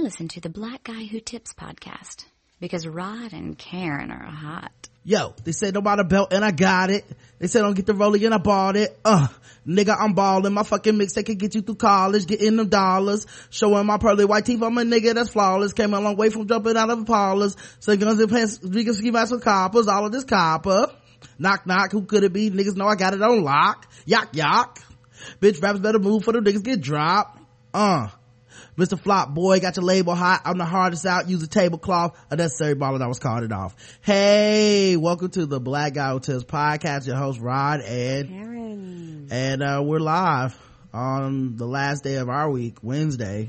Listen to the Black Guy Who Tips podcast because Rod and Karen are hot. Yo, they said no about a belt and I got it. They said don't get the rolling and I bought it. Uh, nigga, I'm balling. My fucking mixtape can get you through college, getting them dollars. Showing my pearly white teeth. I'm a nigga that's flawless. Came a long way from jumping out of parlors. So guns and pants, we can ski some coppers. All of this copper. Knock knock, who could it be? Niggas know I got it on lock. Yak yak. Bitch rappers better move for the niggas get dropped. Uh. Mr. Flop Boy got your label hot. I'm the hardest out. Use a tablecloth. A Unnecessary baller. I was called it off. Hey, welcome to the Black Guy Who Tips podcast. Your host Rod and Karen. and uh, we're live on the last day of our week, Wednesday.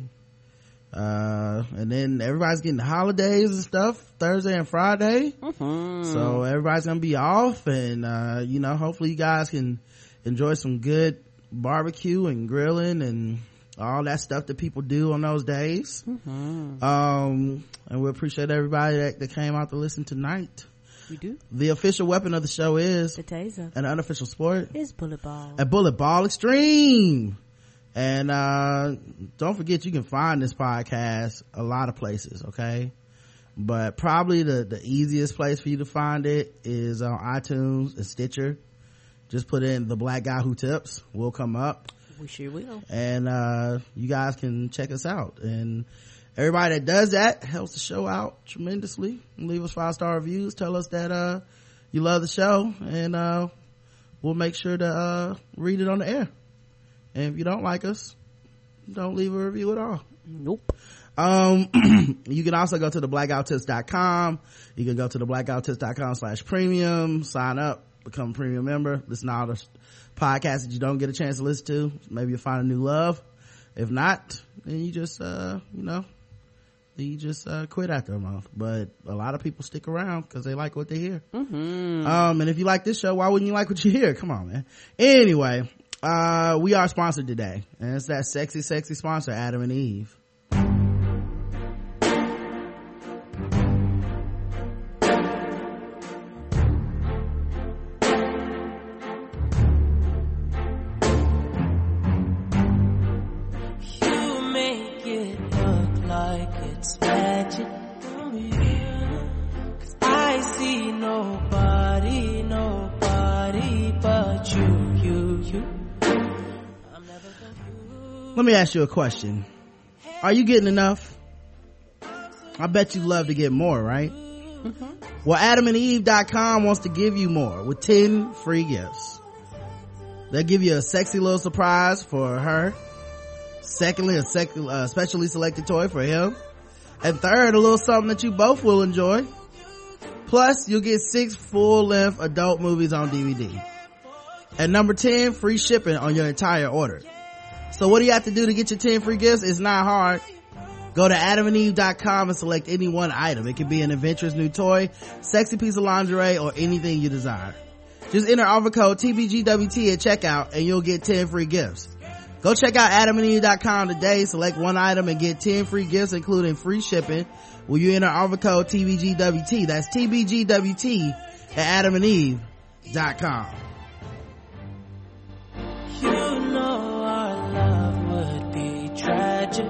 Uh, and then everybody's getting the holidays and stuff Thursday and Friday. Mm-hmm. So everybody's gonna be off, and uh, you know, hopefully you guys can enjoy some good barbecue and grilling and all that stuff that people do on those days. Mm-hmm. Um, and we appreciate everybody that, that came out to listen tonight. We do. The official weapon of the show is The taser an unofficial sport, is bullet ball. a bullet ball extreme. And, uh, don't forget you can find this podcast a lot of places, okay? But probably the, the easiest place for you to find it is on iTunes and Stitcher. Just put in the black guy who tips. We'll come up we sure will. and uh you guys can check us out. And everybody that does that helps the show out tremendously leave us five star reviews. Tell us that uh you love the show. And uh we'll make sure to uh read it on the air. And if you don't like us don't leave a review at all. Nope. um you can also go to the blackguywhotips.com you can go to the blackguywhotips.com slash premium sign up become a premium member. Listen to all the podcasts that you don't get a chance to listen to maybe you'll find a new love. If not then you just uh you know you just uh quit after a month. But a lot of people stick around because they like what they hear. Mm-hmm. um and if you like this show why wouldn't you like what you hear? Come on man. Anyway uh we are sponsored today. And it's that sexy sexy sponsor adam and eve let me ask you a question. Are you getting enough? I bet you love to get more right? Well adamandeve.com wants to give you more with 10 free gifts. They'll give you a sexy little surprise for her. Secondly a sec- uh, specially selected toy for him. And third a little something that you both will enjoy. Plus you'll get six full-length adult movies on dvd and number 10 free shipping on your entire order so what do you have to do to get your 10 free gifts? It's not hard. Go to adamandeve.com and select any one item. It could be an adventurous new toy, sexy piece of lingerie, or anything you desire. Just enter offer code TBGWT at checkout and you'll get 10 free gifts. Go check out adamandeve.com today, select one item and get 10 free gifts including free shipping when you enter offer code TBGWT. That's TBGWT at adamandeve.com. be tragic.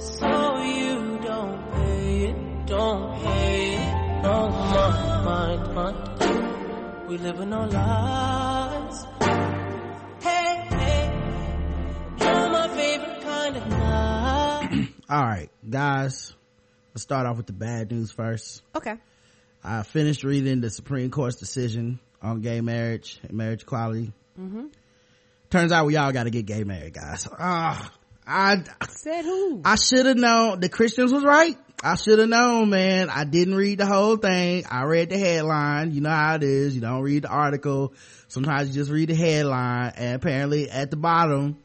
So you don't pay it, don't hate it, no mind, mind, mind. We live in our lives. Hey, hey, you're my favorite kind of night. All right, guys, let's start off with the bad news first. Okay. I finished reading the Supreme Court's decision on gay marriage and marriage equality. Mm-hmm. Turns out we all got to get gay married, guys. Ah, I Said who? I should have known the Christians was right. I should have known, man. I didn't read the whole thing. I read the headline. You know how it is. You don't read the article. Sometimes you just read the headline, and apparently at the bottom,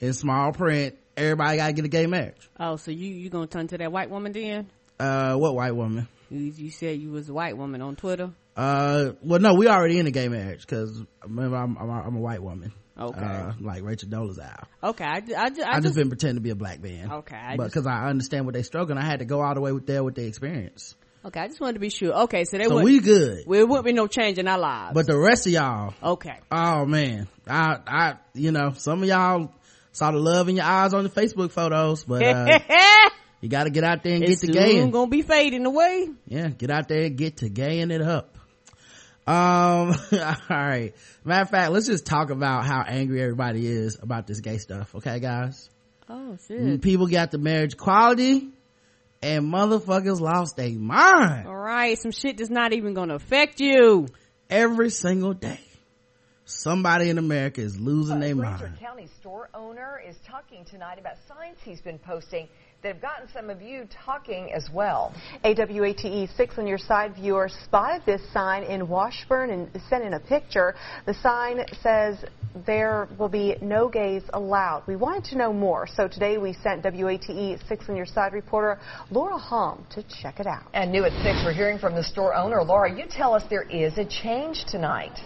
in small print, everybody got to get a gay marriage. oh, so you you gonna turn to that white woman then? Uh, what white woman? You, you said you was a white woman on Twitter. Uh, well, no, we already in a gay marriage because remember I'm, I'm I'm a white woman. Okay. Uh, like Rachel Dolezal. Okay. I, I, I, I, just, just, been pretending to be a black man. Okay, I but because I understand what they struggle, and I had to go all the way with there with the experience. okay. I just wanted to be sure. Okay. So they So we good. it wouldn't be no change in our lives. But the rest of y'all, okay. oh man, I, I, you know, some of y'all, saw the love in your eyes on the facebook photos but uh you gotta get out there and it's get to gaying gonna be fading away. yeah get out there and get to gaying it up um all right matter of fact let's just talk about how angry everybody is about this gay stuff okay guys Oh shit! People got the marriage equality and motherfuckers lost their mind All right, some shit that's not even gonna affect you. every single day somebody in america is losing their Glacier mind County store owner is talking tonight about signs he's been posting that have gotten some of you talking as well. AWATE 6 on your side viewer spotted this sign in Washburn and sent in a picture. The sign says there will be no gays allowed. We wanted to know more, so today we sent WATE 6 on your side reporter Laura Hom to check it out. And new at 6, we're hearing from the store owner. Laura, you tell us there is a change tonight.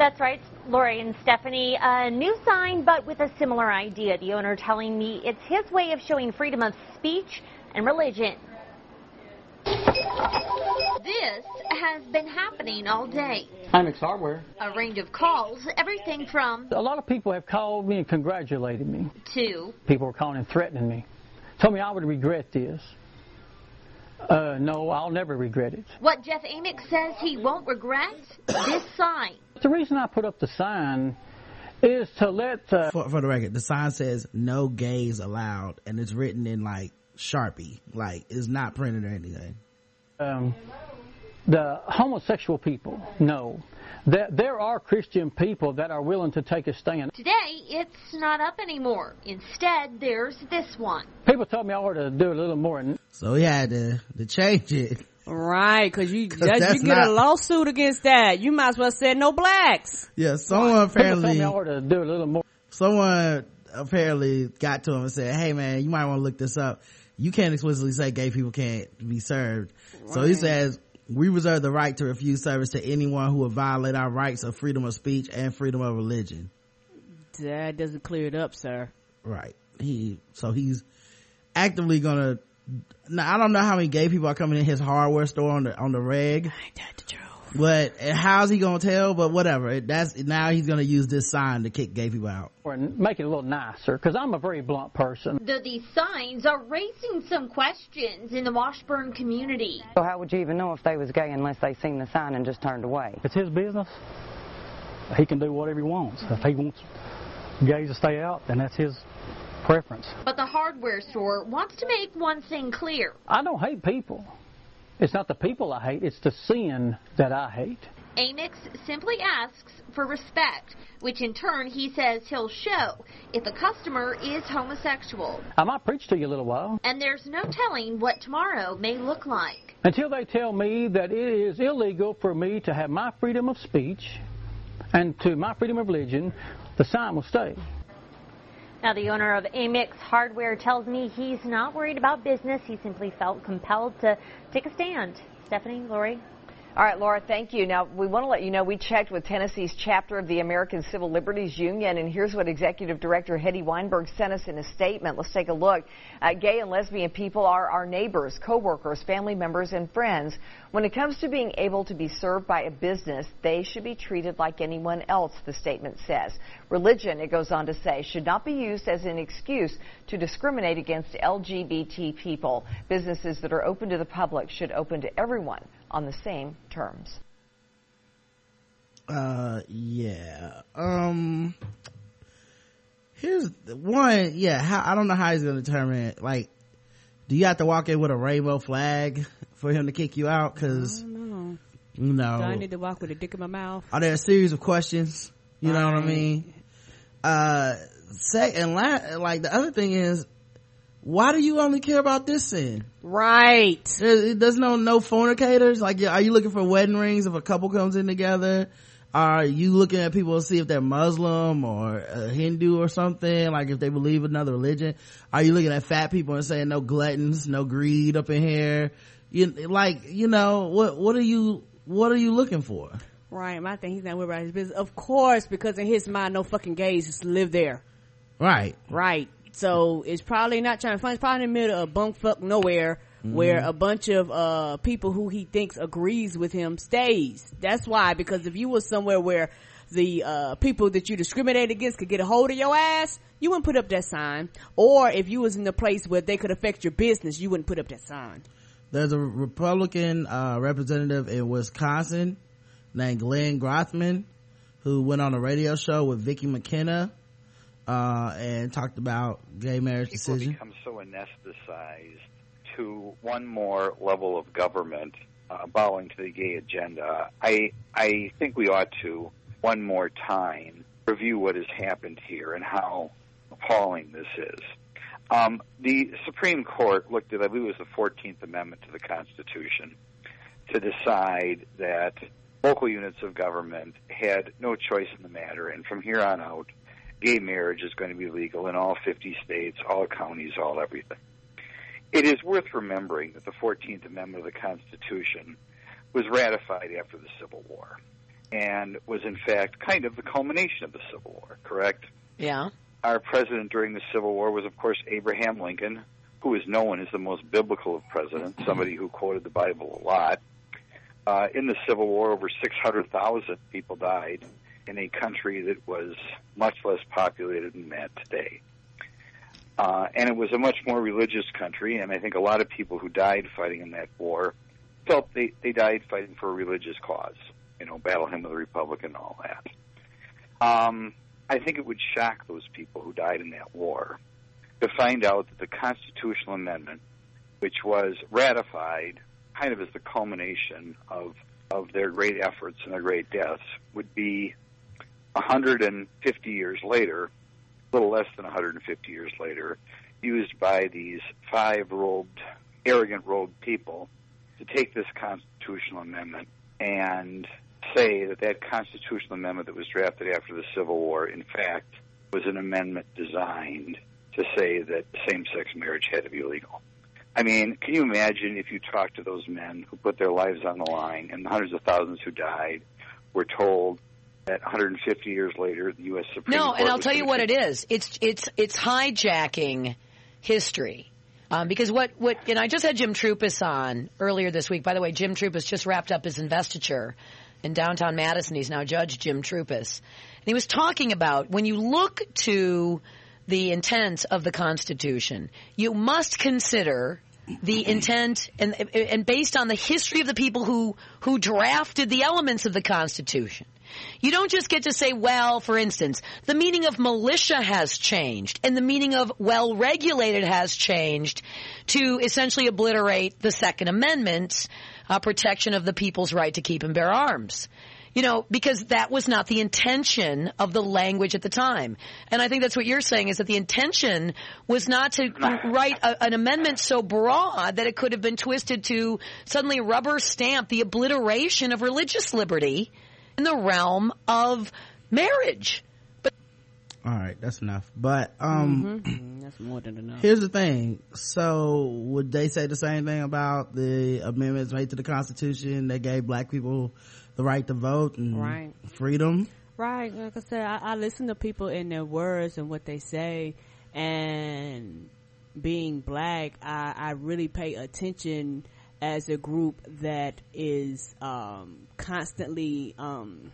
That's right, Lori and Stephanie. A new sign, but with a similar idea. The owner telling me it's his way of showing freedom of speech and religion. This has been happening all day. Timex Hardware. A range of calls, everything from A lot of people have called me and congratulated me. to People were calling and threatening me. Told me I would regret this. Uh, no, I'll never regret it. what Jeff Amick says he won't regret this sign. The reason I put up the sign is to let uh, for, for the record the sign says no gays allowed and it's written in like sharpie like it's not printed or anything um, the homosexual people know that there are Christian people that are willing to take a stand. Today, it's not up anymore. Instead, there's this one. People told me I ought to do a little more. so he had to to change it Right, cause you, 'Cause that, you get a lawsuit against that. You might as well say no blacks. yeah someone People told me I ought to do a little more. someone apparently got to him and said hey man you might want to look this up you can't explicitly say gay people can't be served so he says we reserve the right to refuse service to anyone who would violate our rights of freedom of speech and freedom of religion That doesn't clear it up, sir. right he so he's actively gonna now i don't know how many gay people are coming in his hardware store on the on the reg Ain't that the truth? But how's he gonna tell but whatever that's now he's gonna use this sign to kick gay people out or make it a little nicer because I'm a very blunt person. Though these signs are raising some questions in the Washburn community. So how would you even know if they was gay unless they seen the sign and just turned away? It's his business. He can do whatever he wants. If he wants gays to stay out, then that's his preference. But the hardware store wants to make one thing clear. I don't hate people. It's not the people I hate, it's the sin that I hate. Amix simply asks for respect, which in turn he says he'll show if a customer is homosexual. I might preach to you a little while And there's no telling what tomorrow may look like. until they tell me that it is illegal for me to have my freedom of speech and to my freedom of religion, the sign will stay. Now, the owner of Amick's Hardware tells me he's not worried about business. He simply felt compelled to take a stand. Stephanie, Lori? All right, Laura, thank you. Now, we want to let you know we checked with Tennessee's chapter of the American Civil Liberties Union, and here's what Executive Director Hedy Weinberg sent us in a statement. Let's take a look. Uh, gay and lesbian people are our neighbors, coworkers, family members, and friends. When it comes to being able to be served by a business, they should be treated like anyone else, the statement says. Religion, it goes on to say, should not be used as an excuse to discriminate against LGBT people. Businesses that are open to the public should open to everyone on the same terms. uh yeah. Um here's the one yeah how i don't know how he's gonna determine it. Like do you have to walk in with a rainbow flag for him to kick you out? Because No. you know. Do I need to walk with a dick in my mouth? are there a series of questions? You know what i mean? Uh say and la- like the other thing is why do you only care about this sin Right. There- there's no no fornicators like are you looking for wedding rings if a couple comes in together are you looking at people to see if they're muslim or a hindu or something like if they believe another religion are you looking at fat people and saying no gluttons no greed up in here you like you know what what are you what are you looking for Right. My thing, he's not worried about his business. Of course, because in his mind, no fucking gays just live there. right Right. So it's probably not trying to find. It's probably in the middle of bunk fuck nowhere where a bunch of uh people who he thinks agrees with him stays. That's why. Because if you were somewhere where the uh, people that you discriminate against could get a hold of your ass, you wouldn't put up that sign. Or if you was in a place where they could affect your business, you wouldn't put up that sign. There's a Republican uh, representative in Wisconsin named Glenn Grothman who went on a radio show with Vicki McKenna uh, and talked about gay marriage People decision. become so anesthetized to one more level of government uh, bowing to the gay agenda. I I think we ought to one more time review what has happened here and how appalling this is. Um, the Supreme Court looked at, I believe it was the 14th Amendment to the Constitution, to decide that local units of government had no choice in the matter, and from here on out, gay marriage is going to be legal in all 50 states, all counties, all everything. It is worth remembering that the 14th Amendment of the Constitution was ratified after the Civil War and was in fact kind of the culmination of the Civil War, correct? Yeah. Our president during the Civil War was, of course, Abraham Lincoln, who is known as the most biblical of presidents, somebody who quoted the Bible a lot. Uh, in the Civil War, over 600,000 people died in a country that was much less populated than that today. Uh, and it was a much more religious country, and I think a lot of people who died fighting in that war felt they, they died fighting for a religious cause, you know, battle hymn of the Republic and all that. Um, I think it would shock those people who died in that war to find out that the constitutional amendment, which was ratified kind of as the culmination of of their great efforts and their great deaths, would be 150 years later, a little less than 150 years later, used by these five robed, arrogant robed people to take this constitutional amendment and say that that constitutional amendment that was drafted after the Civil War, in fact, was an amendment designed to say that same-sex marriage had to be legal. I mean, can you imagine if you talked to those men who put their lives on the line and the hundreds of thousands who died were told that 150 years later the U.S. Supreme No, Court and I'll tell you what it is. It's it's it's hijacking history. Um, because what, what, and I just had Jim Troupis on earlier this week. By the way, Jim Troupis just wrapped up his investiture in downtown Madison. He's now Judge Jim Troupis. And he was talking about when you look to the intent of the Constitution, you must consider the intent and, and based on the history of the people who, who drafted the elements of the Constitution. You don't just get to say, well, for instance, the meaning of militia has changed and the meaning of well regulated has changed to essentially obliterate the Second Amendment's uh, protection of the people's right to keep and bear arms. You know, because that was not the intention of the language at the time. And I think that's what you're saying is that the intention was not to write a, an amendment so broad that it could have been twisted to suddenly rubber stamp the obliteration of religious liberty in the realm of marriage. But All right, that's enough. But um Mhm. that's more than enough. here's the thing. So would they say the same thing about the amendments made to the Constitution that gave black people the right to vote and Right. freedom? Right. Like I said, I, I listen to people in their words and what they say, and being black, I, I really pay attention as a group that is um, constantly um,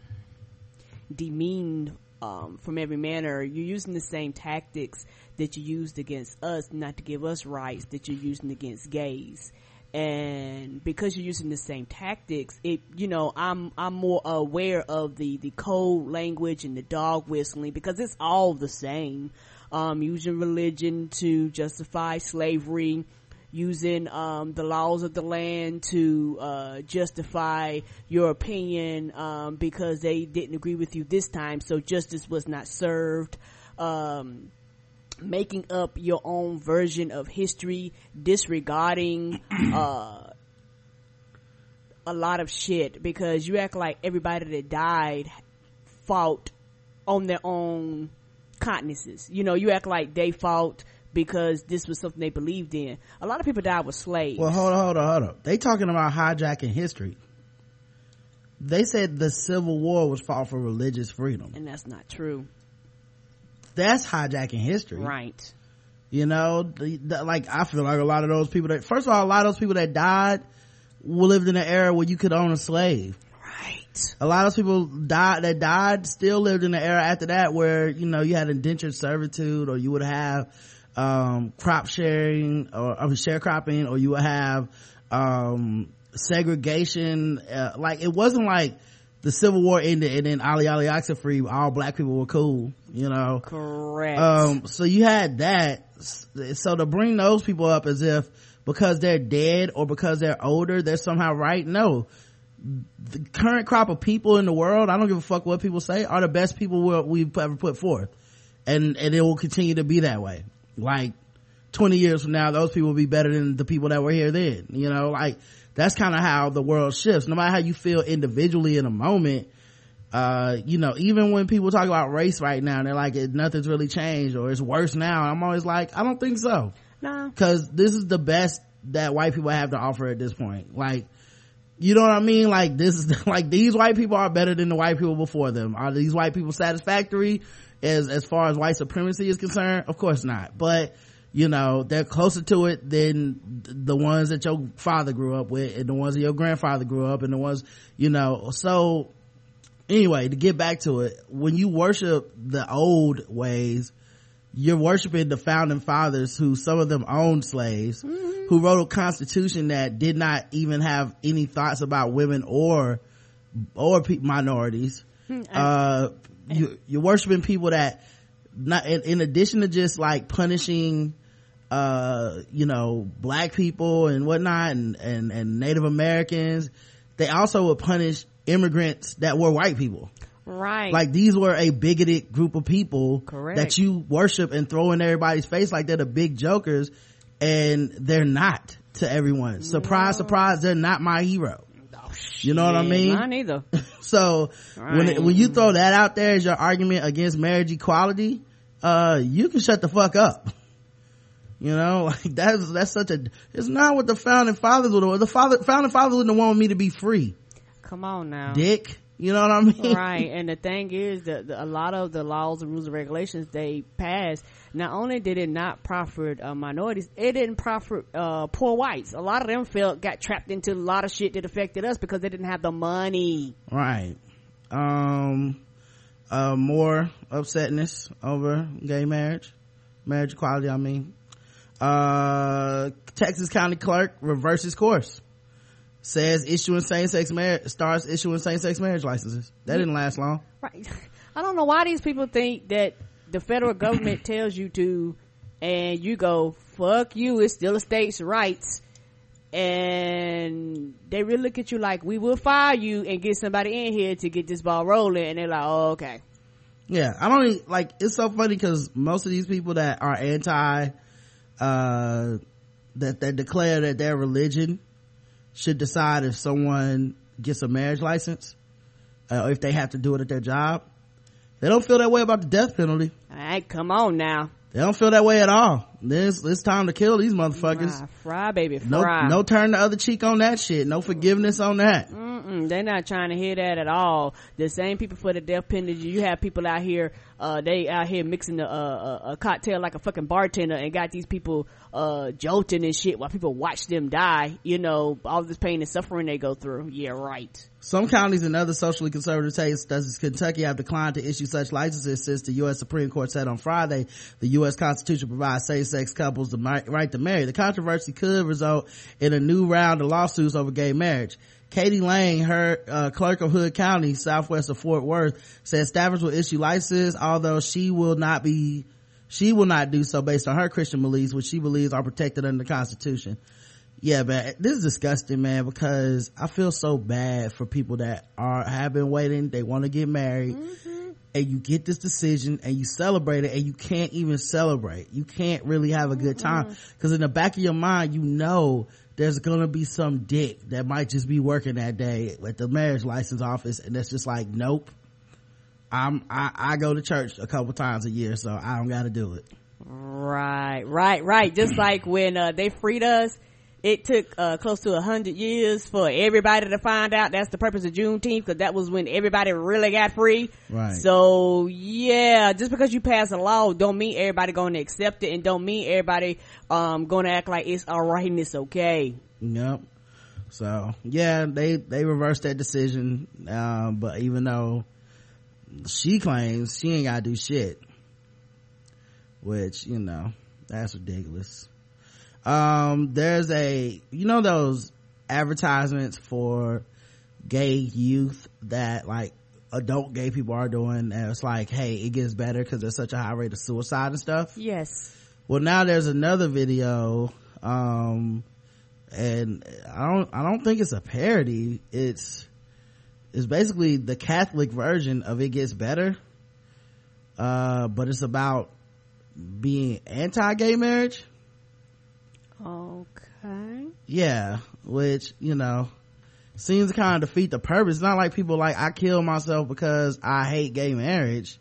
demeaned um, from every manner. You're using the same tactics that you used against us, not to give us rights that you're using against gays and because you're using the same tactics it you know i'm i'm more aware of the the code language and the dog whistling because it's all the same um using religion to justify slavery using um the laws of the land to uh justify your opinion um because they didn't agree with you this time so justice was not served um making up your own version of history, disregarding uh, a lot of shit because you act like everybody that died fought on their own continences. You know, you act like they fought because this was something they believed in. A lot of people died with slaves. Well, hold on, hold on, hold on. They talking about hijacking history. They said the Civil War was fought for religious freedom. and that's not true. That's hijacking history. Right. You know, the, the, like I feel like a lot of those people that, first of all, a lot of those people that died lived in an era where you could own a slave. Right. a lot of people died that died still lived in the era after that where you know you had indentured servitude or you would have um, crop sharing or, or sharecropping or you would have um, segregation. Uh, like it wasn't like the civil war ended and then ali ali free all black people were cool you know? Correct. Um so you had that. So to bring those people up as if because they're dead or because they're older they're somehow right no. The current crop of people in the world i don't give a fuck what people say are the best people we've ever put forth. And and it will continue to be that way like 20 years from now those people will be better than the people that were here then you know like that's kind of how the world shifts no matter how you feel individually in a moment uh, you know, even when people talk about race right now, they're like, nothing's really changed or it's worse now. I'm always like, I don't think so. No. Cause this is the best that white people have to offer at this point. Like, you know what I mean? Like, this is, like, these white people are better than the white people before them. Are these white people satisfactory as, as far as white supremacy is concerned? Of course not. But, you know, they're closer to it than the ones that your father grew up with and the ones that your grandfather grew up and the ones, you know, so anyway, to get back to it, when you worship the old ways, you're worshiping the founding fathers who some of them owned slaves, mm-hmm. who wrote a constitution that did not even have any thoughts about women or, or pe- minorities. Mm-hmm. Uh, you, you're worshiping people that not, in, in addition to just like punishing, uh, you know, black people and whatnot and, and, and Native Americans, they also would punish immigrants that were white people. Right. Like these were a bigoted group of people Correct. that you worship and throw in everybody's face like they're the big jokers and they're not to everyone. Surprise, no. surprise, they're not my hero. You know what I mean? Mine either. so right. when it, when you throw that out there as your argument against marriage equality, uh, you can shut the fuck up. You know, like that's that's such a. It's not what the founding fathers would. Want. The father founding fathers wouldn't want me to be free. Come on now. Dick. You know what I mean? Right. And the thing is that a lot of the laws and rules and regulations they passed, not only did it not profit uh, minorities, it didn't profit uh, poor whites. A lot of them felt got trapped into a lot of shit that affected us because they didn't have the money. Right. Um, uh, more upsetness over gay marriage, marriage equality. I mean, uh, Texas County Clerk reverses course says issuing same-sex marriage starts issuing same-sex marriage licenses. That didn't last long. Right. I don't know why these people think that the federal government tells you to and you go fuck you it's still a state's rights. And they really look at you like we will fire you and get somebody in here to get this ball rolling and they're like oh okay. Yeah i don't like it's so funny because most of these people that are anti uh that that declare that their religion should decide if someone gets a marriage license uh, or if they have to do it at their job. They don't feel that way about the death penalty. All right come on now. They don't feel that way at all this it's time to kill these motherfuckers. fry, fry baby fry. no no turn the other cheek on that shit. No forgiveness on that. Mm-mm, they're not trying to hear that at all. The same people for the death penalty. You have people out here uh, they out here mixing a, a, a, cocktail like a fucking bartender and got these people uh, jolting and shit while people watch them die. You know all this pain and suffering they go through. Yeah right. Some counties and other socially conservative states such as kentucky have declined to issue such licenses since the u.s supreme court said on friday the u.s constitution provides same-sex couples the right to marry the controversy could result in a new round of lawsuits over gay marriage Katie Lang, her uh, clerk of Hood County, southwest of Fort Worth, says staffers will issue licenses, although she will not be, she will not do so based on her Christian beliefs, which she believes are protected under the Constitution. Yeah, man, this is disgusting, man, because I feel so bad for people that are have been waiting, they want to get married, mm-hmm. and you get this decision and you celebrate it, and you can't even celebrate. You can't really have a good time because in the back of your mind, you know there's gonna be some dick that might just be working that day at the marriage license office and that's just like nope i'm i, I go to church a couple times a year so i don't gotta do it right right right just like when uh, they freed us it took uh, close to a hundred years for everybody to find out that's the purpose of Juneteenth because that was when everybody really got free. Right. So yeah, just because you pass a law don't mean everybody going to accept it and don't mean everybody um going to act like it's all right and it's okay. Yep. So yeah, they they reversed that decision. Um, but even though she claims she ain't gotta do shit, which you know that's ridiculous. Um, there's a you know those advertisements for gay youth that like adult gay people are doing and it's like hey it gets better because there's such a high rate of suicide and stuff Yes. well now there's another video um and i don't i don't think it's a parody it's it's basically the catholic version of it gets better uh but it's about being anti-gay marriage. Yeah which you know seems to kind of defeat the purpose it's not like people like i kill myself because i hate gay marriage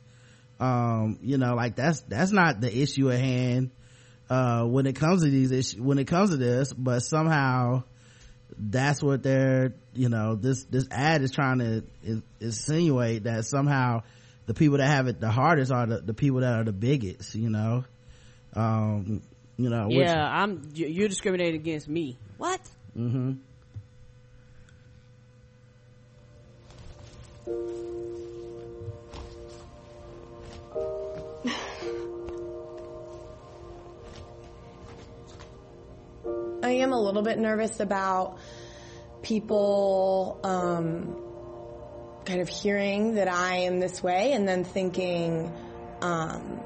um you know like that's that's not the issue at hand uh when it comes to these issues when it comes to this but somehow that's what they're you know this this ad is trying to insinuate that somehow the people that have it the hardest are the, the people that are the bigots you know um you know which, yeah, I'm. you- You're discriminating against me. What? mm-hmm I am a little bit nervous about people um, kind of hearing that I am this way and then thinking, um,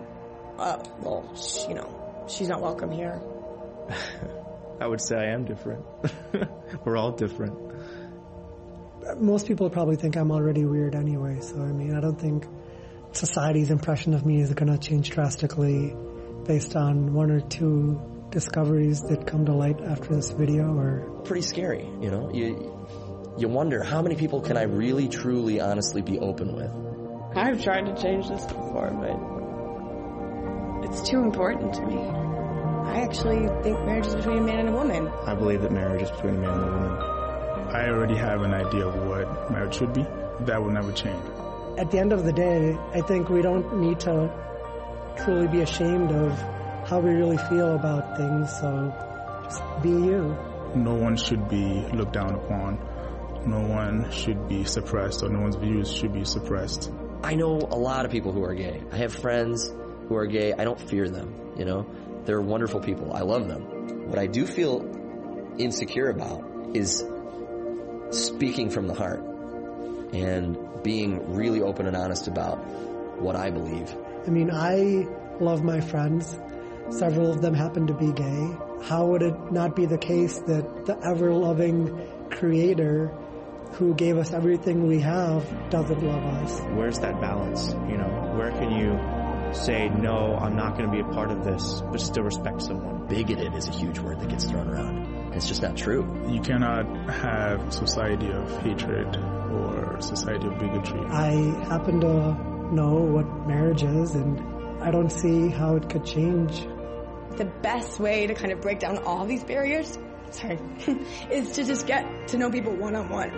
oh, well, sh- you know, she's not welcome here. I would say I am different. We're all different. most people probably think I'm already weird anyway. So I mean, I don't think society's impression of me is going to change drastically based on one or two discoveries that come to light after this video. Or pretty scary. You know, you you wonder how many people can I really, truly, honestly be open with. I've tried to change this before, but it's too important to me. I actually think marriage is between a man and a woman. I believe that marriage is between a man and a woman. I already have an idea of what marriage should be. That will never change. at the end of the day, I think we don't need to truly be ashamed of how we really feel about things. So just be you. No one should be looked down upon. No one should be suppressed, or no one's views should be suppressed. I know a lot of people who are gay. I have friends who are gay. I don't fear them, you know? They're wonderful people. I love them. What I do feel insecure about is speaking from the heart and being really open and honest about what I believe. I mean, I love my friends. Several of them happen to be gay. How would it not be the case that the ever loving creator who gave us everything we have doesn't love us? Where's that balance? You know, where can you say, no, I'm not going to be a part of this, but still respect someone? Bigoted is a huge word that gets thrown around. It's just not true. You cannot have society of hatred or society of bigotry. I happen to know what marriage is, and I don't see how it could change. The best way to kind of break down all these barriers, sorry, is to just get to know people one on one.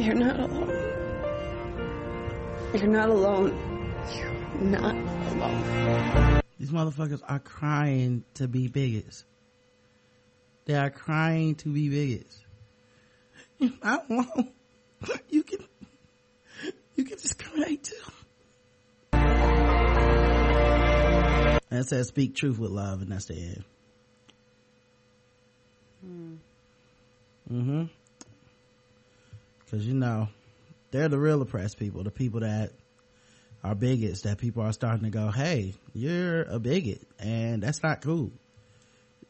You're not alone. You're not alone. You're not alone. These motherfuckers are crying to be bigots. They are crying to be bigots. I won't. You can, you can discriminate too. It says speak truth with love and that's the end. Mm-hmm. Cause you know, they're the real oppressed people, the people that are bigots, that people are starting to go, hey, you're a bigot and that's not cool.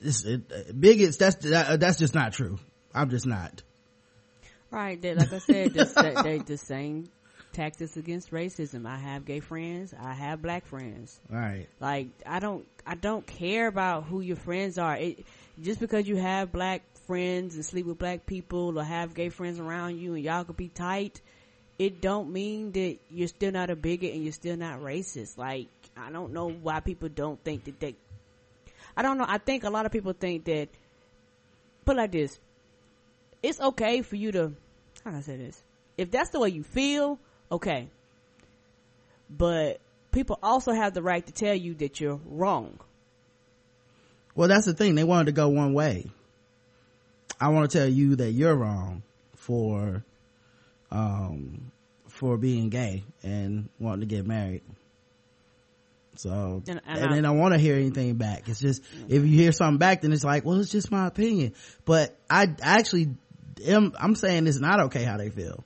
This, it, bigots, that's, that, uh, that's just not true. I'm just not. Right. They, like I said, they, they the same tactics against racism. I have gay friends. I have black friends. Right. Like I don't, I don't care about who your friends are. It just because you have black friends and sleep with black people or have gay friends around you and y'all could be tight. It don't mean that you're still not a bigot and you're still not racist. Like I don't know why people don't think that they. I don't know. I think a lot of people think that. Put like this. It's okay for you to. How can I say this? If that's the way you feel, okay. But people also have the right to tell you that you're wrong. Well, that's the thing. They wanted to go one way. I want to tell you that you're wrong for, um, for being gay and wanting to get married. So, And- and, and I- then I want to hear anything back. It's just, if you hear something back, then it's like, well, it's just my opinion. But I actually am, I'm saying it's not okay how they feel.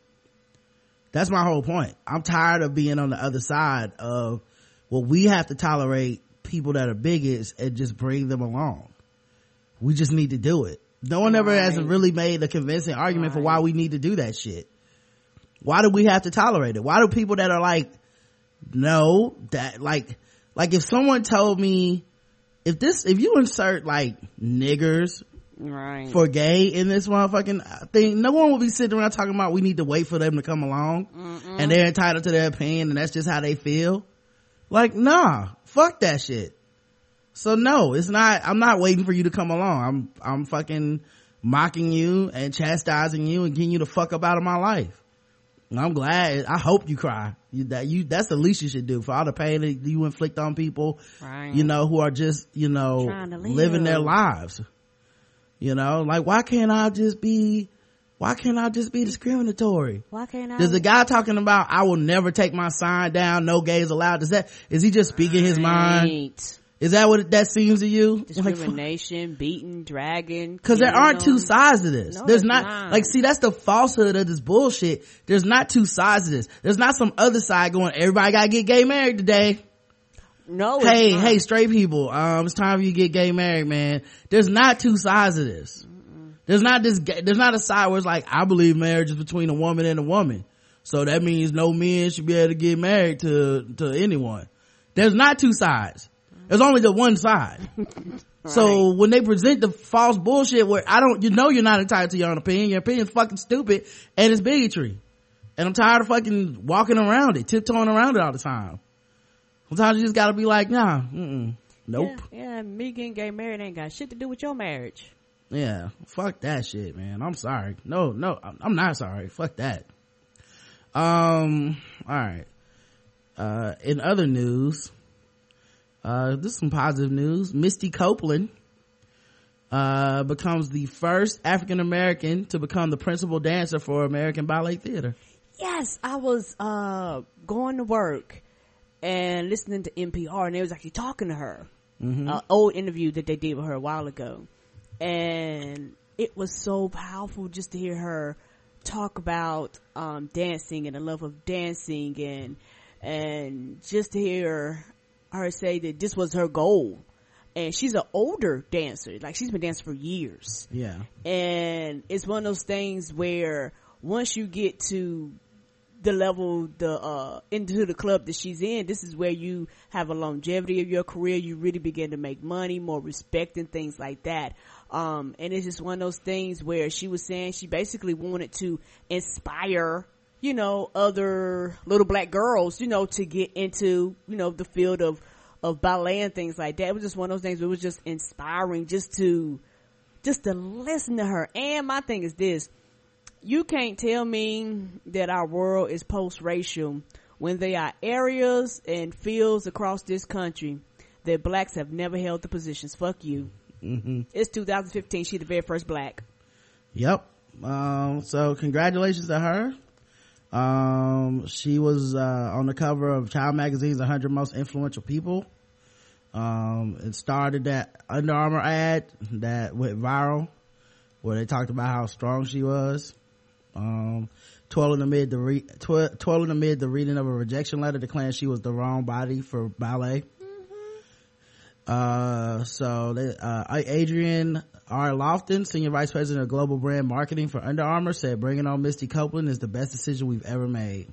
That's my whole point. I'm tired of being on the other side of, well, we have to tolerate people that are bigots and just bring them along. We just need to do it. No one ever has really made a convincing argument for why we need to do that shit. Why do we have to tolerate it? Why do people that are like, no, that like, like if someone told me, if this, if you insert like niggers Right. for gay in this motherfucking uh, thing, no one will be sitting around talking about we need to wait for them to come along and they're entitled to their opinion and that's just how they feel. Like, nah, fuck that shit. So no, it's not, I'm not waiting for you to come along. I'm, I'm fucking mocking you and chastising you and getting you the fuck up out of my life. And I'm glad, I hope you cry. You, that you, that's the least you should do for all the pain that you inflict on people, Right. you know, who are just, you know living their lives. You know, like why can't I just be, why can't I just be discriminatory? Why can't I? Does the guy talking about I will never take my sign down, no gays allowed? Does that is he just speaking his mind? Is that what that seems to you? Like, discrimination, beating, dragging. Cause there aren't two sides to this. No, There's not, not. like, see, that's the falsehood of this bullshit. There's not two sides to this. There's not some other side going, everybody gotta get gay married today. No, Hey, hey, straight people, um, it's time for you to get gay married, man. There's not two sides of this. There's not this, there's not a side where it's like, I believe marriage is between a woman and a woman. So that means no men should be able to get married to, to anyone. There's not two sides. There's only the one side. So when they present the false bullshit where I don't, you know you're not entitled to your own opinion, your opinion's fucking stupid and it's bigotry. And I'm tired of fucking walking around it, tiptoeing around it all the time. Sometimes you just gotta be like, nah, mm-mm, nope. Yeah, yeah, me getting gay married ain't got shit to do with your marriage. Yeah, fuck that shit, man. I'm sorry. No, no, I'm I'm not sorry. Fuck that. Um, alright. Uh, in other news, uh, this is some positive news. Misty Copeland, uh, becomes the first African American to become the principal dancer for American Ballet Theater. Yes, I was uh going to work and listening to NPR, and they was actually talking to her. Mhm. Uh, old interview that they did with her a while ago, and it was so powerful just to hear her talk about um, dancing and the love of dancing, and and just to hear her say that this was her goal. And she's an older dancer, like she's been dancing for years Yeah. and it's one of those things where once you get to the level the uh into the club that she's in this is where you have a longevity of your career you really begin to make money more respect and things like that um and it's just one of those things where she was saying she basically wanted to inspire you know other little black girls you know to get into you know the field of of ballet and things like that it was just one of those things it was just inspiring just to just to listen to her. And my thing is this, you can't tell me that our world is post-racial when there are areas and fields across this country that blacks have never held the positions. Fuck you. hmm It's 2015. She the very first black. Yep. Um, so congratulations to her. Um, she was, uh, on the cover of Child Magazine's 100 Most Influential People. Um, it started that Under Armour ad that went viral where they talked about how strong she was. Um, twirling amid the re- twi- twirling amid the reading of a rejection letter declaring she was the wrong body for ballet. Uh, so they, uh, Adrienne R. Lofton, Senior Vice President of Global Brand Marketing for Under Armour said bringing on Misty Copeland is the best decision we've ever made.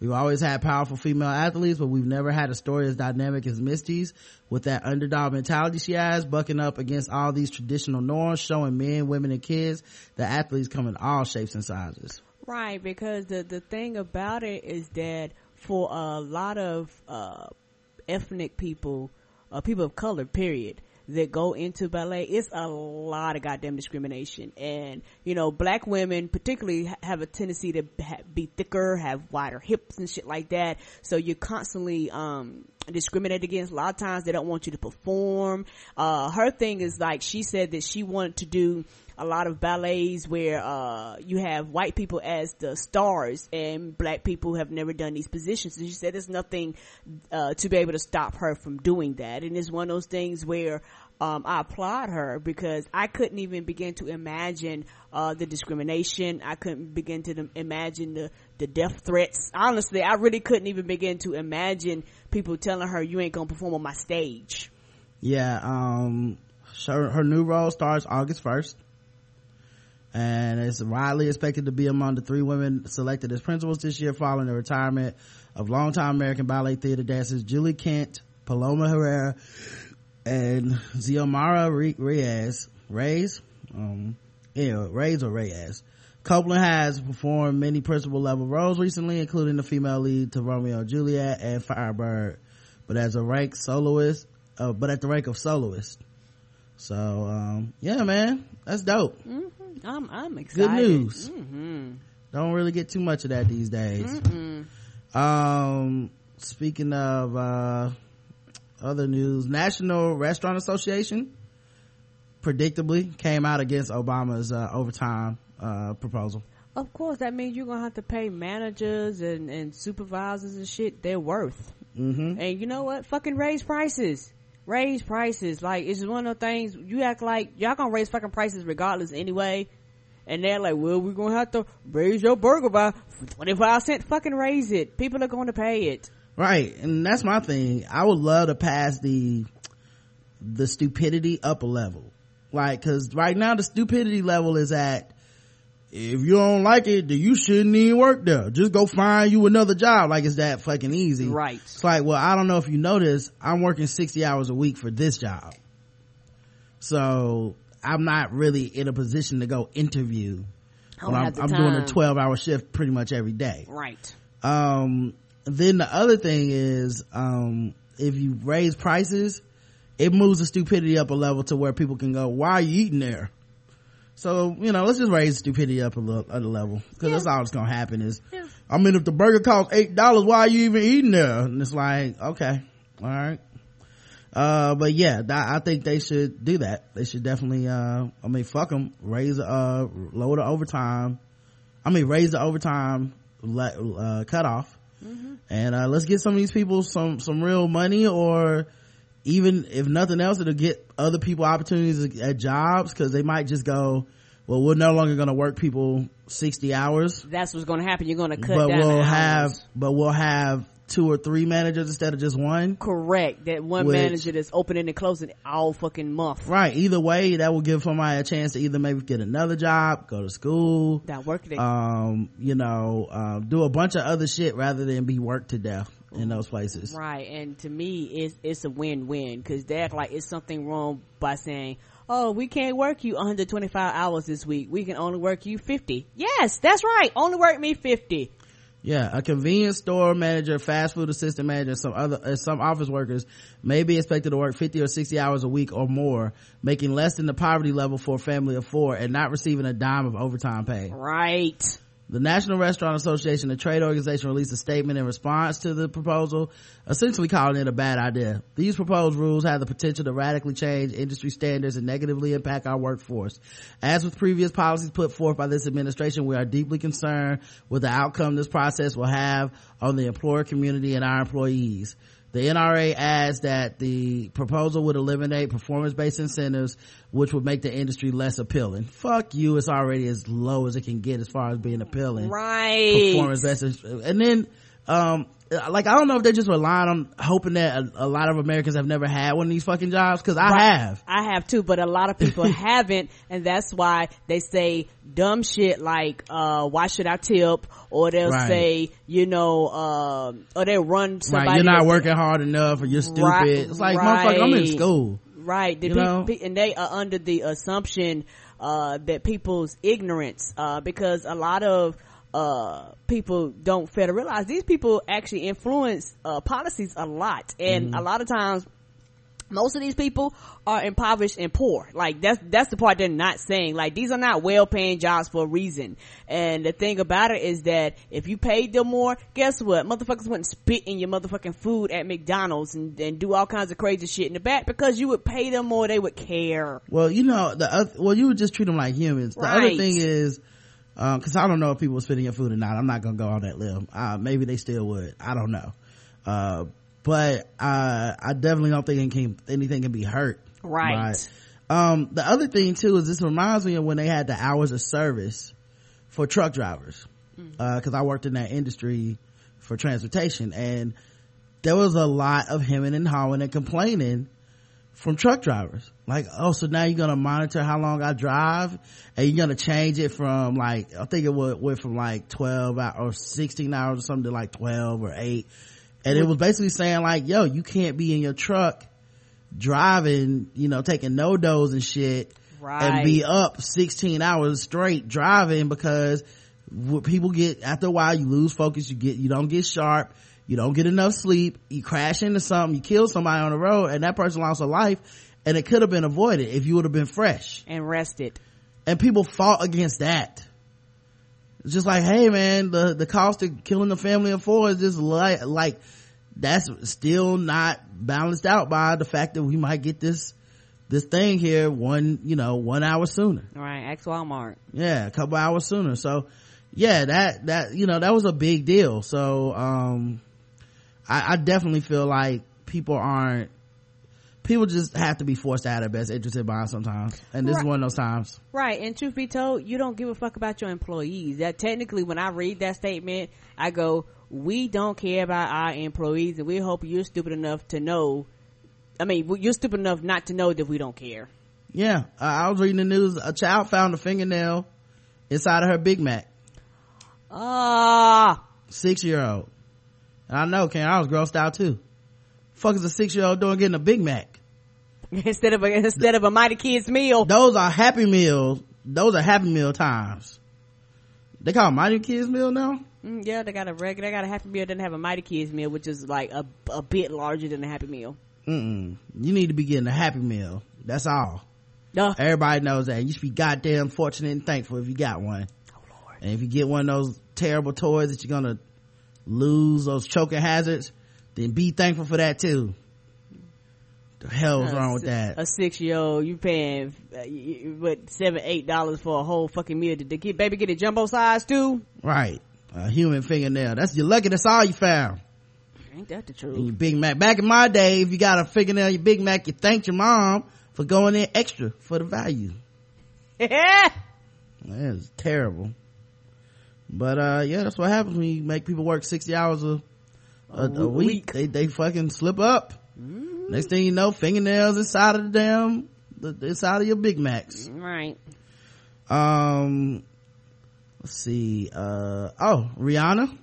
We've always had powerful female athletes, but we've never had a story as dynamic as Misty's with that underdog mentality she has, bucking up against all these traditional norms, showing men, women, and kids that athletes come in all shapes and sizes. Right, because the the thing about it is that for a lot of uh, ethnic people, uh, people of color, period, that go into ballet, it's a lot of goddamn discrimination. And you know, black women particularly have a tendency to be thicker, have wider hips and shit like that. So you're constantly um, discriminated against. A lot of times they don't want you to perform. Uh, her thing is like, she said that she wanted to do a lot of ballets where uh, you have white people as the stars and black people have never done these positions. And she said there's nothing uh, to be able to stop her from doing that. And it's one of those things where um, I applaud her because I couldn't even begin to imagine uh, the discrimination. I couldn't begin to imagine the the death threats. Honestly, I really couldn't even begin to imagine people telling her you ain't gonna perform on my stage. Yeah, um, her, her new role starts August first and it's widely expected to be among the three women selected as principals this year following the retirement of longtime American Ballet Theater dancers Julie Kent, Paloma Herrera, and Xiomara Reyes. Reyes? Um, yeah, Reyes or Reyes. Copeland has performed many principal level roles recently, including the female lead to Romeo and Juliet and Firebird, but as a rank soloist, uh, but at the rank of soloist. So, um, yeah, man, that's dope. Mm-hmm. I'm I'm excited. Good news. Mm-hmm. Don't really get too much of that these days. Mm-mm. Um, speaking of uh, other news, National Restaurant Association predictably came out against Obama's uh, overtime uh, proposal. Of course, that means you're gonna have to pay managers and, and supervisors and shit their worth. Mm-hmm. And you know what? Fucking raise prices raise prices. Like it's just one of those things you act like y'all gonna raise fucking prices regardless anyway. And they're like, well, we're gonna have to raise your burger by 25 cents. Fucking raise it. People are going to pay it. Right. And that's my thing. I would love to pass the, the stupidity up a level. Like, cause right now the stupidity level is at if you don't like it, then you shouldn't even work there. Just go find you another job. Like it's that fucking easy. Right. It's like, well, I don't know if you notice, I'm working 60 hours a week for this job. So I'm not really in a position to go interview. When I'm, I'm doing a 12 hour shift pretty much every day. Right. Um, then the other thing is, um, if you raise prices, it moves the stupidity up a level to where people can go, why are you eating there? So, you know, let's just raise stupidity up a little, a level. Cause yeah. that's all that's gonna happen is, yeah. I mean, if the burger costs eight dollars, why are you even eating there? And it's like, okay, alright. Uh, but yeah, I think they should do that. They should definitely, uh, I mean, fuck them, raise, uh, lower the overtime. I mean, raise the overtime, uh, cutoff. Mm-hmm. And, uh, let's get some of these people some, some real money or, even if nothing else, it'll get other people opportunities at jobs because they might just go, well, we're no longer going to work people 60 hours. That's what's going to happen. You're going to cut but we'll have, but we'll have two or three managers instead of just one. Correct. That one which, manager that's opening and closing all fucking month. Right. Either way, that will give somebody a chance to either maybe get another job, go to school. That work day. Um, you know, uh, do a bunch of other shit rather than be worked to death in those places. Right. And to me, it's, it's a win-win because they act like it's something wrong by saying, oh, we can't work you 125 hours this week. We can only work you 50. Yes, that's right. Only work me 50. Yeah, a convenience store manager, fast food assistant manager, some other, uh, some office workers may be expected to work 50 or 60 hours a week or more, making less than the poverty level for a family of four and not receiving a dime of overtime pay. Right. The National Restaurant Association, a trade organization, released a statement in response to the proposal, essentially calling it a bad idea. These proposed rules have the potential to radically change industry standards and negatively impact our workforce. As with previous policies put forth by this administration, we are deeply concerned with the outcome this process will have on the employer community and our employees. The NRA adds that the proposal would eliminate performance-based incentives, which would make the industry less appealing. Fuck you, it's already as low as it can get as far as being appealing. Right. Performance-based, and then, um, like I don't know if they're just relying on hoping that a, a, lot of Americans have never had one of these fucking jobs because I right. have. I have too, but a lot of people haven't, and that's why they say dumb shit like, uh, "Why should I tip?" or they'll right. say, you know, uh, or they'll run somebody. Right, you're not working hard enough, or you're stupid. It's like, motherfucker, I'm in school. Right, you know? and they are under the assumption uh, that people's ignorance, uh, because a lot of uh, people don't fail to realize these people actually influence uh, policies a lot and mm-hmm. a lot of times most of these people are impoverished and poor. Like that's that's the part they're not saying. Like these are not well paying jobs for a reason. And the thing about it is that if you paid them more, guess what? Motherfuckers wouldn't spit in your motherfucking food at McDonald's and, and do all kinds of crazy shit in the back because you would pay them more, they would care. Well, you know, the other, well, you would just treat them like humans. The other thing is, um, cause I don't know if people were spitting your food or not. I'm not gonna go on that limb. Uh, maybe they still would. I don't know. Uh, but, uh, I definitely don't think anything, anything can be hurt. Right. Um, the other thing too is this reminds me of when they had the hours of service for truck drivers. Uh, cause I worked in that industry for transportation and there was a lot of hemming and hawing and complaining from truck drivers. Like, oh, so now you're gonna monitor how long I drive and you're gonna change it from like, I think it went, went from like 12 hours or 16 hours or something to like 12 or 8. And it was basically saying like, yo, you can't be in your truck driving, you know, taking no dos and shit right. and be up 16 hours straight driving because people get after a while you lose focus you get you don't get sharp you don't get enough sleep. You crash into something. You kill somebody on the road and that person lost a life and it could have been avoided if you would have been fresh. And rested. And people fought against that. It's just like hey man the the cost of killing the family of four is just like like that's still not balanced out by the fact that we might get this this thing here one you know one hour sooner. Right. Ask Walmart. yeah a couple hours sooner. So yeah that that you know that was a big deal. So um i, I definitely feel like people aren't people just have to be forced out of their best interest in mind sometimes and this is one of those times Right, and truth be told, you don't give a fuck about your employees. That technically, when I read that statement, I go, "We don't care about our employees, and we hope you're stupid enough to know. I mean, you're stupid enough not to know that we don't care." yeah uh, i was reading the news a child found a fingernail inside of her big mac Ah, six year old and i know Ken, i was grossed out too. Fuck is a six year old doing getting a big mac? Instead of a, instead of a mighty kids meal. those are happy meals. Those are happy meal times. They call mighty kids meal now? Mm, yeah, they got a regular, they got a Happy Meal, then have a Mighty Kids meal, which is like a a bit larger than a Happy Meal. Mm-mm. you need to be getting a happy meal. That's all. Duh. everybody knows that. You should be goddamn fortunate and thankful if you got one. And if you get one of those terrible toys that you're gonna lose those choking hazards then be thankful for that too the hell is wrong with that A six year old, you paying uh, what seven, eight dollars for a whole fucking meal? Did the kid, baby get a jumbo size too? right a human fingernail that's you're lucky that's all you found Ain't that the truth? your Big Mac. Back in my day, if you got a fingernail in your Big Mac, you thanked your mom for going in extra for the value. Yeah. That is terrible. But uh yeah, that's what happens when you make people work sixty hours a a, a week. They they fucking slip up. Next thing you know, fingernails inside of the damn the inside of your Big Macs. Right. Um let's see. Uh oh, Rihanna,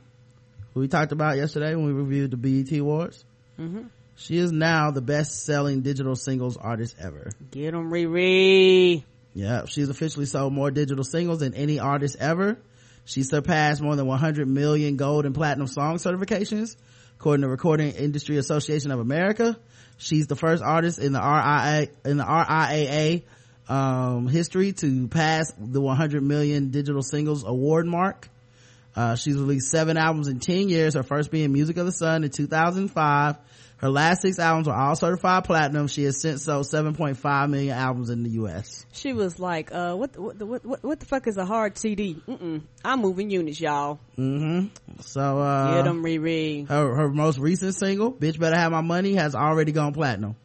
who we talked about yesterday when we reviewed the BET Awards. Mm-hmm. She is now the best selling digital singles artist ever. Get them, Riri. Yeah, she's officially sold more digital singles than any artist ever. She surpassed more than 100 million gold and platinum song certifications, according to Recording Industry Association of America. She's the first artist in the RIA in the RIAA um, history to pass the 100 million digital singles award mark. Uh, she's released seven albums in 10 years, her first being Music of the Sun in 2005. Her last six albums were all certified platinum. She has since sold 7.5 million albums in the U.S. She was like, uh, what, what, what, what, what the fuck is a hard CD? Mm-mm. I'm moving units, y'all. Mm-hmm. So, uh, Get them, Riri. her, her most recent single, Bitch Better Have My Money, has already gone platinum.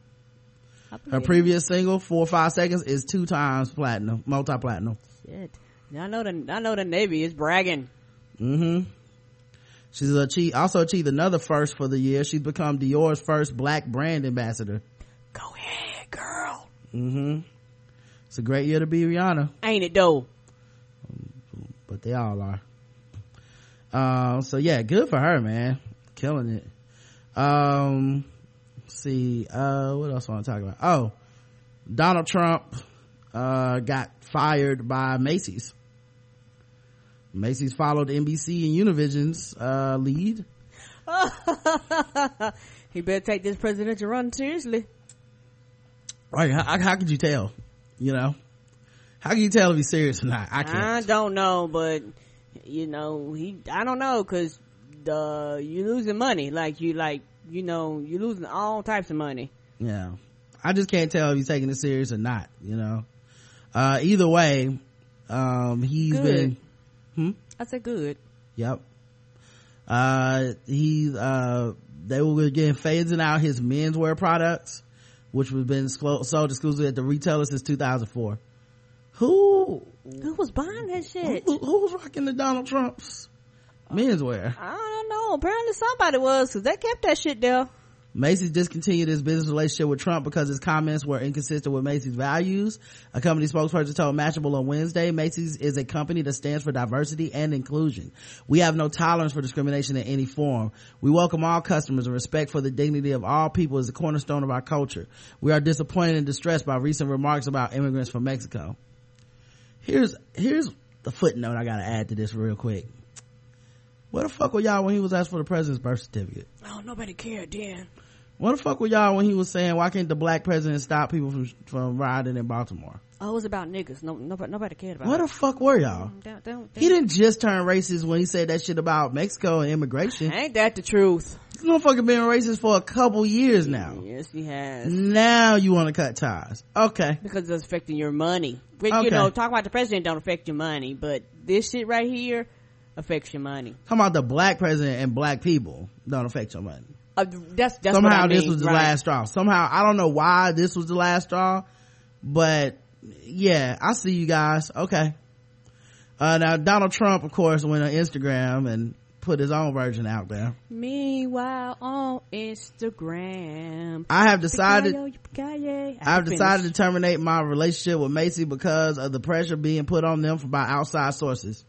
Her previous single, Four or Five Seconds, is two times platinum, multi-platinum. Shit. I know the, I know the Navy is bragging. Mm-hmm. She's achieved, also achieved another first for the year. She's become Dior's first black brand ambassador. Go ahead, girl. Mm-hmm. It's a great year to be Rihanna, Ain't it though? but they all are. Uh, so yeah, good for her, man. Killing it. Um, let's see, uh, what else I want to talk about? Oh, Donald Trump, uh, got fired by Macy's. Macy's followed NBC and Univision's, uh, lead. he better take this presidential run seriously. Right? How, how could you tell? You know, how can you tell if he's serious or not? I can't. I don't know, but you know, he. I don't know because the you losing money. Like you, like you know, you're losing all types of money. Yeah, I just can't tell if he's taking it serious or not. You know, uh, either way, um, he's Good. been. Hmm? I said good. Yep. Uh, he, uh, they were getting phasing out his menswear products, which was been sold exclusively at the retailer since 2004. Who, Who was buying that shit? who, who was rocking the Donald Trump's menswear? I don't know. Apparently somebody was because they kept that shit there. Macy's discontinued its business relationship with Trump because his comments were inconsistent with Macy's values. A company spokesperson told Mashable on Wednesday, Macy's is a company that stands for diversity and inclusion. We have no tolerance for discrimination in any form. We welcome all customers and respect for the dignity of all people is the cornerstone of our culture. We are disappointed and distressed by recent remarks about immigrants from Mexico. Here's, here's the footnote I gotta add to this real quick. Where the fuck were y'all when he was asked for the president's birth certificate? Oh, nobody cared then. What the fuck were y'all when he was saying why can't the black president stop people from from riding in Baltimore? Oh, it was about niggas. No, nobody, nobody cared about What the fuck were y'all? Mm, don't, don't, He didn't just turn racist when he said that shit about Mexico and immigration. Ain't that the truth? This motherfucker been racist for a couple years now. Yes, he has. Now you want to cut ties? Okay. Because it's affecting your money. But, Okay. You know, talk about the president don't affect your money, but this shit right here affects your money. Talking about the black president and black people don't affect your money. Uh, that's that's Somehow what I this mean, was the right. last straw. Somehow I don't know why this was the last straw, but yeah, I see you guys. Okay. Uh, now Donald Trump, of course, went on Instagram and put his own version out there. Meanwhile, on Instagram, I have decided- Yippee-ki-yo. I I've decided to terminate my relationship with Macy because of the pressure being put on them by outside sources.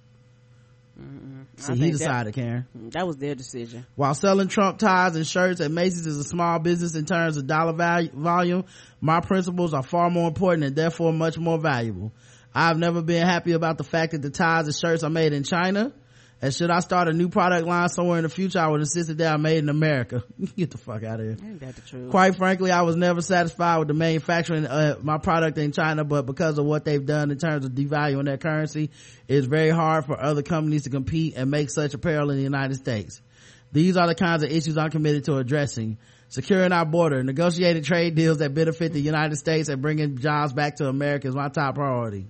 Mm-hmm. I See, he think that- decided, Karen. Mm, that was their decision. While selling Trump ties and shirts at Macy's is a small business in terms of dollar value, volume, my principles are far more important and therefore much more valuable. I've never been happy about the fact that the ties and shirts are made in China. And should I start a new product line somewhere in the future, I would insist that they are made in America. Get the fuck out of here. Ain't that the truth? Quite frankly, I was never satisfied with the manufacturing uh, my product in China, but because of what they've done in terms of devaluing their currency, it's very hard for other companies to compete and make such apparel in the United States. These are the kinds of issues I'm committed to addressing. Securing our border, negotiating trade deals that benefit the United States and bringing jobs back to America is my top priority.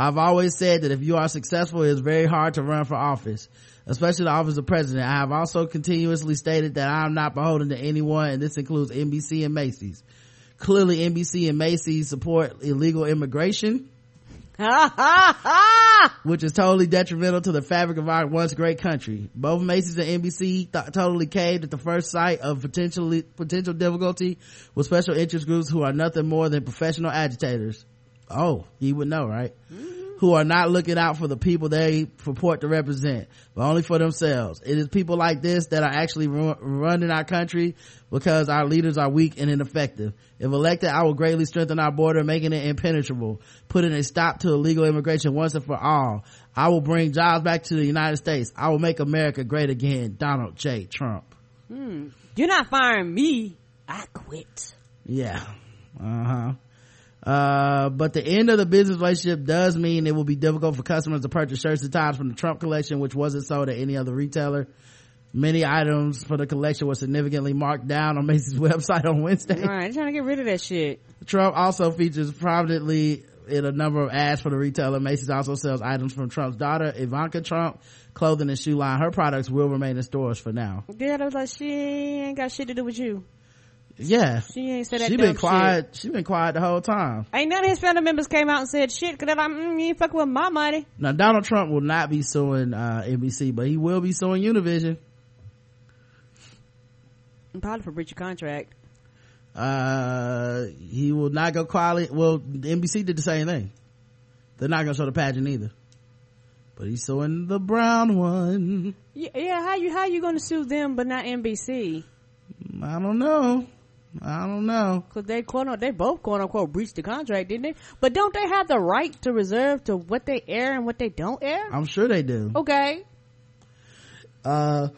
I've always said that if you are successful, it is very hard to run for office, especially the office of president. I have also continuously stated that I am not beholden to anyone, and this includes NBC and Macy's. Clearly, NBC and Macy's support illegal immigration, which is totally detrimental to the fabric of our once great country. Both Macy's and NBC th- totally caved at the first sight of potentially potential difficulty with special interest groups who are nothing more than professional agitators. Oh, you would know, right? Who are not looking out for the people they purport to represent, but only for themselves. It is people like this that are actually ru- running our country because our leaders are weak and ineffective. If elected, I will greatly strengthen our border, making it impenetrable, putting a stop to illegal immigration once and for all. I will bring jobs back to the United States. I will make America great again. Donald J. Trump. Hmm. You're not firing me. I quit. Yeah. Uh-huh. Uh, but the end of the business relationship does mean it will be difficult for customers to purchase shirts and ties from the Trump collection, which wasn't sold at any other retailer. Many items for the collection were significantly marked down on Macy's website on Wednesday. All right, trying to get rid of that shit. Trump also features prominently in a number of ads for the retailer. Macy's also sells items from Trump's daughter, Ivanka Trump, clothing and shoe line. Her products will remain in stores for now. Yeah, I was like, she ain't got shit to do with you. Yeah. She ain't said that She been quiet. shit. She been quiet the whole time. Ain't none of his family members came out and said shit because they're like, mm, you ain't fucking with my money. Now Donald Trump will not be suing uh, NBC, but he will be suing Univision. Probably for breach of contract. Uh, he will not go quality. Well, NBC did the same thing. They're not gonna show the pageant either. But he's suing the brown one. Yeah, yeah, how you how you gonna sue them but not NBC? I don't know. I don't know. Cause they quote unquote, they both quote unquote breached the contract, didn't they? But don't they have the right to reserve to what they air and what they don't air? I'm sure they do. Okay. Uh,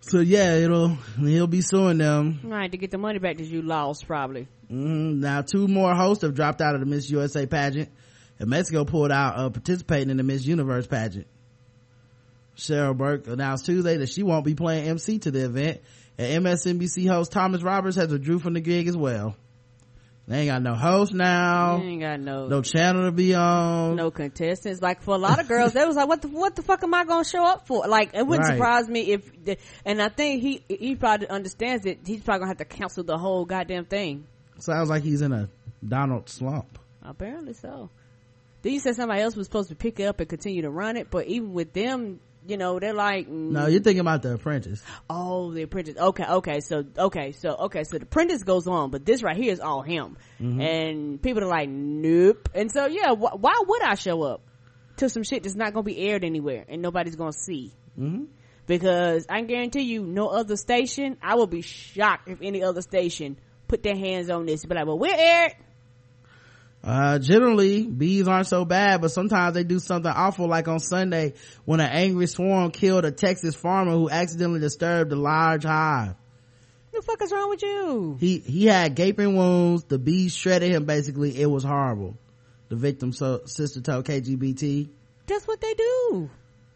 So yeah, it'll he'll be suing them. Right to get the money back that you lost, probably. Mm, now two more hosts have dropped out of the Miss USA pageant, and Mexico pulled out of participating in the Miss Universe pageant. Cheryl Burke announced Tuesday that she won't be playing MC to the event, and MSNBC host Thomas Roberts has withdrew from the gig as well. They ain't got no host now. You ain't got no no channel to be on. no contestants. Like for a lot of girls, they was like, "What the what the fuck am I gonna show up for?" Like it wouldn't Right. surprise me if. The, and I think he he probably understands it. He's probably gonna have to cancel the whole goddamn thing. Sounds like he's in a Donald slump. Apparently so. Then you said somebody else was supposed to pick it up and continue to run it, but even with them, you know, they're like, No, you're thinking about the apprentice. Oh, the apprentice. Okay, okay, so okay, so okay, so the apprentice goes on, but this right here is all him, Mhm. and people are like, nope. And so yeah, wh- why would I show up to some shit that's not gonna be aired anywhere and nobody's gonna see? Mm-hmm. Because I guarantee you, no other station. I will be shocked if any other station put their hands on this. But like, well, we're aired. Uh, generally, bees aren't so bad, but sometimes they do something awful like on Sunday when an angry swarm killed a Texas farmer who accidentally disturbed a large hive. The fuck is wrong with you? He, he had gaping wounds. The bees shredded him basically. It was horrible. The victim's so, sister told KGBT. That's what they do.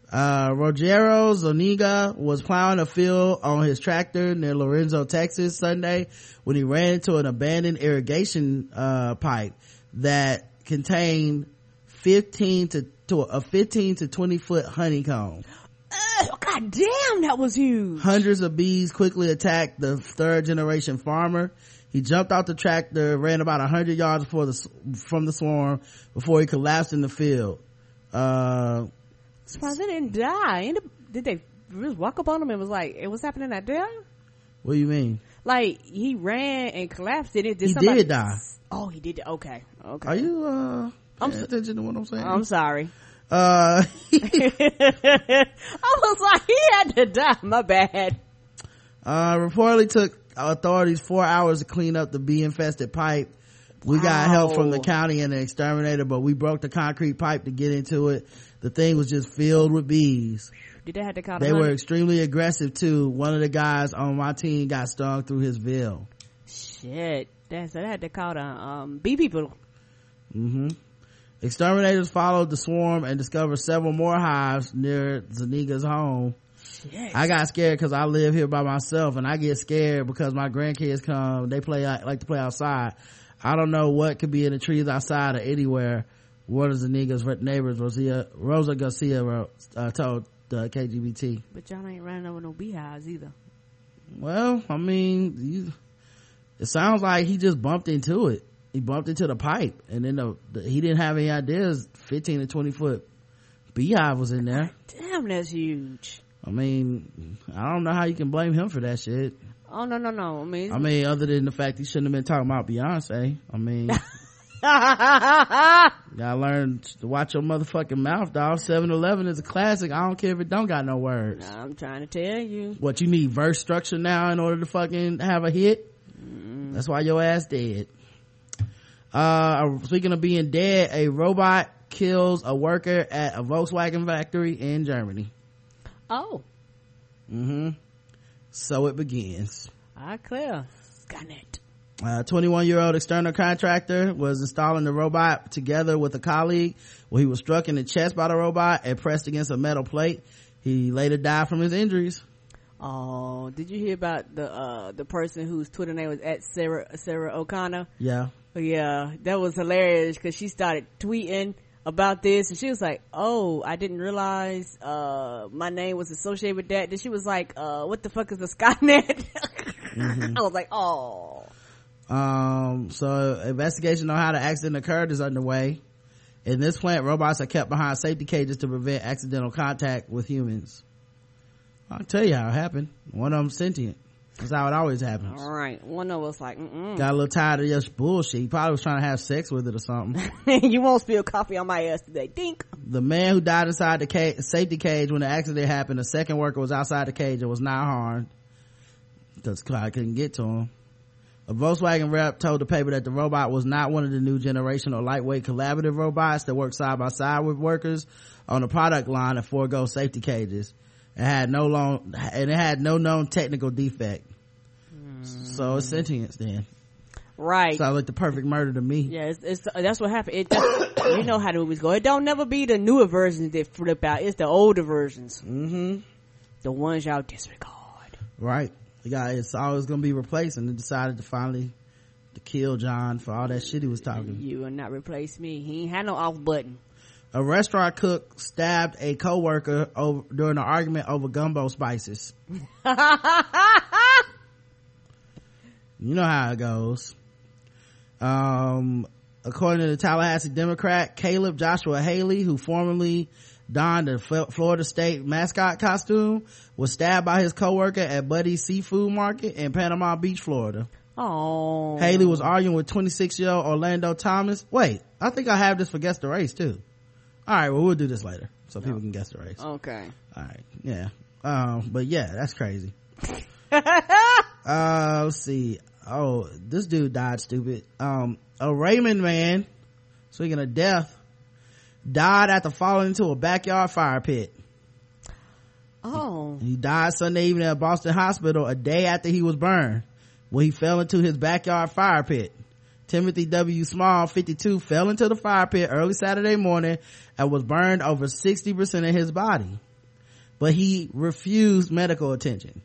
Uh, Rogelio Zuniga was plowing a field on his tractor near Lorenzo, Texas Sunday when he ran into an abandoned irrigation, uh, pipe that contained 15 to, to a 15 to 20 foot honeycomb. Ugh, God damn, that was huge. Hundreds of bees quickly attacked the third generation farmer. He jumped out the tractor, ran about a hundred yards before the, from the swarm before he collapsed in the field. Uh, Surprised they didn't die. Did they just walk up on him and was like, "It was happening out there"? what do you mean? Like he ran and collapsed. Did it? Did He somebody- did die. Oh, he did. Okay, okay. Are you, uh, I'm paying attention to what I'm saying? I'm sorry. Uh, I was like, he had to die. My bad. uh, reportedly took authorities four hours to clean up the bee infested pipe. We got help from the county and the exterminator, but we broke the concrete pipe to get into it. The thing was just filled with bees. Did they have to call? They the were extremely aggressive too. One of the guys on my team got stung through his veil. Shit. That's they had to call the um bee people. Hmm Exterminators followed the swarm and discovered several more hives near Zuniga's home. Shit. I got scared because I live here by myself and I get scared because my grandkids come, they play, out- like to play outside. I don't know what could be in the trees outside or anywhere. One of Zuniga's neighbors, Rosia, Rosa Garcia, wrote, uh, told the KGBT. But y'all ain't running over no beehives either. Well, I mean, you, it sounds like he just bumped into it. He bumped into the pipe and then the, the, he didn't have any ideas. 15 to 20 foot beehive was in there. Damn, that's huge. I mean, I don't know how you can blame him for that shit. Oh no no no. I mean, I mean, other than the fact he shouldn't have been talking about Beyonce. I mean, gotta learn to watch your motherfucking mouth, dog. 7-Eleven is a classic. I don't care if it don't got no words. I'm trying to tell you. What you need verse structure now in order to fucking have a hit? That's why your ass dead. Uh, speaking of being dead, a robot kills a worker at a Volkswagen factory in Germany. Oh, Mm-hmm. So it begins. I clear. Skynet. A 21 year old external contractor was installing the robot together with a colleague when he was struck in the chest by the robot and pressed against a metal plate. He later died from his injuries. Oh, did you hear about the uh the person whose Twitter name was at Sarah Sarah O'Connor? Yeah. Yeah, that was hilarious because she started tweeting about this and she was like, "Oh, I didn't realize uh my name was associated with that." Then she was like, "Uh, what the fuck is a Skynet?" Mhm. I was like, "Oh." Um, so investigation on how the accident occurred is underway. In this plant, robots are kept behind safety cages to prevent accidental contact with humans. I'll tell you how it happened. One of them sentient. That's how it always happens. All right, one of us like, Mm-mm. Got a little tired of your bullshit. He probably was trying to have sex with it or something. you won't spill coffee on my ass today. Dink. the man who died inside the safety cage when the accident happened, the second worker was outside the cage and was not harmed. Because I couldn't get to him. A Volkswagen rep told the paper that the robot was not one of the new generation or lightweight collaborative robots that work side by side with workers on the product line and forego safety cages. It had no long, and it had no known technical defect. So it's sentience then. Right. Sounds like the perfect murder to me. Yeah, it's, it's that's what happened. It you know how the movies go. It don't never be the newer versions that flip out. It's the older versions. Mm-hmm. The ones y'all disregard. Right. The guy it's always gonna be replaced and they decided to finally to kill John for all that shit he was talking. You will not replace me. He ain't had no off button. A restaurant cook stabbed a coworker over during an argument over gumbo spices. You know how it goes. Um, according to the Tallahassee Democrat, Caleb Joshua Haley, who formerly donned a F- Florida State mascot costume, was stabbed by his coworker at Buddy's Seafood Market in Panama Beach, Florida. Oh. Haley was arguing with 26 year old Orlando Thomas. Wait, I think I have this for guess the race too. All right, well we'll do this later so people can guess the race. Okay. All right, yeah. Um, but yeah, that's crazy. uh, let's see. Oh, this dude died stupid. Um, a Raymond man, speaking of death, died after falling into a backyard fire pit. Oh. He died Sunday evening at Boston Hospital a day after he was burned when he fell into his backyard fire pit. Timothy W. Small, 52, fell into the fire pit early Saturday morning and was burned over 60% of his body. But he refused medical attention.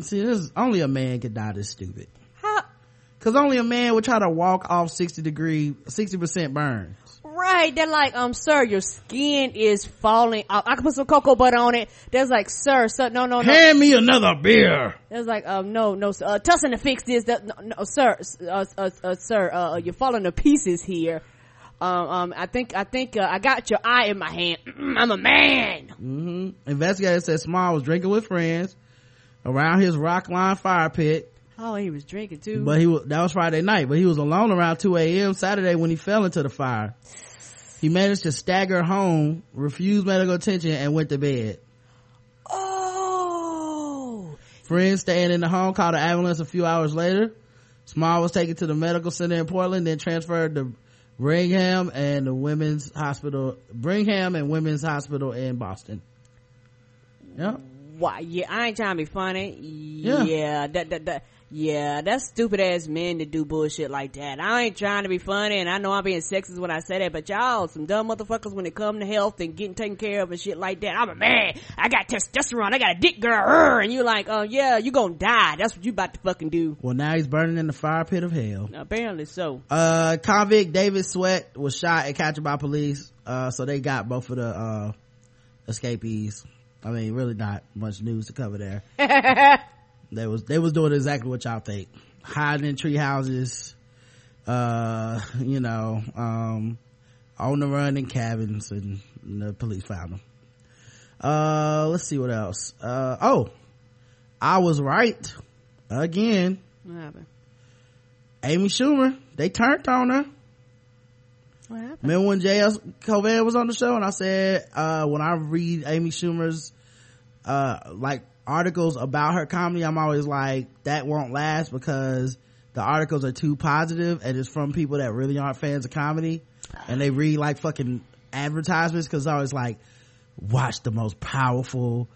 See, this only a man could die this stupid. How? Cause only a man would try to walk off 60 degree, 60% burn. Right. They're like, um, sir, your skin is falling. I, I can put some cocoa butter on it. There's like, sir, sir, no, no, no. Hand me another beer. There's like, um, no, no, sir, uh, Tussin to fix this. That, no, no, sir, uh, uh, uh, sir, uh, you're falling to pieces here. Um, um, I think, I think, uh, I got your eye in my hand. I'm a man. hmm Investigators said Small was drinking with friends around his rock line fire pit. Oh, he was drinking too. But he was, that was Friday night, but he was alone around 2 a.m. Saturday when he fell into the fire. He managed to stagger home, refused medical attention, and went to bed. Oh. Friends staying in the home called an ambulance a few hours later. Small was taken to the medical center in Portland, then transferred to Brigham and the Women's Hospital, Brigham and Women's Hospital in Boston. Yeah. Why? Yeah, I ain't trying to be funny. Yeah. Yeah, that, that, that, yeah, that's stupid ass men to do bullshit like that. I ain't trying to be funny, and I know I'm being sexist when I say that, but y'all some dumb motherfuckers when it come to health and getting taken care of and shit like that. I'm a man. I got testosterone. I got a dick girl. And you're like, oh yeah, you gonna die. That's what you about to fucking do. Well, now he's burning in the fire pit of hell. Apparently so. Uh, convict David Sweat was shot and captured by police. Uh, so they got both of the, uh, escapees. I mean, really not much news to cover there. they was, they was doing exactly what y'all think. Hiding in tree houses, uh, you know, um, on the run in cabins and the police found them. Uh, let's see what else. Uh, oh, I was right again. What happened? Amy Schumer, they turned on her. What happened? Remember when J.S. Covan was on the show and I said, uh, when I read Amy Schumer's, uh, like articles about her comedy, I'm always like, that won't last because the articles are too positive and it's from people that really aren't fans of comedy and they read like fucking advertisements because i always like, watch the most powerful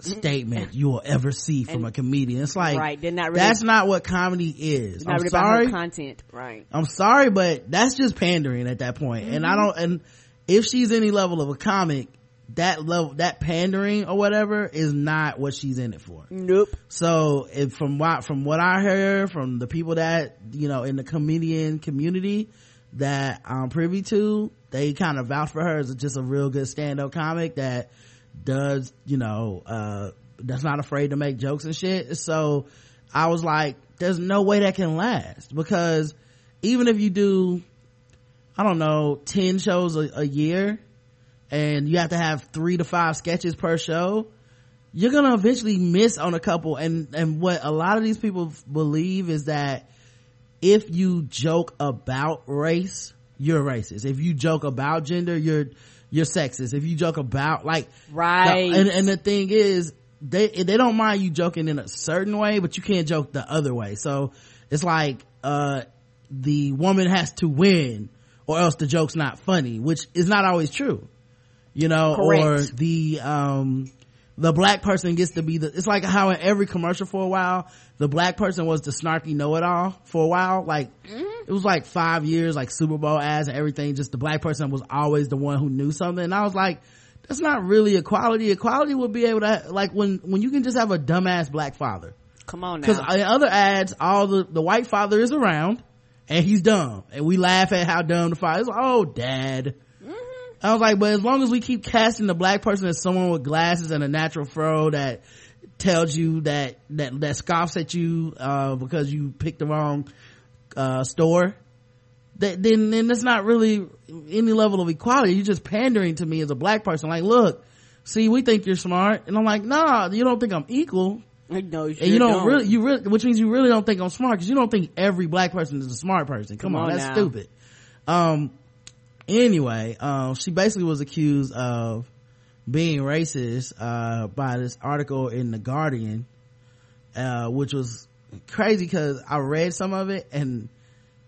statement you will ever see from And- a comedian. It's like, Right, they're not really- that's not what comedy is. Not I'm really sorry. content. Right. I'm sorry, but that's just pandering at that point. And I Mhm. don't, and if she's any level of a comic, that level, that pandering or whatever is not what she's in it for. Nope. So if from what, from what I heard from the people that, you know, in the comedian community that I'm privy to, they kind of vouch for her as just a real good stand-up comic that does, you know, uh, that's not afraid to make jokes and shit. So I was like, there's no way that can last because even if you do, I don't know, 10 shows a, a year and you have to have three to five sketches per show, you're gonna eventually miss on a couple. And, and what a lot of these people believe is that if you joke about race, you're racist. If you joke about gender, you're, you're sexist. If you joke about like, Right. and, and the thing is, they, they don't mind you joking in a certain way, but you can't joke the other way. So it's like, uh, the woman has to win or else the joke's not funny, which is not always true. You know Correct. or the um the black person gets to be the it's like how in every commercial for a while the black person was the snarky know-it-all for a while. Like it was like five years like super bowl ads and everything. Just the black person was always the one who knew something. And i was like that's not really equality. Equality would be able to like when when you can just have a dumbass black father. Come on because in other ads all the the white father is around and he's dumb. And we laugh at how dumb the father is. Oh dad I was like, but as long as we keep casting the black person as someone with glasses and a natural fro that tells you that, that, that scoffs at you, uh, because you picked the wrong, uh, store, that, then, then that's not really any level of equality. You're just pandering to me as a black person. Like, look, see, we think you're smart. And I'm like, nah, you don't think I'm equal. No, you, and you don't, don't. really, you really, which means you really don't think I'm smart because you don't think every black person is a smart person. Come, Come on, on that's now. stupid. Um, anyway, um, she basically was accused of being racist, uh, by this article in the Guardian, uh, which was crazy because I read some of it and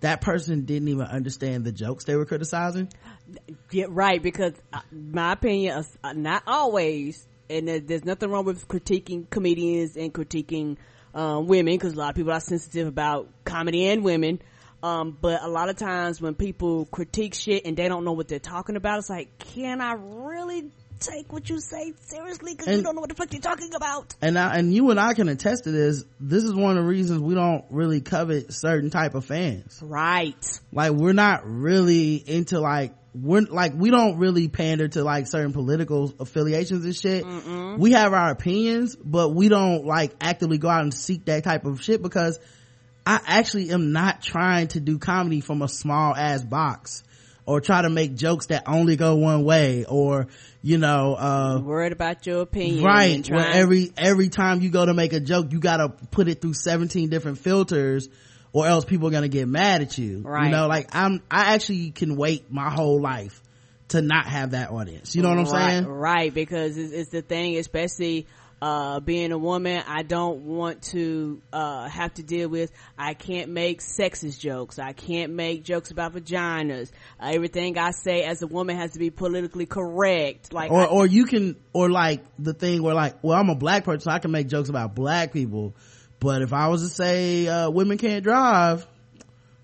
that person didn't even understand the jokes they were criticizing. Yeah, right. Because uh, my opinion, is, uh, not always, and there's nothing wrong with critiquing comedians and critiquing um, women because a lot of people are sensitive about comedy and women. Um, but a lot of times when people critique shit and they don't know what they're talking about, it's like, can I really take what you say seriously? Because you don't know what the fuck you're talking about. and I, and you and I can attest to this. This is one of the reasons we don't really covet certain type of fans. Right. Like we're not really into like we're like we don't really pander to like certain political affiliations and shit. We have our opinions, but we don't like actively go out and seek that type of shit because I actually am not trying to do comedy from a small ass box or try to make jokes that only go one way or you know uh Worried about your opinion. right where every every time you go to make a joke you gotta put it through 17 different filters or else people are gonna get mad at you. Right. you know like i'm i actually can wait my whole life to not have that audience. You know what i'm right, saying? Right, because it's, it's the thing, especially uh, being a woman. I don't want to uh, have to deal with. I can't make sexist jokes. I can't make jokes about vaginas. Uh, everything I say as a woman has to be politically correct. Like, or I- or you can or like the thing where like well i'm a black person so i can make jokes about black people but if i was to say uh women can't drive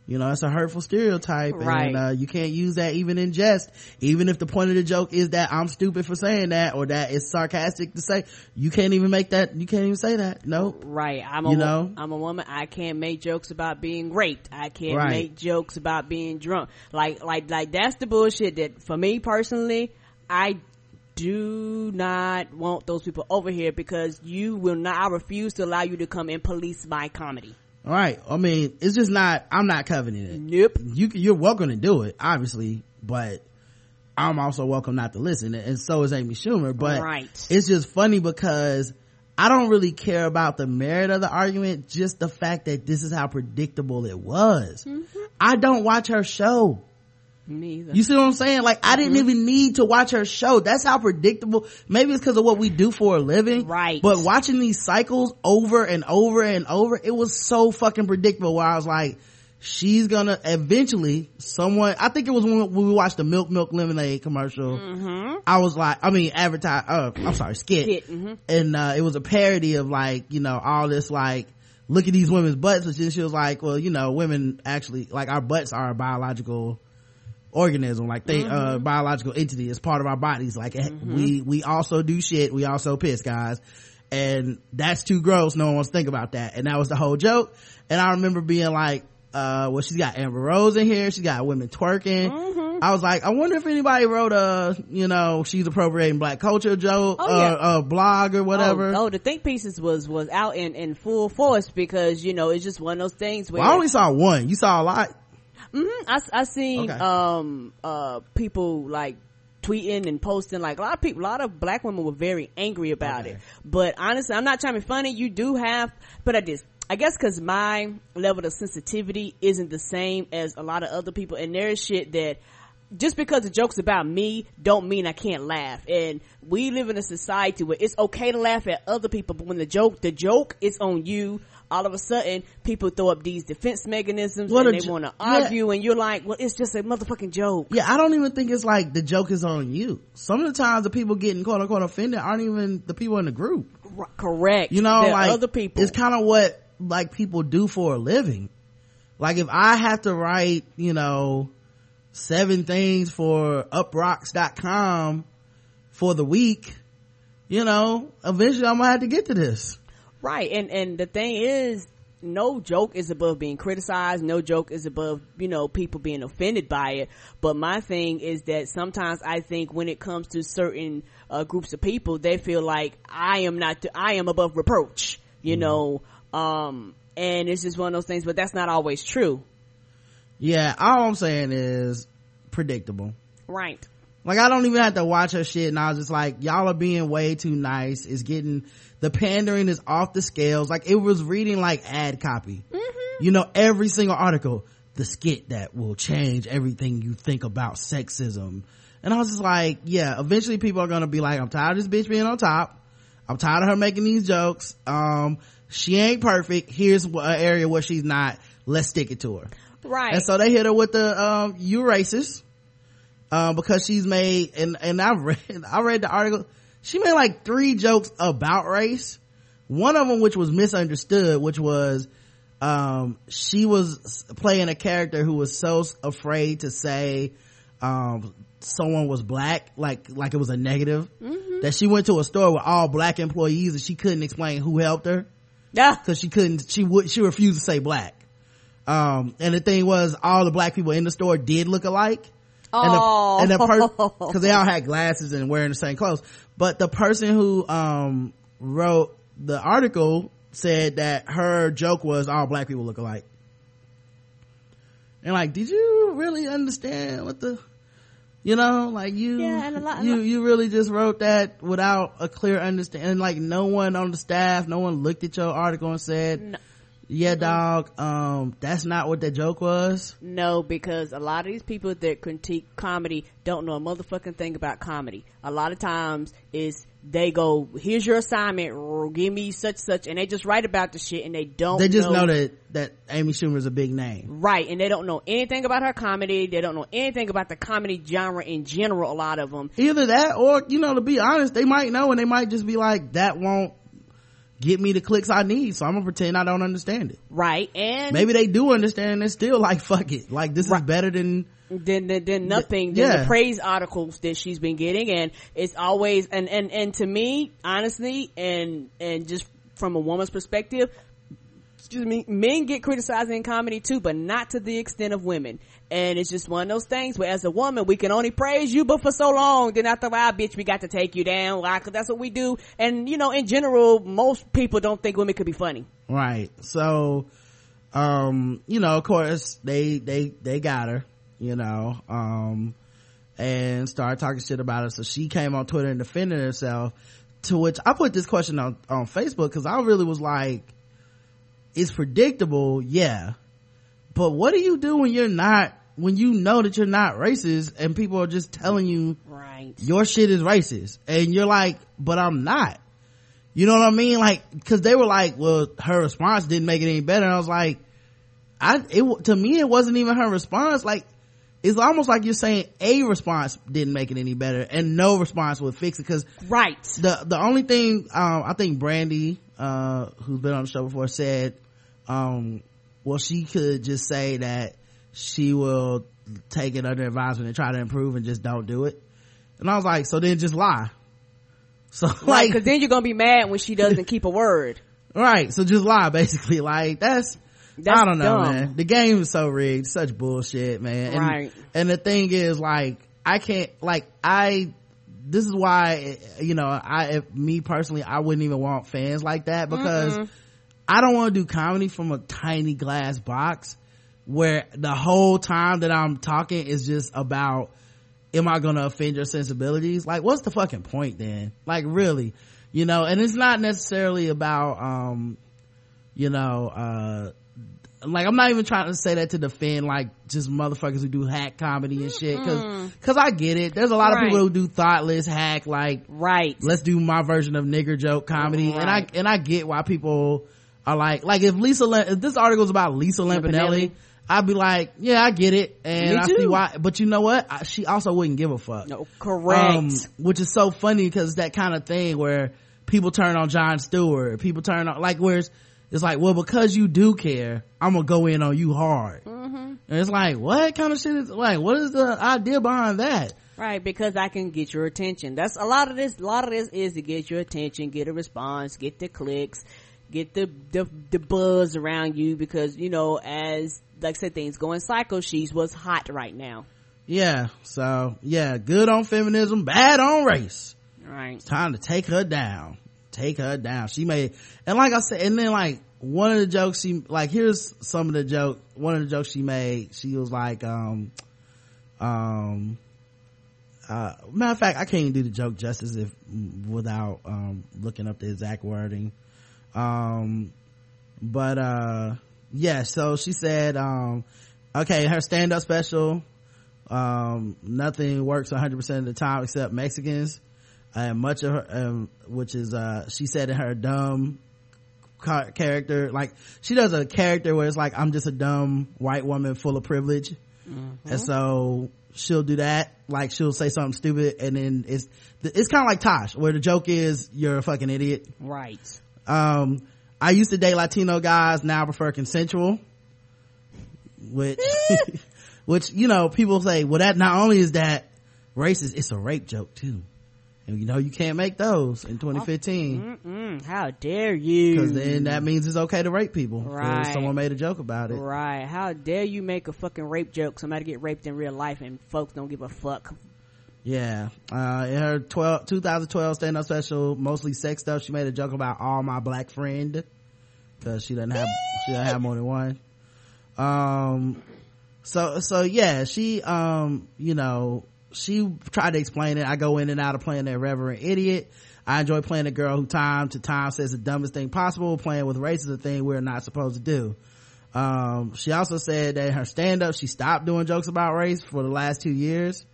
you know it's a hurtful stereotype Right. and uh you can't use that even in jest even if the point of the joke is that i'm stupid for saying that or that it's sarcastic to say you can't even make that you can't even say that no Right. I'm a You know? I'm a woman. I can't make jokes about being raped. I can't Right. make jokes about being drunk. Like like like that's the bullshit that for me personally, I do not want those people over here because you will not I refuse to allow you to come and police my comedy. All right. I mean it's just not i'm not coveting it. Nope you you're welcome to do it obviously but i'm also welcome not to listen. And so is amy schumer but Right. it's just funny because i don't really care about the merit of the argument just the fact that this is how predictable it was. Mm-hmm. I don't watch her show Neither. you see what I'm saying? Like, I didn't Mm-hmm. even need to watch her show. That's how predictable. Maybe it's because of what we do for a living. Right. But watching these cycles over and over and over, it was so fucking predictable where I was like, she's gonna eventually, someone, I think it was when we watched the Milk Milk Lemonade commercial. Mm-hmm. I was like, I mean, advertise, uh, I'm sorry, skit. Skit, mhm. And, uh, it was a parody of like, you know, all this like, look at these women's butts, but then she was like, well, you know, women actually, like our butts are a biological organism, like they, uh, biological entity. is part of our bodies. Like we, we also do shit. We also piss, guys. And that's too gross. No one wants to think about that. And that was the whole joke. And I remember being like, uh, well, she's got Amber Rose in here. She's got women twerking. I was like, I wonder if anybody wrote a, you know, she's appropriating black culture joke, Oh, yeah. uh, a blog or whatever. Oh, oh, the think pieces was was out in in full force because you know it's just one of those things where Well, I only saw one. You saw a lot. Hmm I, I seen Okay. um uh people like tweeting and posting like a lot of people a lot of black women were very angry about it. But honestly i'm not trying to be funny. You do have but i just i guess because my level of sensitivity isn't the same as a lot of other people. And there's shit that just because the joke's about me don't mean I can't laugh. And we live in a society where it's okay to laugh at other people, but when the joke, the joke is on you, all of a sudden people throw up these defense mechanisms What and they want to yeah. argue and you're like, well, it's just a motherfucking joke. Yeah, I don't even think it's like the joke is on you. Some of the times the people getting quote unquote offended aren't even the people in the group. Correct. You know, They're like other people. it's kind of what like people do for a living. Like if I have to write, you know, seven things for uproxx.com for the week, you know, eventually I'm gonna have to get to this. Right. And, and the thing is, no joke is above being criticized. No joke is above, you know, people being offended by it. But my thing is that sometimes I think when it comes to certain uh, groups of people, they feel like I am not, I am above reproach, you know, um, and it's just one of those things, but that's not always true. Yeah, all I'm saying is predictable. Right. Like I don't even have to watch her shit and I was just like, y'all are being way too nice. It's getting, the pandering is off the scales. Like it was reading like ad copy. You know, every single article, the skit that will change everything you think about sexism. And I was just like, yeah, eventually people are gonna be like, I'm tired of this bitch being on top. I'm tired of her making these jokes. Um, she ain't perfect. Here's an area where she's not. Let's stick it to her. Right. And so they hit her with the, um, you racist. Um, because she's made, and, and I read, I read the article. She made like three jokes about race. One of them, which was misunderstood, which was, um, she was playing a character who was so afraid to say, um, someone was black, like, like it was a negative, that she went to a store with all black employees and she couldn't explain who helped her. Yeah. Cause she couldn't, she would, she refused to say black. Um, and the thing was all the black people in the store did look alike. Oh. And the, and the per- cause they all had glasses and wearing the same clothes. But the person who, um, wrote the article said that her joke was all black people look alike. And like, did you really understand what the, you know, like you, Yeah, and a lot- you, you really just wrote that without a clear understanding. Like no one on the staff, no one looked at your article and said, yeah, dog, um, that's not what the joke was. No, because a lot of these people that critique comedy don't know a motherfucking thing about comedy. A lot of times is they go, here's your assignment, give me such such, and they just write about the shit and they don't They just know that, that Amy schumer is a big name. Right, and they don't know anything about her comedy. They don't know anything about the comedy genre in general. A lot of them. Either that or, you know, to be honest, they might know and they might just be like, that won't get me the clicks I need, so I'm gonna pretend I don't understand it. Right, and Maybe they do understand and still like, fuck it. Like, this is better than, than than, than nothing than yeah. the praise articles that she's been getting and it's always and and and to me honestly and and just from a woman's perspective excuse me men get criticized in comedy too but not to the extent of women and it's just one of those things where as a woman we can only praise you but for so long then after a while bitch we got to take you down why cause that's what we do and you know in general most people don't think women could be funny right. So, um, you know, of course, they, they, they got her, you know, um, and started talking shit about her. So she came on Twitter and defended herself. To which I put this question on, on Facebook because I really was like, it's predictable, yeah. But what do you do when you're not, when you know that you're not racist and people are just telling you right your shit is racist and you're like, but I'm not. You know what I mean? Like, cause they were like, well, her response didn't make it any better. And I was like, I, it, to me, it wasn't even her response. Like, it's almost like you're saying a response didn't make it any better and no response would fix it. Cause right. the, the only thing, um, I think Brandy, uh, who's been on the show before said, um, well, she could just say that she will take it under advisement and try to improve and just don't do it. And I was like, so then just lie. So right like, because then you're gonna be mad when she doesn't keep a word right. So just lie basically. Like that's, That's I don't know, dumb. man. The game is so rigged. Such bullshit, man. And, Right. And the thing is like, I can't, like, I, this is why, you know, I, if, me personally, I wouldn't even want fans like that because Mm-mm. I don't want to do comedy from a tiny glass box where the whole time that I'm talking is just about, am I gonna offend your sensibilities? Like, what's the fucking point then? Like, really? You know, and it's not necessarily about, um, you know, uh, like I'm not even trying to say that to defend like just motherfuckers who do hack comedy and shit cuz cuz I get it. There's a lot of people who do thoughtless hack like right. Let's do my version of nigger joke comedy and I and I get why people are like like if Lisa if this article is about Lisa Lampanelli. I'd be like, yeah, I get it and I see why but you know what? I, she also wouldn't give a fuck. No, correct. Um, which is so funny because that kind of thing where people turn on Jon Stewart, people turn on like where it's, it's like, well, because you do care, I'm gonna go in on you hard. Mm-hmm. And it's like, what kind of shit is like? What is the idea behind that? Right, because I can get your attention. That's a lot of this. A lot of this is to get your attention, get a response, get the clicks, get the the, the buzz around you. Because you know, as like I said, things go in cycles. She's what's hot right now. Yeah. So yeah, good on feminism, bad on race. Right. It's time to take her down. Take her down. She made, and like I said, and then like one of the jokes she, like here's some of the joke, one of the jokes she made, she was like, um, um, uh, matter of fact, I can't even do the joke justice if, without, um, looking up the exact wording. Um, but, uh, yeah, so she said, um, okay, her stand-up special, um, nothing works 100% of the time except Mexicans. And much of her um, which is uh she said in her dumb character like she does a character where it's like i'm just a dumb white woman full of privilege. And so she'll do that like she'll say something stupid and then it's it's kind of like tosh where the joke is you're a fucking idiot. Right. Um i used to date latino guys now I prefer consensual which which you know people say well that not only is that racist it's a rape joke too and you know you can't make those in 2015 Mm-mm, how dare you? because then that means it's okay to rape people. Right. someone made a joke about it Right. How dare you make a fucking rape joke? Somebody get raped in real life and folks don't give a fuck. Yeah. Uh in her 12 2012 stand-up special mostly sex stuff she made a joke about all my black friend. Because she doesn't have she doesn't have more than one. Um so so yeah she um you know she tried to explain it. I go in and out of playing that reverend idiot. I enjoy playing a girl who time to time says the dumbest thing possible playing with race is a thing we're not supposed to do. Um she also said that her stand-up she stopped doing jokes about race for the last two years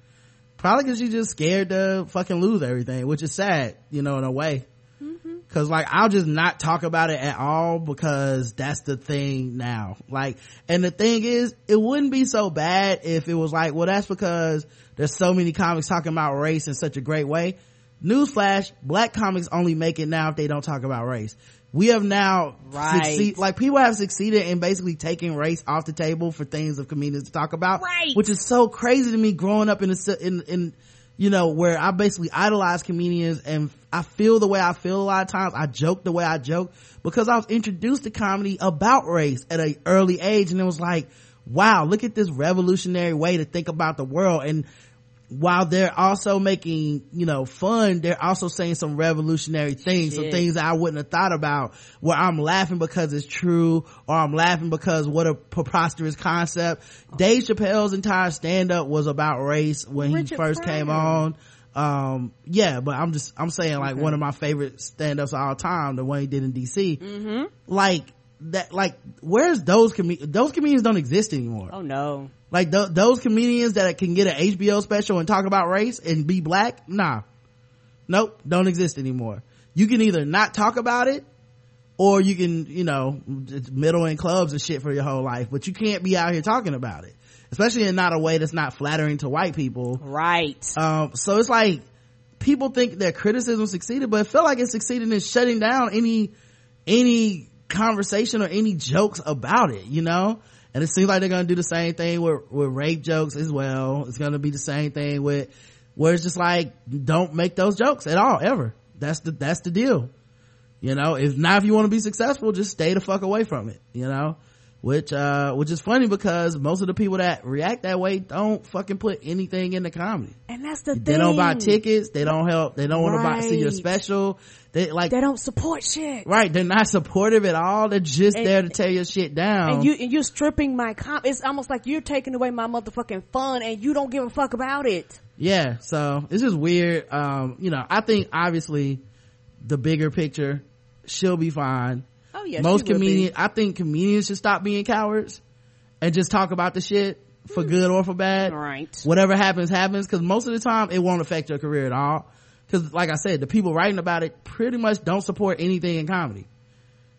probably because she's just scared to fucking lose everything which is sad you know in a way mm-hmm. Cause like I'll just not talk about it at all because that's the thing now. Like, and the thing is, it wouldn't be so bad if it was like, well, that's because there's so many comics talking about race in such a great way. Newsflash, black comics only make it now if they don't talk about race. We have now Right. succeed, like people have succeeded in basically taking race off the table for things of comedians to talk about. Right. Which is so crazy to me growing up in a, in, in, you know, where I basically idolize comedians and I feel the way I feel a lot of times. I joke the way I joke because I was introduced to comedy about race at an early age and it was like, wow, look at this revolutionary way to think about the world. And while they're also making, you know, fun, they're also saying some revolutionary things, some things that I wouldn't have thought about where I'm laughing because it's true or I'm laughing because what a preposterous concept. Dave Chappelle's entire stand up was about race when he Richard first came on. Um, yeah, but I'm just, I'm saying like one of my favorite stand ups of all time, the one he did in DC. Mm-hmm. Like that, like where's those com- those comedians don't exist anymore. Oh no. Like th- those comedians that can get an HBO special and talk about race and be black, nah, nope, don't exist anymore. You can either not talk about it, or you can, you know, middle in clubs and shit for your whole life, but you can't be out here talking about it, especially in not a way that's not flattering to white people. Right. Um, so it's like people think their criticism succeeded, but it felt like it succeeded in shutting down any any conversation or any jokes about it, you know? And it seems like they're gonna do the same thing with, with rape jokes as well. It's gonna be the same thing with where it's just like don't make those jokes at all, ever. That's the that's the deal. You know, if not if you want to be successful, just stay the fuck away from it, you know? Which uh which is funny because most of the people that react that way don't fucking put anything into comedy. And that's the thing. They don't buy tickets, they don't help, they don't want to buy see your special. They like They don't support shit. Right, they're not supportive at all. They're just And- there to tear your shit down. And you and you're stripping my comp. It's almost like you're taking away my motherfucking fun, and you don't give a fuck about it. yeah, so it's just weird. Um, you know, I think obviously the bigger picture, she'll be fine. Oh yeah, most comedians i think comedians should stop being cowards and just talk about the shit for good or for bad right whatever happens happens because most of the time it won't affect your career at all because like i said the people writing about it pretty much don't support anything in comedy.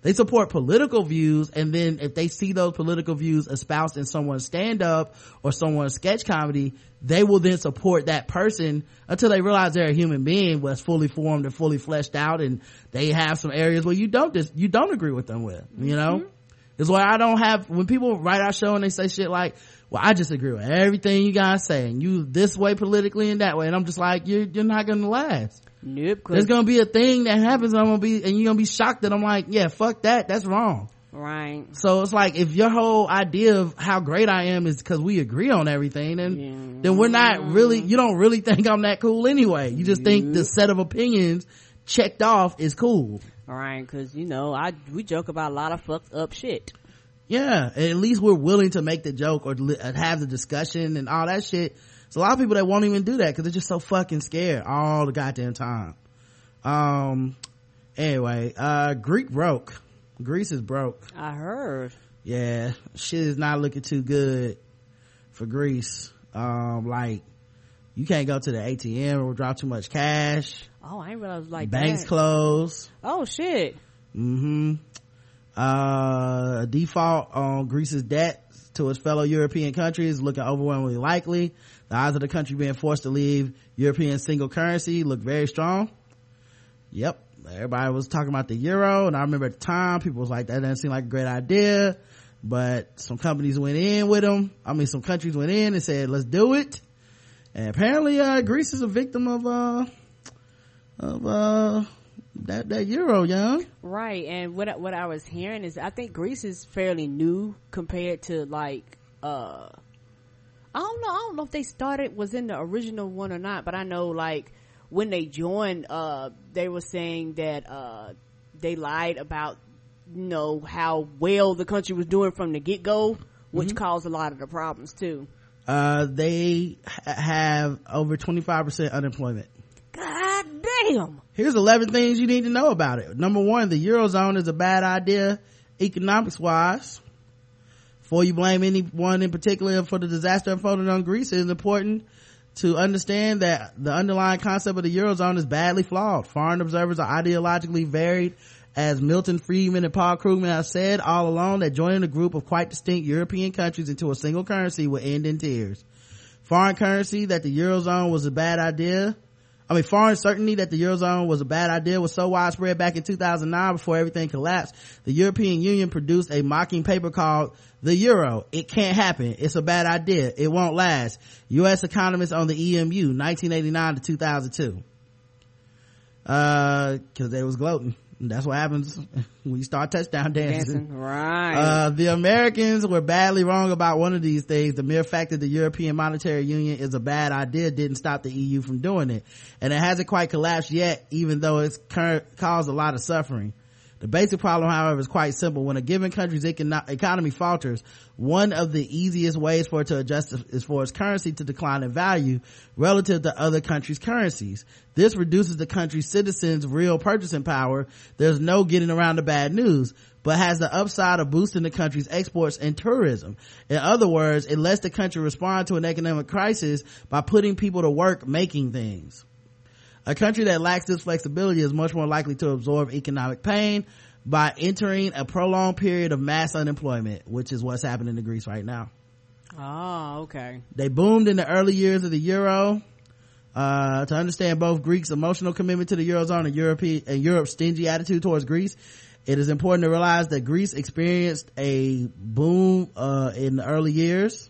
They support political views and then if they see those political views espoused in someone's stand-up or someone's sketch comedy they will then support that person until they realize they're a human being that's fully formed and fully fleshed out and they have some areas where you don't dis- you don't agree with them with you know? Mm-hmm. Is why i don't have when people write our show and they say shit like well i just agree with everything you guys say and you this way politically and that way and i'm just like you're, you're not gonna last nope there's gonna be a thing that happens and i'm gonna be and you're gonna be shocked that i'm like yeah fuck that that's wrong right so it's like if your whole idea of how great I am is because we agree on everything, then then we're not really. You don't really think I'm that cool anyway. You just think the set of opinions checked off is cool. Right. because you know i we joke about a lot of fucked up shit Yeah, at least we're willing to make the joke or uh, have the discussion and all that shit. There's a lot of people that won't even do that because they're just so fucking scared all the goddamn time. Um. Anyway, uh, Greek broke. Greece is broke. i heard yeah shit is not looking too good for greece um like you can't go to the atm or withdraw too much cash oh i didn't realize like banks that. closed oh shit mm-hmm uh a default on greece's debt to its fellow european countries looking overwhelmingly likely. The odds of the country being forced to leave european single currency look very strong. Yep. Everybody was talking about the euro and i remember at the time people was like that doesn't seem like a great idea. But some companies went in with them. I mean some countries went in and said let's do it. And apparently uh greece is a victim of uh of uh that that euro young right and what I- what i was hearing is i think greece is fairly new compared to like uh i don't know i don't know if they started was in the original one or not but i know like when they joined uh they were saying that uh they lied about you know how well the country was doing from the get-go which Mhm. caused a lot of the problems too. Uh they ha- have over 25% unemployment god damn Here's 11 things you need to know about it. Number one, the Eurozone is a bad idea economics wise. Before you blame anyone in particular for the disaster unfolding on Greece, it is important to understand that the underlying concept of the Eurozone is badly flawed. Foreign observers are ideologically varied as Milton Friedman and Paul Krugman have said all along that joining a group of quite distinct European countries into a single currency would end in tears. Foreign currency that the Eurozone was a bad idea I mean, foreign certainty that the Eurozone was a bad idea was so widespread back in 2009 before everything collapsed. The European Union produced a mocking paper called The Euro. It can't happen. It's a bad idea. It won't last. U.S. economists on the EMU, 1989 to 2002. Uh, cause they was gloating. That's what happens when you start touchdown dancing. Dancing, right. Uh, the Americans were badly wrong about one of these things. The mere fact that the European Monetary Union is a bad idea didn't stop the EU from doing it. And it hasn't quite collapsed yet, even though it's cur- caused a lot of suffering. The basic problem, however, is quite simple. When a given country's econo- economy falters, one of the easiest ways for it to adjust is for its currency to decline in value relative to other countries' currencies. This reduces the country's citizens' real purchasing power. There's no getting around the bad news, but has the upside of boosting the country's exports and tourism. In other words, it lets the country respond to an economic crisis by putting people to work making things. A country that lacks this flexibility is much more likely to absorb economic pain by entering a prolonged period of mass unemployment, which is what's happening to Greece right now. oh okay They boomed in the early years of the euro. Uh, to understand both Greeks' emotional commitment to the eurozone and European and Europe's stingy attitude towards Greece, it is important to realize that Greece experienced a boom uh, in the early years.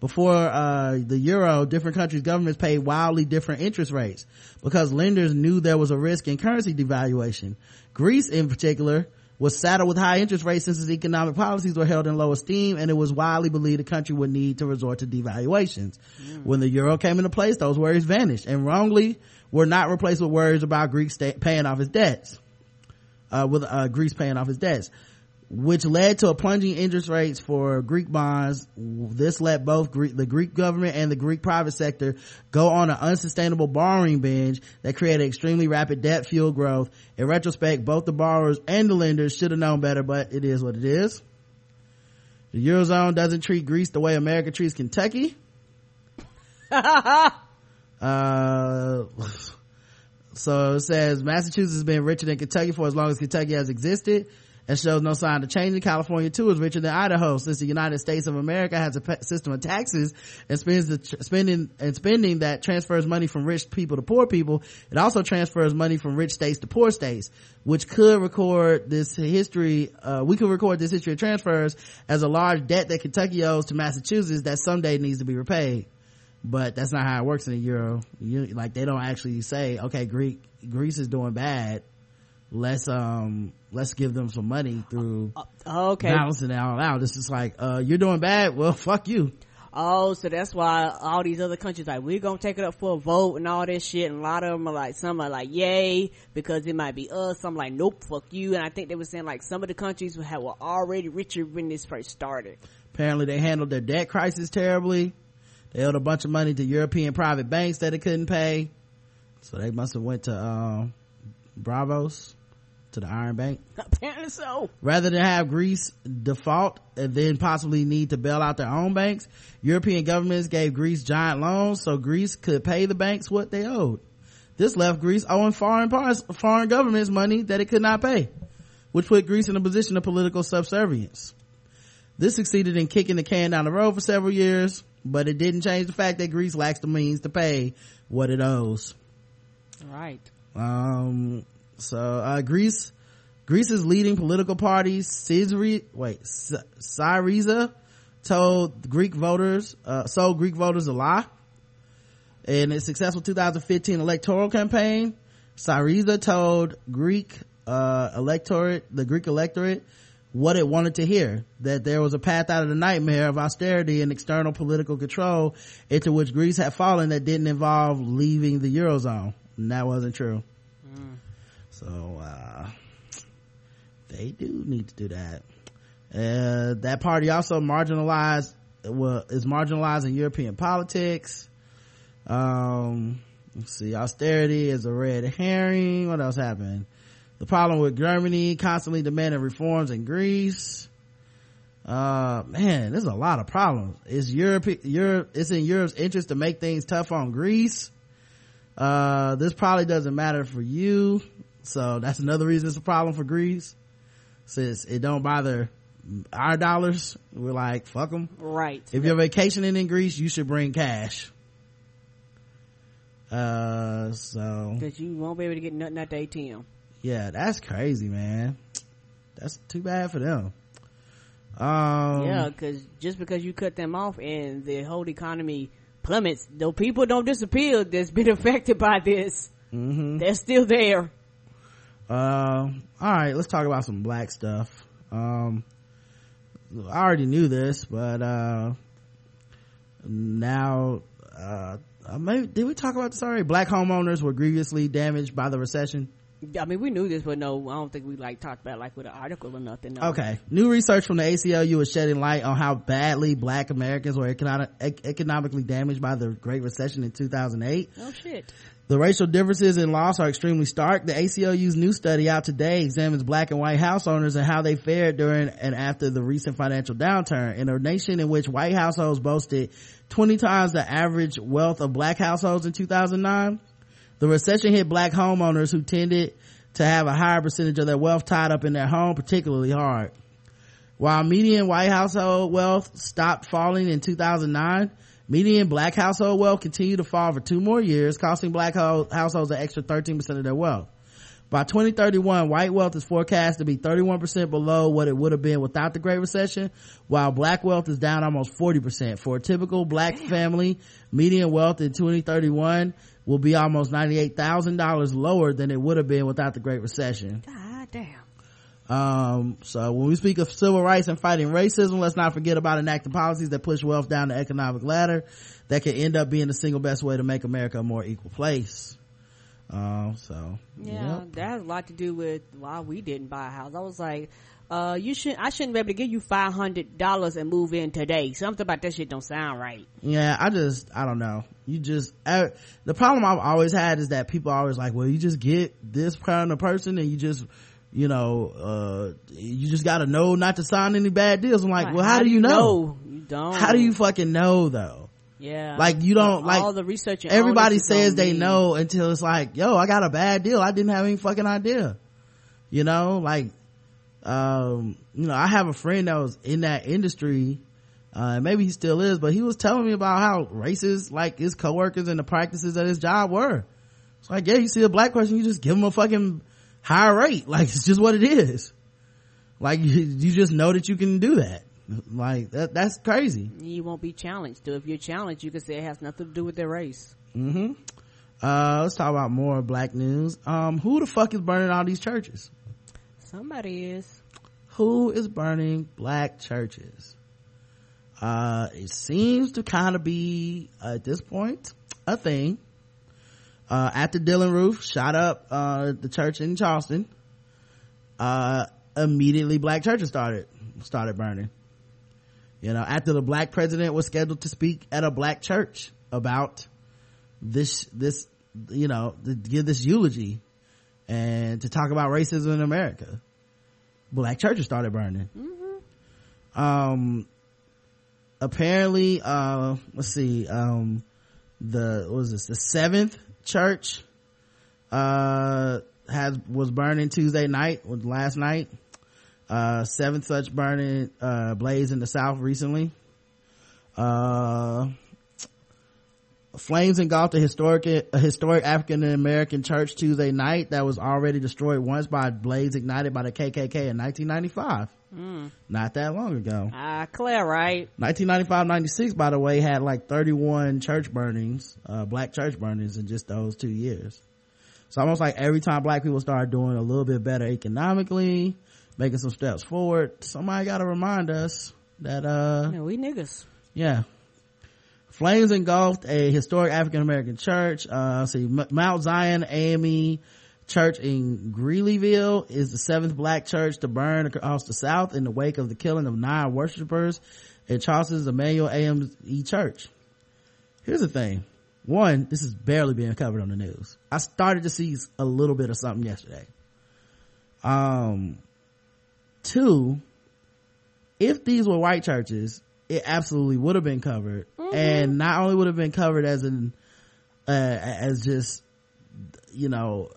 Before uh, the euro, different countries' governments paid wildly different interest rates because lenders knew there was a risk in currency devaluation. Greece, in particular, was saddled with high interest rates since its economic policies were held in low esteem and it was widely believed the country would need to resort to devaluations. When the euro came into place, those worries vanished and wrongly were not replaced with worries about Greece paying off its debts. Uh, with, uh, Greece paying off its debts. Which led to a plunging interest rates for Greek bonds. This let both Greek, the Greek government and the Greek private sector go on an unsustainable borrowing binge that created extremely rapid debt fuel growth. In retrospect, both the borrowers and the lenders should have known better, but it is what it is. The Eurozone doesn't treat Greece the way America treats Kentucky. uh, so it says Massachusetts has been richer than Kentucky for as long as Kentucky has existed and shows no sign of changing. California too is richer than Idaho since the United States of America has a system of taxes and spends the spending and spending that transfers money from rich people to poor people. It also transfers money from rich states to poor states, which could record this history. Uh, we could record this history of transfers as a large debt that Kentucky owes to Massachusetts that someday needs to be repaid. But that's not how it works in the euro. You, like they don't actually say, okay, Greek Greece is doing bad let's um let's give them some money through uh, okay. balancing it all out. It's just like uh you're doing bad. Well fuck you. Oh so that's why all these other countries like we're gonna take it up for a vote and all this shit. And a lot of them are like some are like yay because it might be us. Some like nope fuck you. And i think they were saying like some of the countries were already richer when this first started. Apparently they handled their debt crisis terribly. They owed a bunch of money to european private banks that they couldn't pay. So they must have went to um Braavos to the Iron Bank? Apparently so. Rather than have Greece default and then possibly need to bail out their own banks, European governments gave Greece giant loans so Greece could pay the banks what they owed. This left Greece owing foreign parts, foreign governments money that it could not pay, which put Greece in a position of political subservience. This succeeded in kicking the can down the road for several years, but it didn't change the fact that Greece lacks the means to pay what it owes. Right. Um, so, uh, Greece, Greece's leading political party, Syriza, wait, Syriza told Greek voters, uh, sold Greek voters a lie. In its successful 2015 electoral campaign, Syriza told Greek, uh, electorate, the Greek electorate, what it wanted to hear that there was a path out of the nightmare of austerity and external political control into which Greece had fallen that didn't involve leaving the eurozone. And that wasn't true. So, uh, they do need to do that. Uh, that party also marginalized, well, is marginalizing European politics. Um, let's see, austerity is a red herring. What else happened? The problem with Germany constantly demanding reforms in Greece. Uh, man, there's a lot of problems. It's Europe, Europe, it's in Europe's interest to make things tough on Greece. Uh, this probably doesn't matter for you. So that's another reason it's a problem for Greece. Since it don't bother our dollars, we're like, fuck them. Right. If you're vacationing in Greece, you should bring cash. Uh, so. Cause you won't be able to get nothing at the ATM. Yeah, that's crazy, man. That's too bad for them. Um, yeah, cause just because you cut them off and the whole economy plummets, though people don't disappear that's been affected by this. Mm-hmm. They're still there. Uh, all right, let's talk about some black stuff. Um, I already knew this, but uh, now, uh, maybe did we talk about this already? Black homeowners were grievously damaged by the recession. I mean, we knew this, but no, I don't think we like talked about it, like with an article or nothing. No. Okay. New research from the ACLU is shedding light on how badly black Americans were economic, economically damaged by the Great Recession in 2008. Oh shit. The racial differences in loss are extremely stark. The ACLU's new study out today examines black and white house owners and how they fared during and after the recent financial downturn. In a nation in which white households boasted 20 times the average wealth of black households in 2009, the recession hit black homeowners who tended to have a higher percentage of their wealth tied up in their home particularly hard. While median white household wealth stopped falling in 2009, Median black household wealth continued to fall for two more years, costing black households an extra 13% of their wealth. By 2031, white wealth is forecast to be 31% below what it would have been without the Great Recession, while black wealth is down almost 40%. For a typical black Damn. family, median wealth in 2031 will be almost $98,000 lower than it would have been without the Great Recession. God damn. Um, so when we speak of civil rights and fighting racism, let's not forget about enacting policies that push wealth down the economic ladder that can end up being the single best way to make America a more equal place. Um, so yeah, yep. that has a lot to do with why we didn't buy a house. I was like, uh, you should, I shouldn't be able to give you $500 and move in today. Something about that shit don't sound right. Yeah, I just, I don't know. You just, uh, the problem I've always had is that people are always like, well, you just get this kind of person and you just, you know, uh, you just gotta know not to sign any bad deals. I'm like, Like, well, how, do you know? You don't. How do you fucking know though? Yeah. Like you don't, like, all the research everybody says they me. know until it's like, yo, I got a bad deal. I didn't have any fucking idea. You know, like, um, you know, I have a friend that was in that industry, uh, maybe he still is, but he was telling me about how racist, like, his coworkers and the practices at his job were. It's like, yeah, you see a black person, you just give him a fucking higher rate. Like, it's just what it is. Like, you, you just know that you can do that. Like, that, that's crazy. You won't be challenged. So if you're challenged, you can say it has nothing to do with their race. Mm-hmm. Uh, let's talk about more black news. Um, who the fuck is burning all these churches? Somebody is. Who is burning black churches? Uh, it seems to kind of be, at this point, a thing. Uh, after Dylann Roof shot up, uh, the church in Charleston, uh, immediately black churches started, started burning. You know, after the black president was scheduled to speak at a black church about this, this, you know, to give this eulogy and to talk about racism in America. Black churches started burning. Um, apparently, uh, let's see, um, the, what was this, the seventh church, uh, has, was burning Tuesday night, was last night. Uh, seventh such burning, uh, blaze in the South recently. Uh, Flames engulfed a historic, a historic African American church Tuesday night that was already destroyed once by a blaze ignited by the KKK in 1995. Mm. Not that long ago. Ah, clear, right? 1995-96, by the way, had like 31 church burnings, uh, black church burnings in just those two years. So almost like every time black people start doing a little bit better economically, making some steps forward, somebody gotta remind us that, uh, Yeah, we niggas. yeah. Flames engulfed a historic African American church. Uh, see, Mount Zion AME Church in Greeleyville is the seventh black church to burn across the South in the wake of the killing of nine worshipers in Charleston's Emanuel AME Church. Here's the thing. One, this is barely being covered on the news. I started to see a little bit of something yesterday. Um, two, if these were white churches, it absolutely would have been covered, and not only would have been covered as an uh, as just you know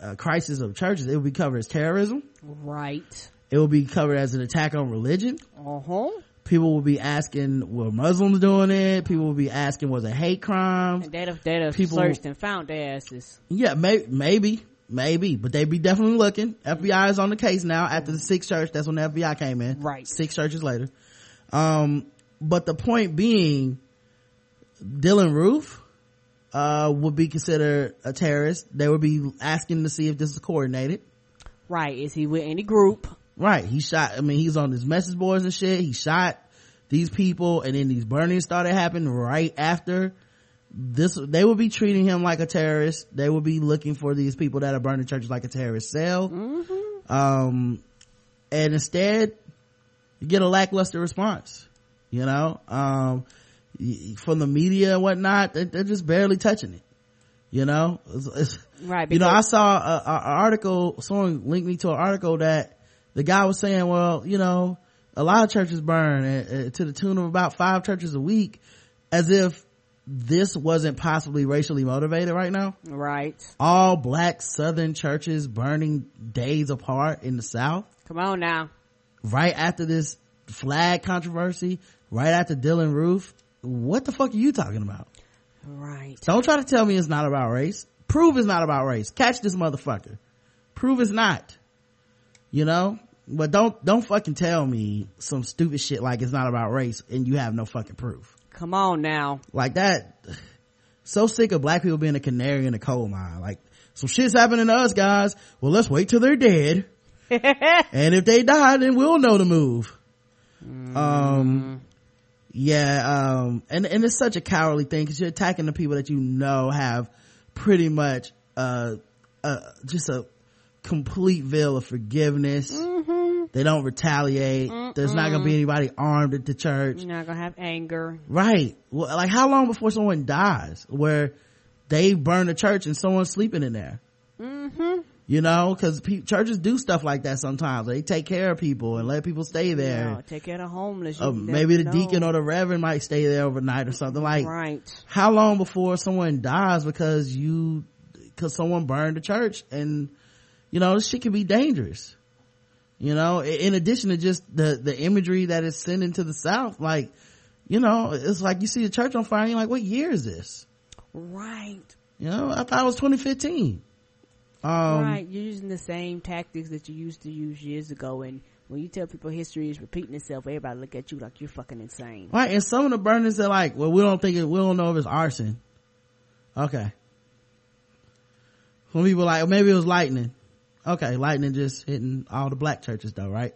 a crisis of churches, it would be covered as terrorism. Right. It would be covered as an attack on religion. Uh-huh. People will be asking, were Muslims doing it? People will be asking, was it hate crimes? They'd have, they'd have People- searched and found their asses. Yeah, may, maybe, maybe, but they'd be definitely looking. FBI is on the case now after the sixth church. That's when the FBI came in. Right. Six churches later. Um, but the point being, Dylann Roof, uh, would be considered a terrorist. They would be asking to see if this is coordinated. Right. Is he with any group? Right. He shot, I mean, he's on his message boards and shit. He shot these people and then these burnings started happening right after this. They would be treating him like a terrorist. They would be looking for these people that are burning churches like a terrorist cell. Um, and instead you get a lackluster response, you know, um, from the media and whatnot. They, they're just barely touching it, you know, It's- it's- Right. you know, I saw a, a, a article, someone linked me to an article that the guy was saying, well, you know, a lot of churches burn uh, to the tune of about five churches a week as if this wasn't possibly racially motivated right now. Right. All black southern churches burning days apart in the south Come on now. right after this flag controversy, right after Dylann Roof. What the fuck are you talking about? Right. Don't try to tell me it's not about race. Prove it's not about race. Catch this motherfucker. Prove it's not. You know? But don't, don't fucking tell me some stupid shit like it's not about race and you have no fucking proof. Come on now. Like that. So sick of black people being a canary in a coal mine. Like, some shit's happening to us guys. Well, let's wait till they're dead. and if they die, then we'll know the move. Um, yeah, um, and, and it's such a cowardly thing because you're attacking the people that you know have pretty much, uh, uh, just a complete veil of forgiveness. Mm-hmm. They don't retaliate. There's not gonna be anybody armed at the church. You're not gonna have anger. Right. Well, like how long before someone dies where they burn the church and someone's sleeping in there? Mm-hmm. You know, cause pe- churches do stuff like that sometimes. They take care of people and let people stay there. No, take care of the homeless. Uh, maybe the never deacon or the reverend might stay there overnight or something like right. how long before someone dies because you because someone burned the church and you know this shit can be dangerous you know in addition to just the the imagery that is sent into the south like you know it's like you see the church on fire and you're like what year is this Right. you know i thought it was 2015 um right. You're using the same tactics that you used to use years ago, and when you tell people history is repeating itself, everybody look at you like you're fucking insane. Right, and some of the burnings are like, well, we don't think it, we don't know if it's arson. Okay. Some people like, maybe it was lightning. Okay, lightning just hitting all the black churches though, right?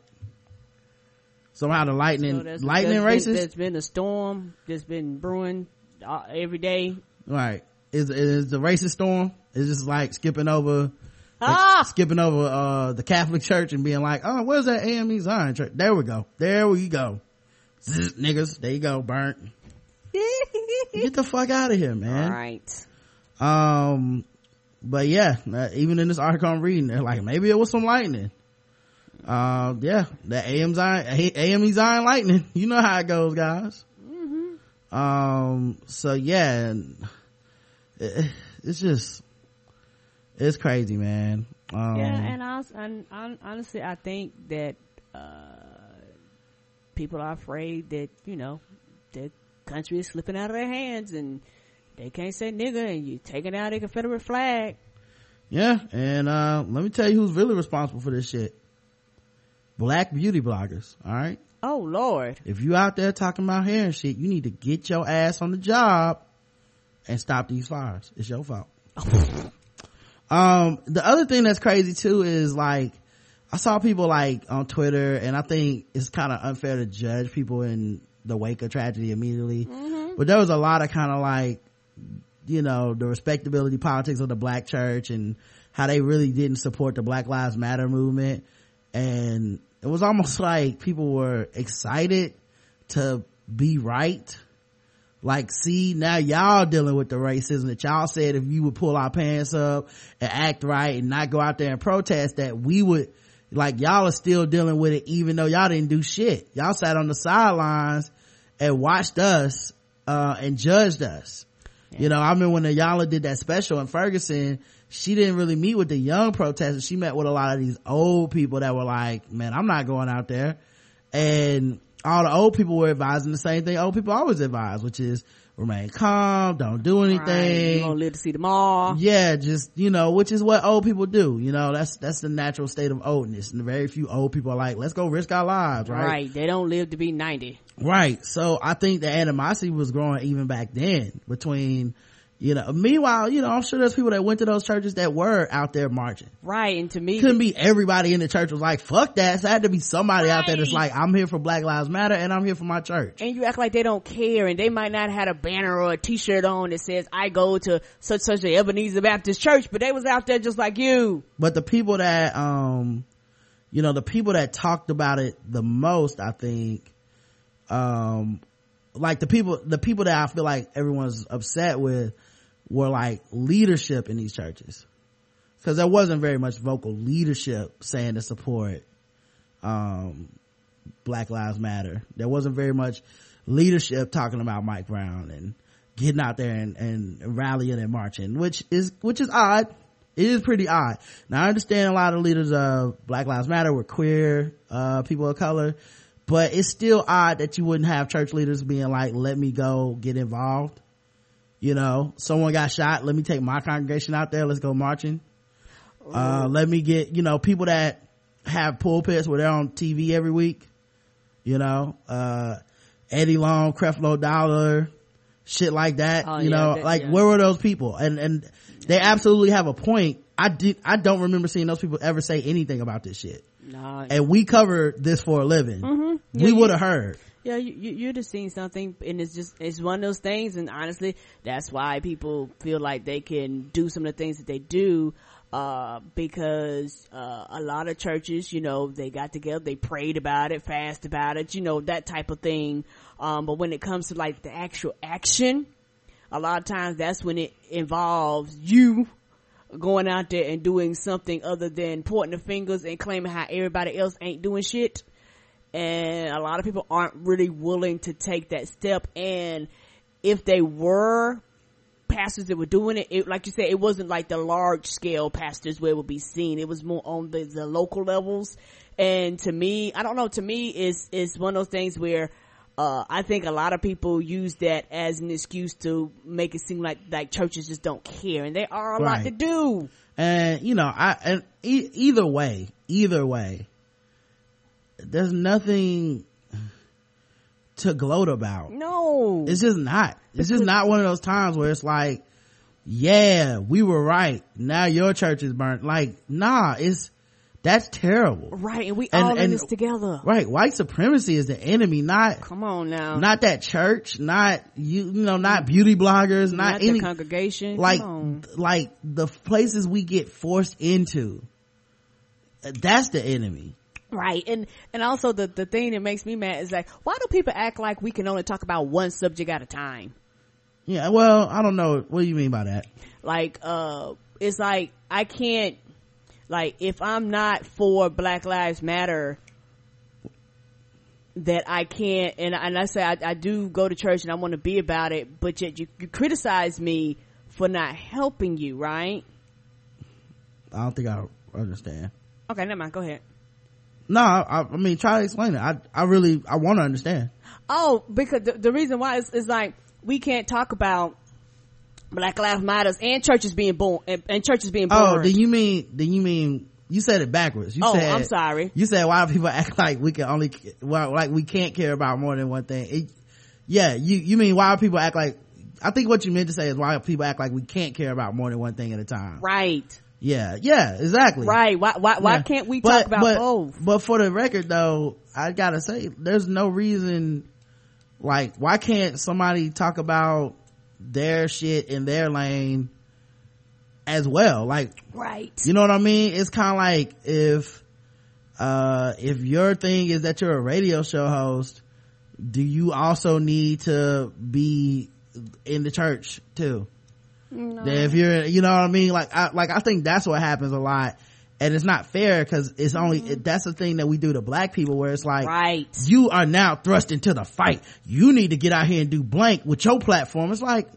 Somehow the lightning, So lightning racist? Been, there's been a storm that's been brewing uh, every day. right. Is, is the racist storm? Is just like skipping over, Ah! skipping over, uh, the Catholic church and being like, oh, where's that AME Zion church? There we go. There we go. Zzz, niggas, there you go, burnt. Get the fuck out of here, man. Right. Um, but yeah, uh, even in this article I'm reading, they're like, maybe it was some lightning. Uh, yeah, the AM Zion, AME Zion lightning. You know how it goes, guys. Mm-hmm. Um, so yeah, and it, it's just, it's crazy, man. Um, yeah, and, I, and, honestly, I think that uh, people are afraid that you know the country is slipping out of their hands, and they can't say nigga, and you taking out a Confederate flag. yeah, and, uh, let me tell you who's really responsible for this shit. Black beauty bloggers, alright? Oh Lord, If you out there talking about hair and shit, you need to get your ass on the job and stop these fires. It's your fault. um, the other thing that's crazy too is like, I saw people like on Twitter and I think it's kind of unfair to judge people in the wake of tragedy immediately. But there was a lot of kind of like, you know, the respectability politics of the black church and how they really didn't support the Black Lives Matter movement. And it was almost like people were excited to be right. Like, see, now y'all dealing with the racism that y'all said if you would pull our pants up and act right and not go out there and protest that we would, like y'all are still dealing with it even though y'all didn't do shit. Y'all sat on the sidelines and watched us, uh, and judged us. You know, I remember when Ayala did that special in Ferguson, she didn't really meet with the young protesters. She met with a lot of these old people that were like, man, I'm not going out there. And all the old people were advising the same thing old people always advise, which is remain calm, don't do Right, anything. you gonna live to see tomorrow. Yeah, just, you know, which is what old people do. You know, that's, that's the natural state of oldness. And very few old people are like, let's go risk our lives, right? Right. They don't live to be ninety. Right. So I think the animosity was growing even back then between, you know, meanwhile, you know, I'm sure there's people that went to those churches that were out there marching. Right. And to me, Couldn't be everybody in the church was like, fuck that. So had to be somebody out there that's like, I'm here for Black Lives Matter and I'm here for my church. and you act like they don't care and they might not have had a banner or a t-shirt on that says i go to such such a ebenezer baptist church but they was out there just like you But the people that, um, you know, the people that talked about it the most, I think, um, like the people, the people that I feel like everyone's upset with were like leadership in these churches. Cause there wasn't very much vocal leadership saying to support, um, Black Lives Matter. There wasn't very much leadership talking about Mike Brown and getting out there and, and rallying and marching, which is, which is odd. It is pretty odd. Now I understand a lot of leaders of Black Lives Matter were queer, uh, people of color, but it's still odd that you wouldn't have church leaders being like, let me go get involved. You know, someone got shot. Let me take my congregation out there. Let's go marching. Uh, let me get, you know, people that have pulpits where they're on TV every week. You know, uh, Eddie Long, Creflo Dollar, shit like that. Oh, you yeah, know, that- like yeah. where were those people? And, and they absolutely have a point. I did, I don't remember seeing those people ever say anything about this shit. Nah. And we cover this for a living. Mhm. We would have heard. Yeah, you, you you're just seeing something, and it's just it's one of those things. And honestly, that's why people feel like they can do some of the things that they do, uh, because uh, a lot of churches, you know, they got together, they prayed about it, fast about it, you know, that type of thing. Um, but when it comes to like the actual action, a lot of times that's when it involves you going out there and doing something other than pointing the fingers and claiming how everybody else ain't doing shit. And a lot of people aren't really willing to take that step. And if they were pastors that were doing it, it like you said, it wasn't like the large scale pastors where it would be seen. It was more on the, the local levels. And to me, I don't know, to me, it's, it's one of those things where uh, I think a lot of people use that as an excuse to make it seem like like churches just don't care, and there are a lot to do. and you know i and e- either way either way there's nothing to gloat about. No, it's just not. It's just not one of those times where it's like yeah we were right. Now your church is burnt. Like nah it's that's terrible. Right, and we And- all in this together. right white supremacy is the enemy not Come on now, not that church not you you know not beauty bloggers not, not any the congregation. like like the places we get forced into that's the enemy Right. And, and also the, the thing that makes me mad is like, why do people act like we can only talk about one subject at a time? yeah well i don't know what do you mean by that Like, uh, it's like, I can't, like, if I'm not for Black Lives Matter, that I can't, and, and I say I, I do go to church and I want to be about it, but yet you, you criticize me for not helping you, right? i don't think i understand Okay, never mind. Go ahead. No i, I mean try to explain it i i really i want to understand Oh, because the, the reason why is, is like we can't talk about Black Lives Matters and churches being born and, and churches being oh, born. oh then you mean then you mean you said it backwards you Oh, said I'm sorry. you said why do people act like we can only well like we can't care about more than one thing it, yeah you you mean why do people act like i think what you meant to say is why people act like we can't care about more than one thing at a time Right. Yeah yeah exactly Right. Why why why Yeah. can't we But- talk about but, both? but for the record though i gotta say there's no reason like why can't somebody talk about their shit in their lane as well like Right. you know what i mean it's kind of like if uh if your thing is that you're a radio show host do you also need to be in the church too No. if you're you know what i mean? Like i like i think that's what happens a lot. And it's not fair because it's only it, that's the thing that we do to black people where it's like right. you are now thrust into the fight. You need to get out here and do blank with your platform. It's like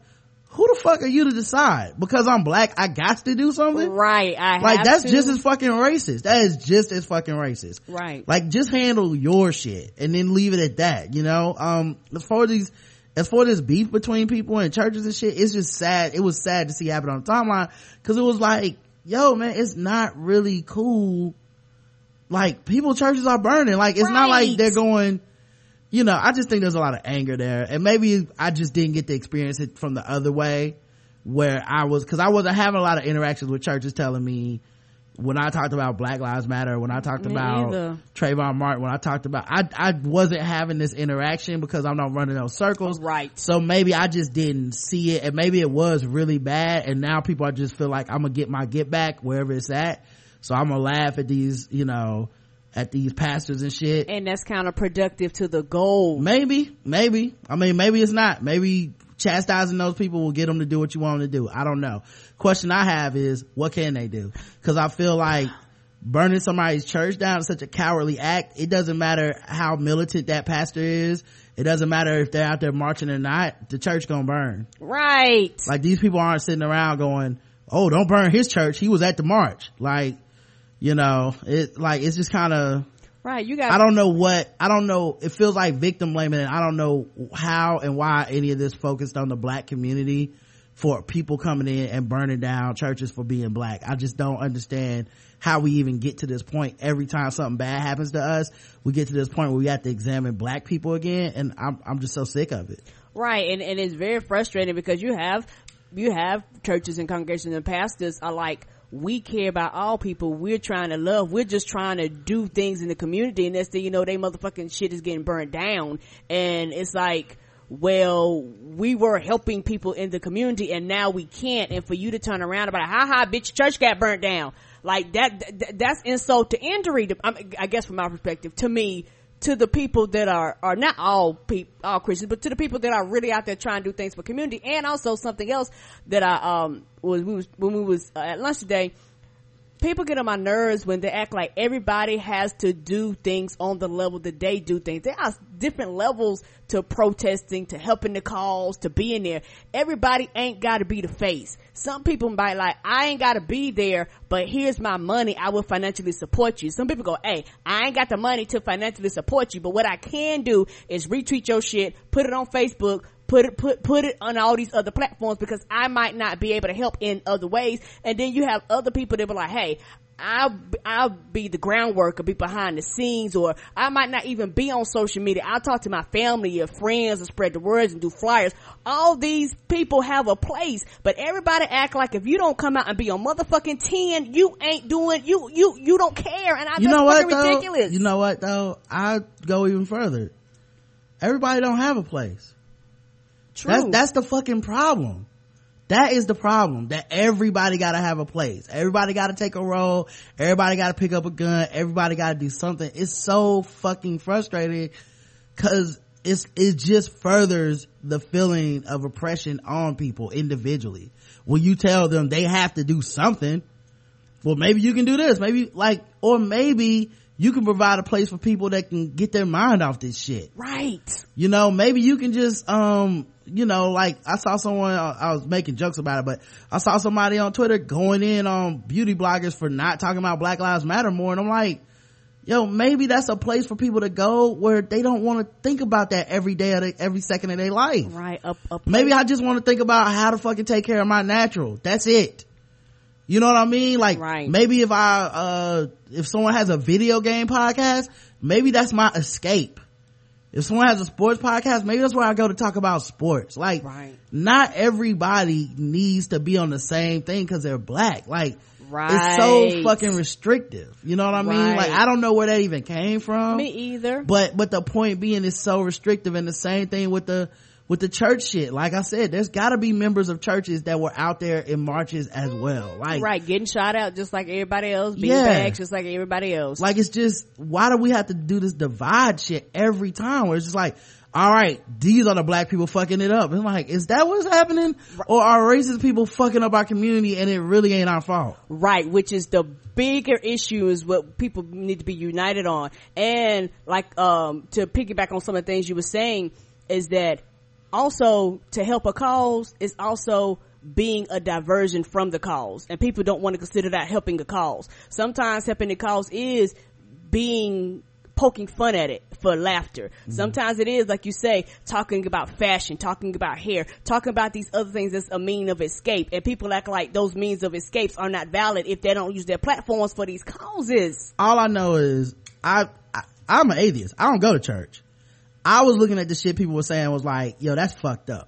who the fuck are you to decide? Because i'm black i got to do something? Right. I like that's to. just as fucking racist. That is just as fucking racist. Right. like just handle your shit and then leave it at that you know? Um as far as these as for this beef between people and churches and shit it's just sad. It was sad to see happen on the timeline. Because it was like yo man it's not really cool. Like people churches are burning. Like it's not like they're going you know i just think there's a lot of anger there. And maybe i just didn't get to experience it from the other way where i was because i wasn't having a lot of interactions with churches telling me when I talked about Black Lives Matter, when I talked Me about either. Trayvon Martin, when I talked about, I, I wasn't having this interaction because I'm not running those circles. Right. So maybe I just didn't see it and maybe it was really bad and now people are just feel like I'm gonna get my get back wherever it's at. So I'm gonna laugh at these, you know, at these pastors and shit. And that's counterproductive to the goal. Maybe, maybe. I mean, maybe it's not. Maybe chastising those people will get them to do what you want them to do. I don't know. Question I have is, what can they do? Cause I feel like burning somebody's church down is such a cowardly act. It doesn't matter how militant that pastor is. It doesn't matter if they're out there marching or not. The church gonna burn. Right. Like these people aren't sitting around going, "Oh, don't burn his church. He was at the march." Like, you know, it like it's just kind of Right. You got. I don't know what, I don't know, it feels like victim blaming and I don't know how and why any of this focused on the black community for people coming in and burning down churches for being black. I just don't understand how we even get to this point. Every time something bad happens to us, we get to this point where we have to examine black people again and I'm, I'm just so sick of it. Right, and and it's very frustrating because you have you have churches and congregations and pastors are like, we care about all people. We're trying to love. We're just trying to do things in the community. And next thing you know, they motherfucking shit is getting burned down. And it's like, well, we were helping people in the community and now we can't. And for you to turn around about, ha ha, bitch, church got burnt down. Like that, that that's insult to injury. To, I guess from my perspective, to me, to the people that are are not all people all Christians, but to the people that are really out there trying to do things for community, and also something else that I um was we was when we was at lunch today people get on my nerves when they act like everybody has to do things on the level that they do things. There are different levels to protesting, to helping the cause, to being there. Everybody ain't gotta be the face. Some people might like, I ain't gotta be there, but here's my money. I will financially support you. Some people go, hey, I ain't got the money to financially support you, but what I can do is retweet your shit, put it on Facebook, put it put put it on all these other platforms because I might not be able to help in other ways. And then you have other people that be like, hey, I'll I'll be the groundwork or be behind the scenes or I might not even be on social media. I'll talk to my family or friends and spread the words and do flyers. All these people have a place, but everybody act like if you don't come out and be on motherfucking 10, you ain't doing, you, you, you don't care. And I, you know what though? ridiculous. You know what though? I go even further. Everybody don't have a place. True. That's, that's the fucking problem. That is the problem. That everybody gotta have a place. Everybody gotta take a role. Everybody gotta pick up a gun. Everybody gotta do something. It's so fucking frustrating cause it's, it just furthers the feeling of oppression on people individually. When you tell them they have to do something, well maybe you can do this, maybe like, or maybe you can provide a place for people that can get their mind off this shit. Right. You know, maybe you can just, um, you know, like I saw someone, I was making jokes about it, but I saw somebody on Twitter going in on beauty bloggers for not talking about Black Lives Matter more. And I'm like, yo, maybe that's a place for people to go where they don't want to think about that every day of the, every second of their life. Right. Up, up. Maybe I just want to think about how to fucking take care of my natural. That's it. You know what I mean? Like, right. maybe if I, uh, if someone has a video game podcast, maybe that's my escape. If someone has a sports podcast, maybe that's where I go to talk about sports. Like, right. not everybody needs to be on the same thing because they're black. Like, Right. it's so fucking restrictive. You know what I mean? Right. Like, I don't know where that even came from. Me either. But, but the point being it's so restrictive and the same thing with the, with the church shit. Like I said, there's gotta be members of churches that were out there in marches as well. Like, right. Getting shot out just like everybody else. Being Yeah. bags just like everybody else. like it's just, why do we have to do this divide shit every time where it's just like, all right, these are the black people fucking it up. And like, is that what's happening? Or are racist people fucking up our community and it really ain't our fault? Right, which is the bigger issue is what people need to be united on. And like, um, to piggyback on some of the things you were saying is that also to help a cause is also being a diversion from the cause. And people don't want to consider that helping a cause. Sometimes helping the cause is being poking fun at it for laughter. Mm-hmm. Sometimes it is, like you say, talking about fashion, talking about hair, talking about these other things as a mean of escape. And people act like those means of escapes are not valid if they don't use their platforms for these causes. All I know is I, I I'm an atheist. I don't go to church. I was looking at the shit people were saying was like, yo, that's fucked up.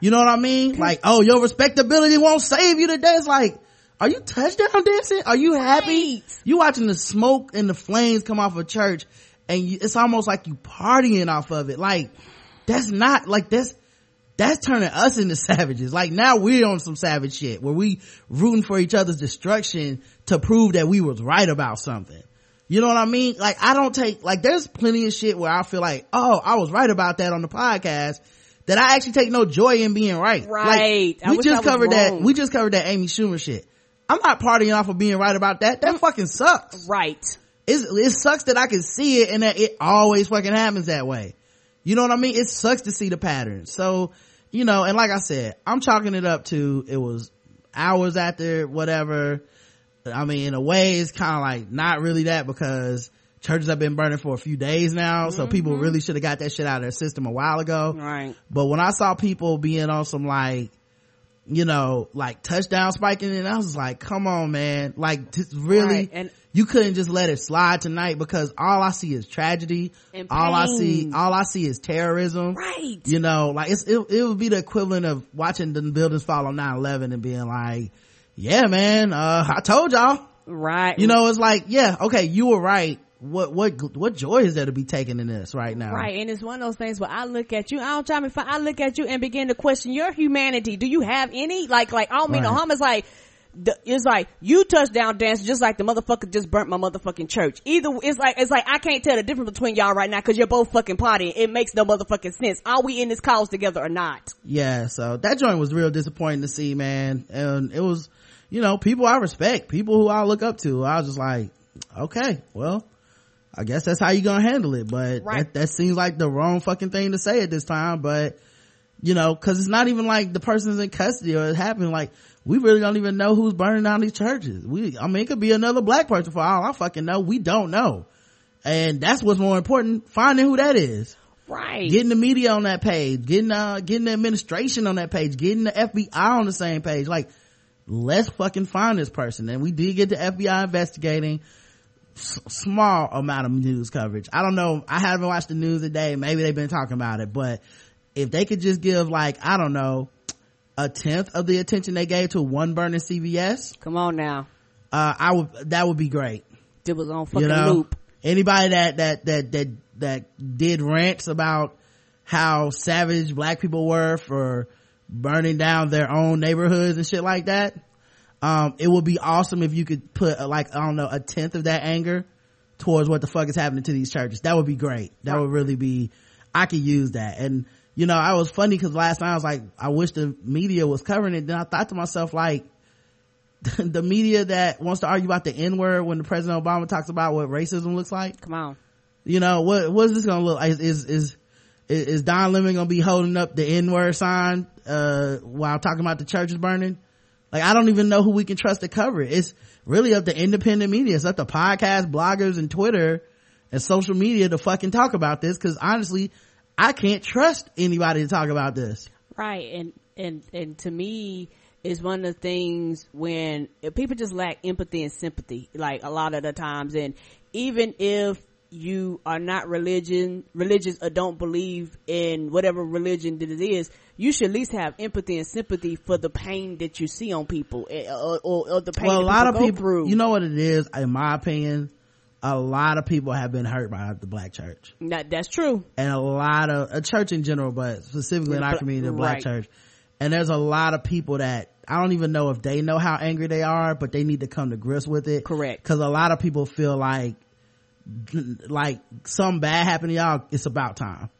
You know what I mean? Like, oh, your respectability won't save you today. It's like, are you touchdown dancing? Are you happy? You watching the smoke and the flames come off of church and you, it's almost like you partying off of it. Like, that's not, like, that's, that's turning us into savages. Like now we're on some savage shit where we rooting for each other's destruction to prove that we was right about something. You know what I mean? Like I don't take, like there's plenty of shit where I feel like, oh, I was right about that on the podcast that I actually take no joy in being right. Right. Like, we just covered that, we just covered that Amy Schumer shit. I'm not partying off of being right about that. That fucking sucks. Right. It's, it sucks that I can see it and that it always fucking happens that way. You know what I mean? It sucks to see the pattern. So, you know, and like I said, I'm chalking it up to it was hours after whatever. I mean, in a way, it's kind of like not really that because churches have been burning for a few days now. So people mm-hmm. really should have got that shit out of their system a while ago. Right. But when I saw people being on some like, you know, like touchdown spiking and I was like, come on, man. Like, just really, Right, and- you couldn't just let it slide tonight because all I see is tragedy. And all I see, all I see is terrorism. Right. You know, like it's, it, it would be the equivalent of watching the buildings fall on 9-11 and being like, yeah man uh i told y'all right you know it's like yeah okay you were right what what what joy is there to be taken in this right now Right, and it's one of those things where I look at you, I don't try me, I look at you and begin to question your humanity. Do you have any? Like, like, I don't mean no harm. It's like, the, it's like, you touchdown dance just like the motherfucker just burnt my motherfucking church. Either, it's like, it's like, I can't tell the difference between y'all right now cause you're both fucking plotting. It makes no motherfucking sense. Are we in this cause together or not? yeah so that joint was real disappointing to see man and it was you know people i respect people who i look up to i was just like okay well i guess that's how you gonna handle it. But Right. that, that seems like the wrong fucking thing to say at this time but you know because it's not even like the person's in custody or it happened. Like we really don't even know who's burning down these churches. We i mean it could be another black person for all i fucking know. We don't know. And that's what's more important finding who that is. Right. getting the media on that page getting uh getting the administration on that page getting the fbi on the same page. Like let's fucking find this person. And we did get the fbi investigating S- small amount of news coverage. I don't know. I haven't watched the news today. Maybe they've been talking about it. But if they could just give like i don't know a tenth of the attention they gave to one burning cvs come on now. uh i would that would be great. It was on fucking you know? loop. anybody that that that that that did rants about how savage black people were for burning down their own neighborhoods and shit like that um it would be awesome if you could put uh, like i don't know a tenth of that anger towards what the fuck is happening to these churches that would be great that would really be i could use that and you know i was funny because last night i was like i wish the media was covering it then i thought to myself like the media that wants to argue about the N word when the President Obama talks about what racism looks like. Come on. You know, what, what is this gonna look like? Is, is, is, is Don Lemon gonna be holding up the N word sign, uh, while talking about the churches burning? Like, I don't even know who we can trust to cover it. It's really up to independent media. It's up to podcasts, bloggers, and Twitter and social media to fucking talk about this. Cause honestly, I can't trust anybody to talk about this. Right. And, and, and to me, is one of the things when people just lack empathy and sympathy, like a lot of the times. And even if you are not religion, religious or don't believe in whatever religion that it is, you should at least have empathy and sympathy for the pain that you see on people eh, or, or, or the pain well, a lot of people, through. you know what it is, in my opinion, a lot of people have been hurt by the black church. That, that's true. And a lot of, a church in general, but specifically in our community, the black right. church. And there's a lot of people that, I don't even know if they know how angry they are, but they need to come to grips with it. Correct. Cause a lot of people feel like, like something bad happened to y'all, it's about time.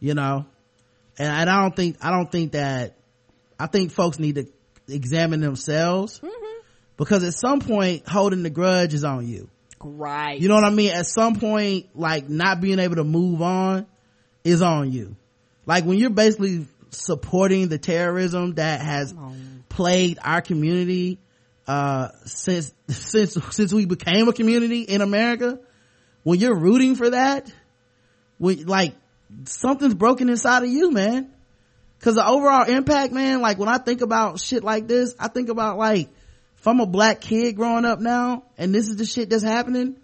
You know? And I don't think, I don't think that, I think folks need to examine themselves mm-hmm. because at some point holding the grudge is on you. Right. You know what I mean? At some point, like not being able to move on is on you. Like when you're basically supporting the terrorism that has plagued our community, uh, since, since, since we became a community in America, when you're rooting for that, when, like, something's broken inside of you, man. Cause the overall impact, man, like when I think about shit like this, I think about like, if I'm a black kid growing up now and this is the shit that's happening,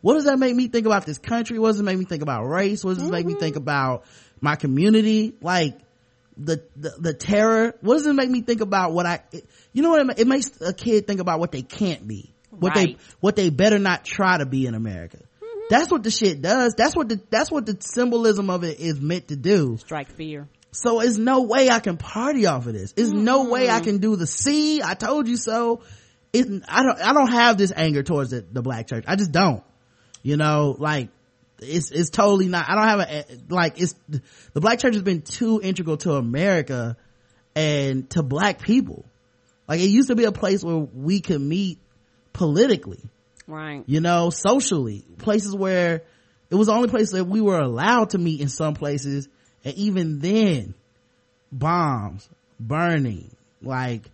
what does that make me think about this country? What does it make me think about race? What does it make me think about my community? Like the, the, the terror. What does it make me think about what I, you know what? It, makes a kid think about what they can't be, what they, what they better not try to be in America. Mm-hmm. That's what the shit does. That's what the, that's what the symbolism of it is meant to do. Strike fear. So it's no way I can party off of this. There's no way I can do the see, I told you so. It, I don't, I don't have this anger towards the, the black church. I just don't. You know, like, it's, it's totally not, I don't have a, eh, like, it's, the black church has been too integral to America and to black people. Like, it used to be a place where we could meet politically Right. you know, socially, places where it was the only place that we were allowed to meet in some places. And even then, bombs, burning, like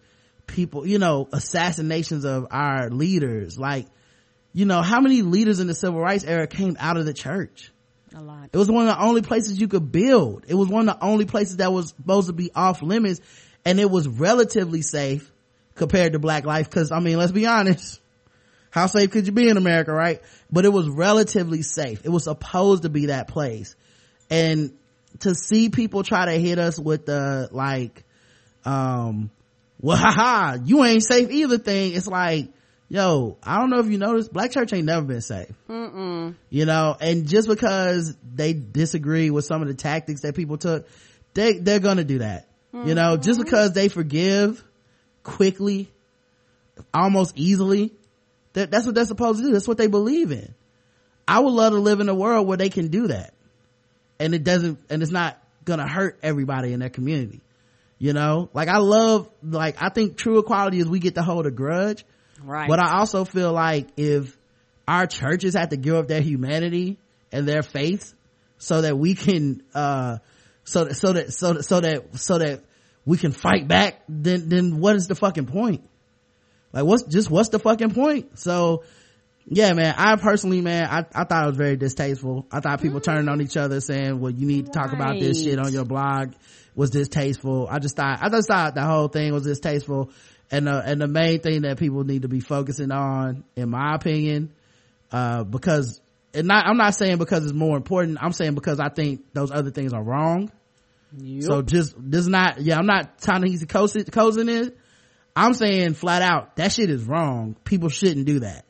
people, you know, assassinations of our leaders. Like, you know, how many leaders in the civil rights era came out of the church? A lot. It was one of the only places you could build. It was one of the only places that was supposed to be off limits and it was relatively safe compared to black life. Cause I mean, let's be honest. How safe could you be in America, right? But it was relatively safe. It was supposed to be that place. And to see people try to hit us with the like, um, well haha you ain't safe either thing it's like yo i don't know if you noticed black church ain't never been safe Mm-mm. you know and just because they disagree with some of the tactics that people took they they're gonna do that you know just because they forgive quickly almost easily. That, that's what they're supposed to do. That's what they believe in. I would love to live in a world where they can do that. And it doesn't and it's not gonna hurt everybody in their community. You know? Like i love like i think true equality is we get to hold a grudge. Right. but i also feel like if our churches have to give up their humanity and their faith so that we can uh so that so that so that so that so that we can fight back then then what is the fucking point? Like what's just what's the fucking point? So yeah man i personally man i, I thought it was very distasteful. I thought people turning on each other saying well you need to talk about this shit on your blog was distasteful. I just thought i just thought the whole thing was distasteful. And the and the main thing that people need to be focusing on in my opinion uh because and not i'm not saying because it's more important. I'm saying because i think those other things are wrong so just this is not yeah i'm not trying to easy coasting it i'm saying flat out that shit is wrong. People shouldn't do that.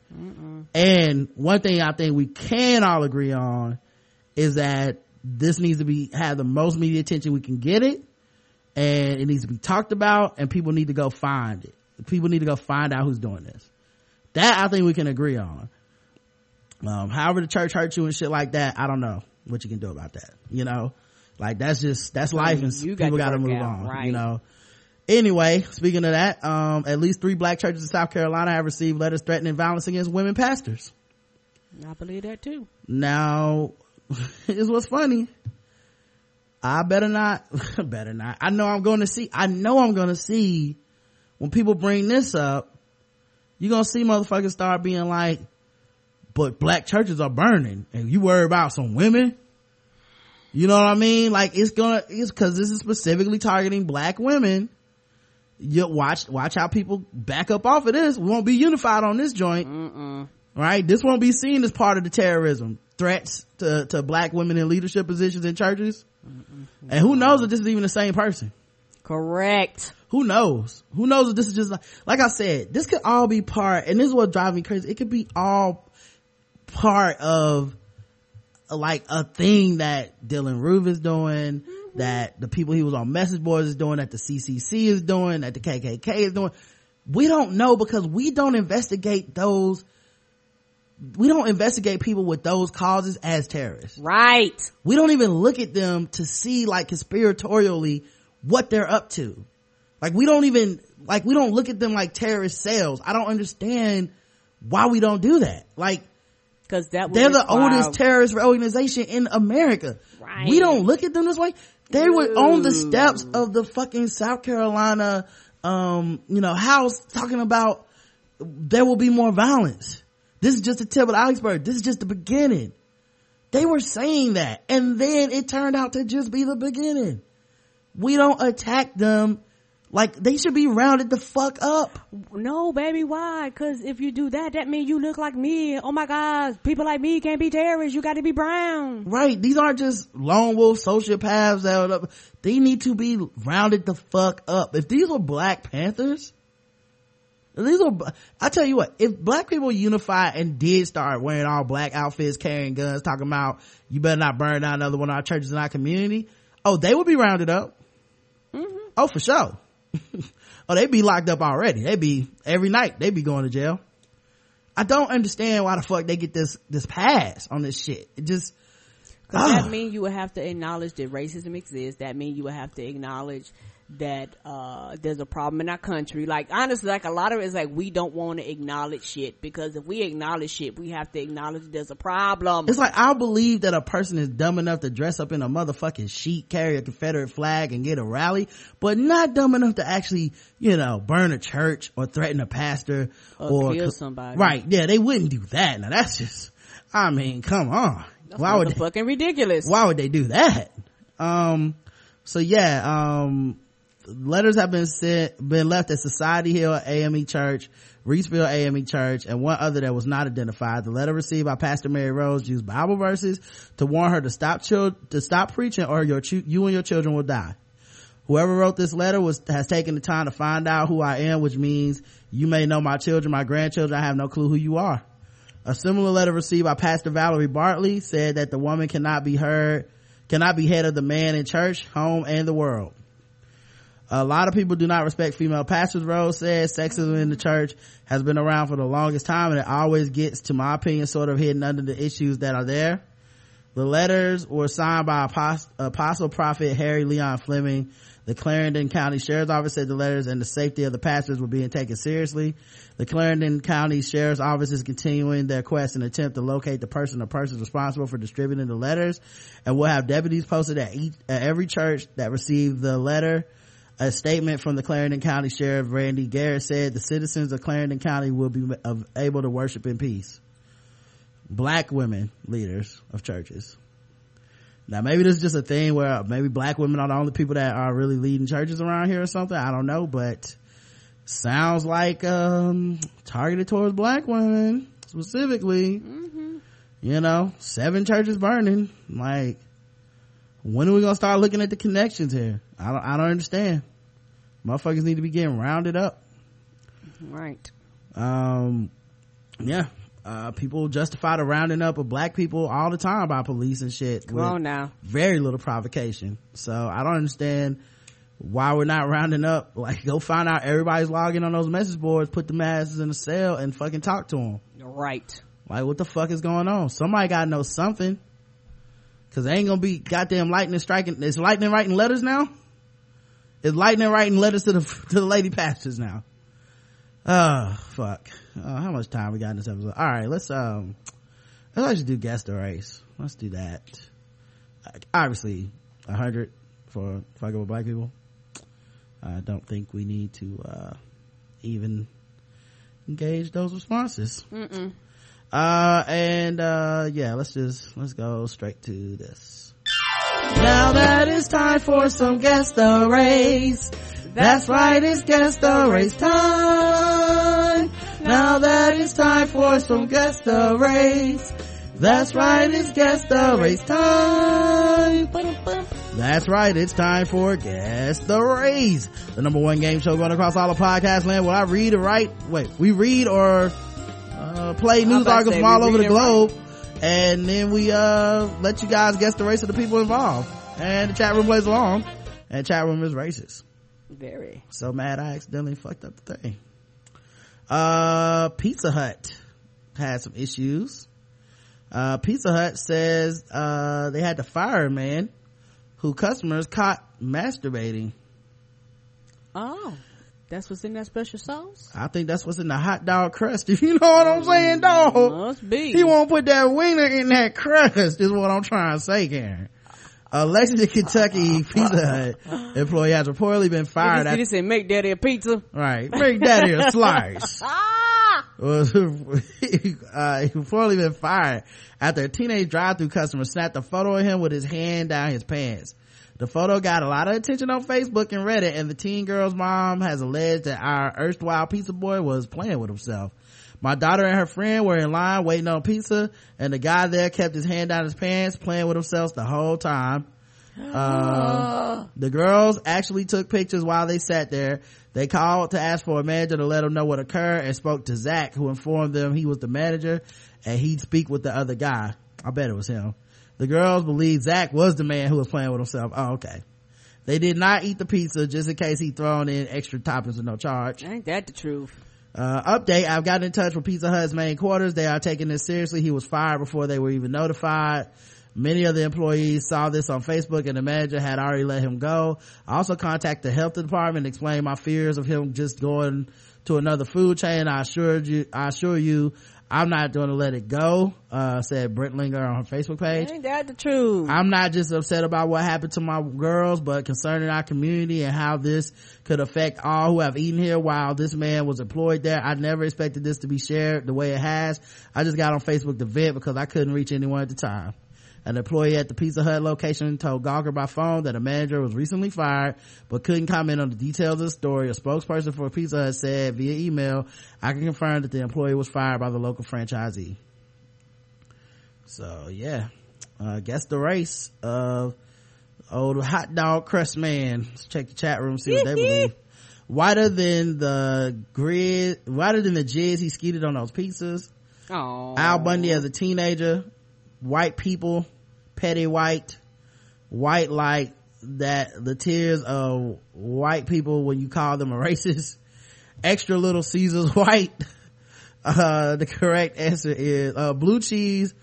And one thing i think we can all agree on is that this needs to be have the most media attention we can get it. And it needs to be talked about and people need to go find it. People need to go find out who's doing this. That i think we can agree on. Um however the church hurt you and shit like that i don't know what you can do about that you know like that's just that's life and You people got to move out, on right. you know? Anyway speaking of that um at least three black churches in south carolina have received letters threatening violence against women pastors. I believe that too. now here's what's funny. I better not better not. I know i'm going to see i know i'm going to see when people bring this up you're going to see motherfuckers start being like but black churches are burning and you worry about some women you know what i mean? Like it's gonna it's because this is specifically targeting black women. You watch watch how people back up off of this. We won't be unified on this joint. Right? This won't be seen as part of the terrorism. Threats to, to black women in leadership positions in churches. And who knows if this is even the same person? Correct. Who knows? Who knows if this is just like like i said this could all be part and this is what drives me crazy. It could be all part of like a thing that Dylann Roof is doing mm-hmm. that the people he was on message boards is doing that the ccc is doing that the kkk is doing. We don't know because we don't investigate those we don't investigate people with those causes as terrorists. Right. We don't even look at them to see like conspiratorially what they're up to. Like we don't even like we don't look at them like terrorist cells. I don't understand why we don't do that. Like because that they're the oldest terrorist organization in america. Right. we don't look at them this way. They were on the steps of the fucking south carolina um you know house talking about there will be more violence. This is just the tip of the iceberg. This is just the beginning. They were saying that and then it turned out to just be the beginning. We don't attack them like they should be rounded the fuck up No, baby, why? Because if you do that, that means you look like me. Oh my God, people like me can't be terrorists. You got to be brown. right these aren't just lone wolf sociopaths that are, they need to be rounded the fuck up if these were black panthers these are i tell you what if black people unified and did start wearing all black outfits carrying guns talking about you better not burn down another one of our churches in our community oh they would be rounded up mm-hmm. oh for sure oh they'd be locked up already they'd be every night they'd be going to jail i don't understand why the fuck they get this this pass on this shit it just Because Ah. that means you would have to acknowledge that racism exists. That means you would have to acknowledge that uh there's a problem in our country. Like honestly, like a lot of it is like we don't want to acknowledge shit because if we acknowledge shit, we have to acknowledge there's a problem. It's like I'll believe that a person is dumb enough to dress up in a motherfucking sheet, carry a Confederate flag, and get a rally, but not dumb enough to actually, you know, burn a church or threaten a pastor Or kill somebody. Right? Yeah, they wouldn't do that. Now that's just, I mean, come on. why would they, fucking ridiculous? why would they do that? Um, so yeah, um, letters have been sent, been left at Society Hill AME Church, Reesville AME Church, and one other that was not identified. The letter received by Pastor Mary Rose used Bible verses to warn her to stop to stop preaching or your you and your children will die. Whoever wrote this letter was has taken the time to find out who I am, which means you may know my children, my grandchildren. I have no clue who you are. A similar letter received by Pastor Valerie Bartley said that the woman cannot be heard, cannot be head of the man in church, home, and the world. A lot of people do not respect female pastors, Rose says. Sexism in the church has been around for the longest time and it always gets, to my opinion, sort of hidden under the issues that are there. The letters were signed by Apostle, Apostle Prophet Harry Leon Fleming. The Clarendon County Sheriff's Office said the letters and the safety of the pastors were being taken seriously. The Clarendon County Sheriff's Office is continuing their quest and attempt to locate the person or persons responsible for distributing the letters and will have deputies posted at, each, at every church that received the letter a statement from the Clarendon County Sheriff Randy Garrett said the citizens of Clarendon County will be able to worship in peace. Black women leaders of churches. Now maybe this is just a thing where maybe black women are the only people that are really leading churches around here or something. I don't know, but sounds like um targeted towards black women specifically. Mm-hmm. You know, seven churches burning. Like when are we gonna start looking at the connections here? I don't, I don't understand. Motherfuckers need to be getting rounded up. Right. Um, yeah. Uh, people justify the rounding up of black people all the time by police and shit. Come on now. Very little provocation. So I don't understand why we're not rounding up. Like, go find out everybody's logging on those message boards, put the masses in a cell and fucking talk to them. Right. Like, what the fuck is going on? Somebody gotta know something. Cause they ain't gonna be goddamn lightning striking. Is lightning writing letters now? Is lightning writing letters to the, to the lady pastors now? Oh, fuck. Oh, how much time we got in this episode? All right, let's, um, let's actually do guess the race. Let's do that. Obviously, a hundred for fucking with black people. I don't think we need to, uh, even engage those responses. Mm-mm. Uh, and, uh, yeah, let's just, let's go straight to this. Now that it's time for some guess the race. That's right, it's guess the race time. Now that it's time for some guess the race. That's right, it's guess the race time. That's right, it's time for Guess the Race. The number one game show going across all of podcast land. Will I read or write? Wait, we read or uh, play news articles from all over the globe. Right. And then we, uh, let you guys guess the race of the people involved. And the chat room plays along. And chat room is racist. Very. So mad I accidentally fucked up the thing. Uh, Pizza Hut had some issues. Uh, Pizza Hut says, uh, they had to fire a man who customers caught masturbating. Oh. That's what's in that special sauce? I think that's what's in the hot dog crust. If you know what I'm saying, dog. Must be. He won't put that wiener in that crust, is what I'm trying to say, Karen. A Lexington, Kentucky Pizza Hut employee has reportedly been fired. He say make daddy a pizza? Right. Make daddy a slice. was uh, reportedly been fired after a teenage drive-through customer snapped a photo of him with his hand down his pants. The photo got a lot of attention on Facebook and Reddit, and the teen girl's mom has alleged that our erstwhile pizza boy was playing with himself. My daughter and her friend were in line waiting on pizza, and the guy there kept his hand down his pants, playing with himself the whole time. Uh, the girls actually took pictures while they sat there. They called to ask for a manager to let them know what occurred and spoke to Zach, who informed them he was the manager and he'd speak with the other guy. I bet it was him. The girls believe Zach was the man who was playing with himself. Oh, okay. They did not eat the pizza just in case he thrown in extra toppings with no charge. Ain't that the truth? Uh, update, I've gotten in touch with Pizza Hut's main quarters. They are taking this seriously. He was fired before they were even notified. Many of the employees saw this on Facebook and the manager had already let him go. I also contacted the health department and explained my fears of him just going to another food chain. I assured you, I assure you, I'm not going to let it go, uh, said Brent Linger on her Facebook page. Ain't that the truth? I'm not just upset about what happened to my girls, but concerning our community and how this could affect all who have eaten here while this man was employed there. I never expected this to be shared the way it has. I just got on Facebook to vent because I couldn't reach anyone at the time. An employee at the Pizza Hut location told Gawker by phone that a manager was recently fired, but couldn't comment on the details of the story. A spokesperson for Pizza Hut said via email, I can confirm that the employee was fired by the local franchisee. So yeah, uh, guess the race of old hot dog crust man. Let's check the chat room, see what they believe. Whiter than the grid, whiter than the jizz he skeeted on those pizzas. Oh. Al Bundy as a teenager. White people, petty white, white like that the tears of white people when you call them a racist. Extra little Caesars white. Uh, the correct answer is, uh, blue cheese,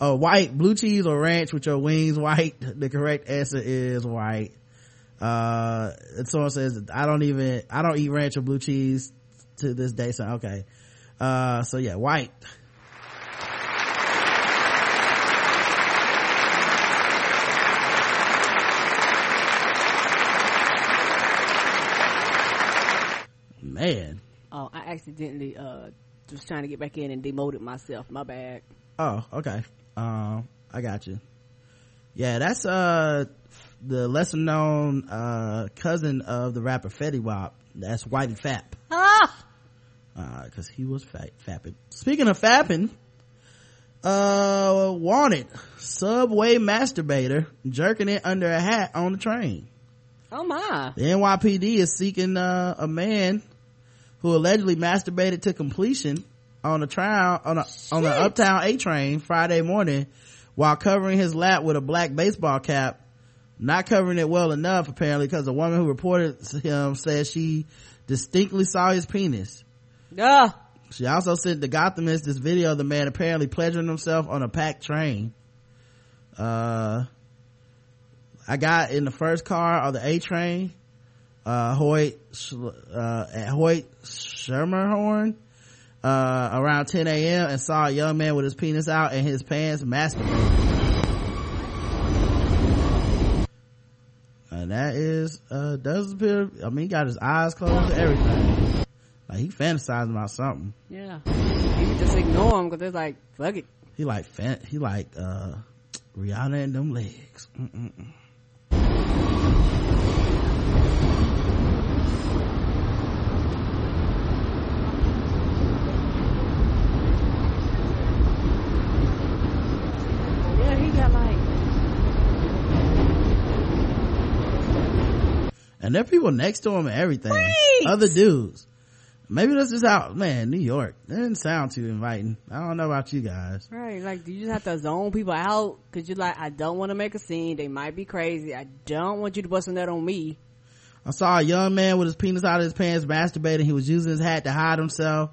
uh, white, blue cheese or ranch with your wings white. The correct answer is white. Uh, and someone says, I don't even, I don't eat ranch or blue cheese to this day. So, okay. Uh, so yeah, white. Man. Oh, I accidentally uh was trying to get back in and demoted myself. My bad. Oh, okay. Um, I got you. Yeah, that's uh the lesser known uh cousin of the rapper Fetty Wap. That's Whitey Fap. Ah! Uh, cause he was fat, fapping. Speaking of fapping, uh, wanted subway masturbator jerking it under a hat on the train. Oh my. The NYPD is seeking uh, a man who allegedly masturbated to completion on a trial on a on the Uptown A train Friday morning while covering his lap with a black baseball cap. Not covering it well enough apparently because the woman who reported him said she distinctly saw his penis. Yeah. She also sent the Gothamist this video of the man apparently pleasuring himself on a packed train. Uh, I got in the first car of the A train, uh, Hoyt, uh, at Hoyt Schermerhorn, uh, around 10 a.m. and saw a young man with his penis out and his pants masturbating. And that is, uh, does appear, I mean, he got his eyes closed and everything. Like, he fantasizing about something. Yeah. He just ignore him because it's like, fuck it. He like, fan, he like, uh, Rihanna and them legs. Mm-mm-mm. And there are people next to him and everything. Other dudes. Maybe that's just how, man, New York. That didn't sound too inviting. I don't know about you guys. right, like, do you just have to zone people out? Cause you're like, I don't want to make a scene. They might be crazy. I don't want you to bust a nut on me. I saw a young man with his penis out of his pants masturbating. He was using his hat to hide himself.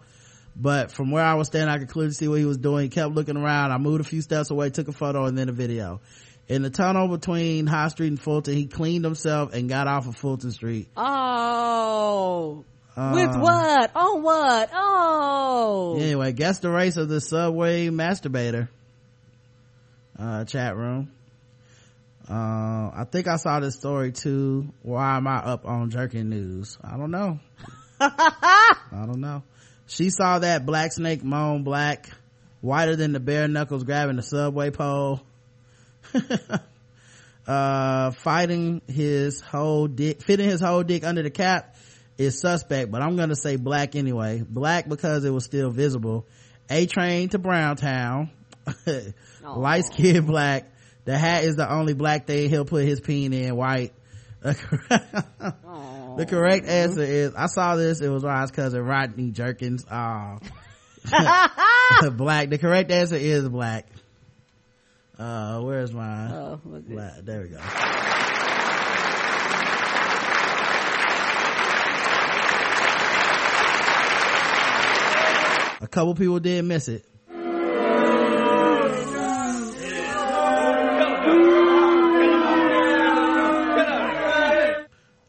But from where I was standing, I could clearly see what he was doing. He kept looking around. I moved a few steps away, took a photo, and then a video. In the tunnel between High Street and Fulton, he cleaned himself and got off of Fulton Street. Oh. Uh, With what? On what? Oh. Anyway, guess the race of the subway masturbator. Uh, chat room. Uh, I think I saw this story too. Why am I up on jerking news? I don't know. I don't know. She saw that black snake moan black, whiter than the bare knuckles grabbing the subway pole. uh, fighting his whole dick, fitting his whole dick under the cap is suspect, but I'm gonna say black anyway. Black because it was still visible. A train to Browntown. Light skinned black. The hat is the only black thing he'll put his peen in white. the correct answer is I saw this, it was Rod's cousin Rodney Jerkins. Oh. black. The correct answer is black. Uh, where's mine? Oh, Black. There we go. A couple people did miss it.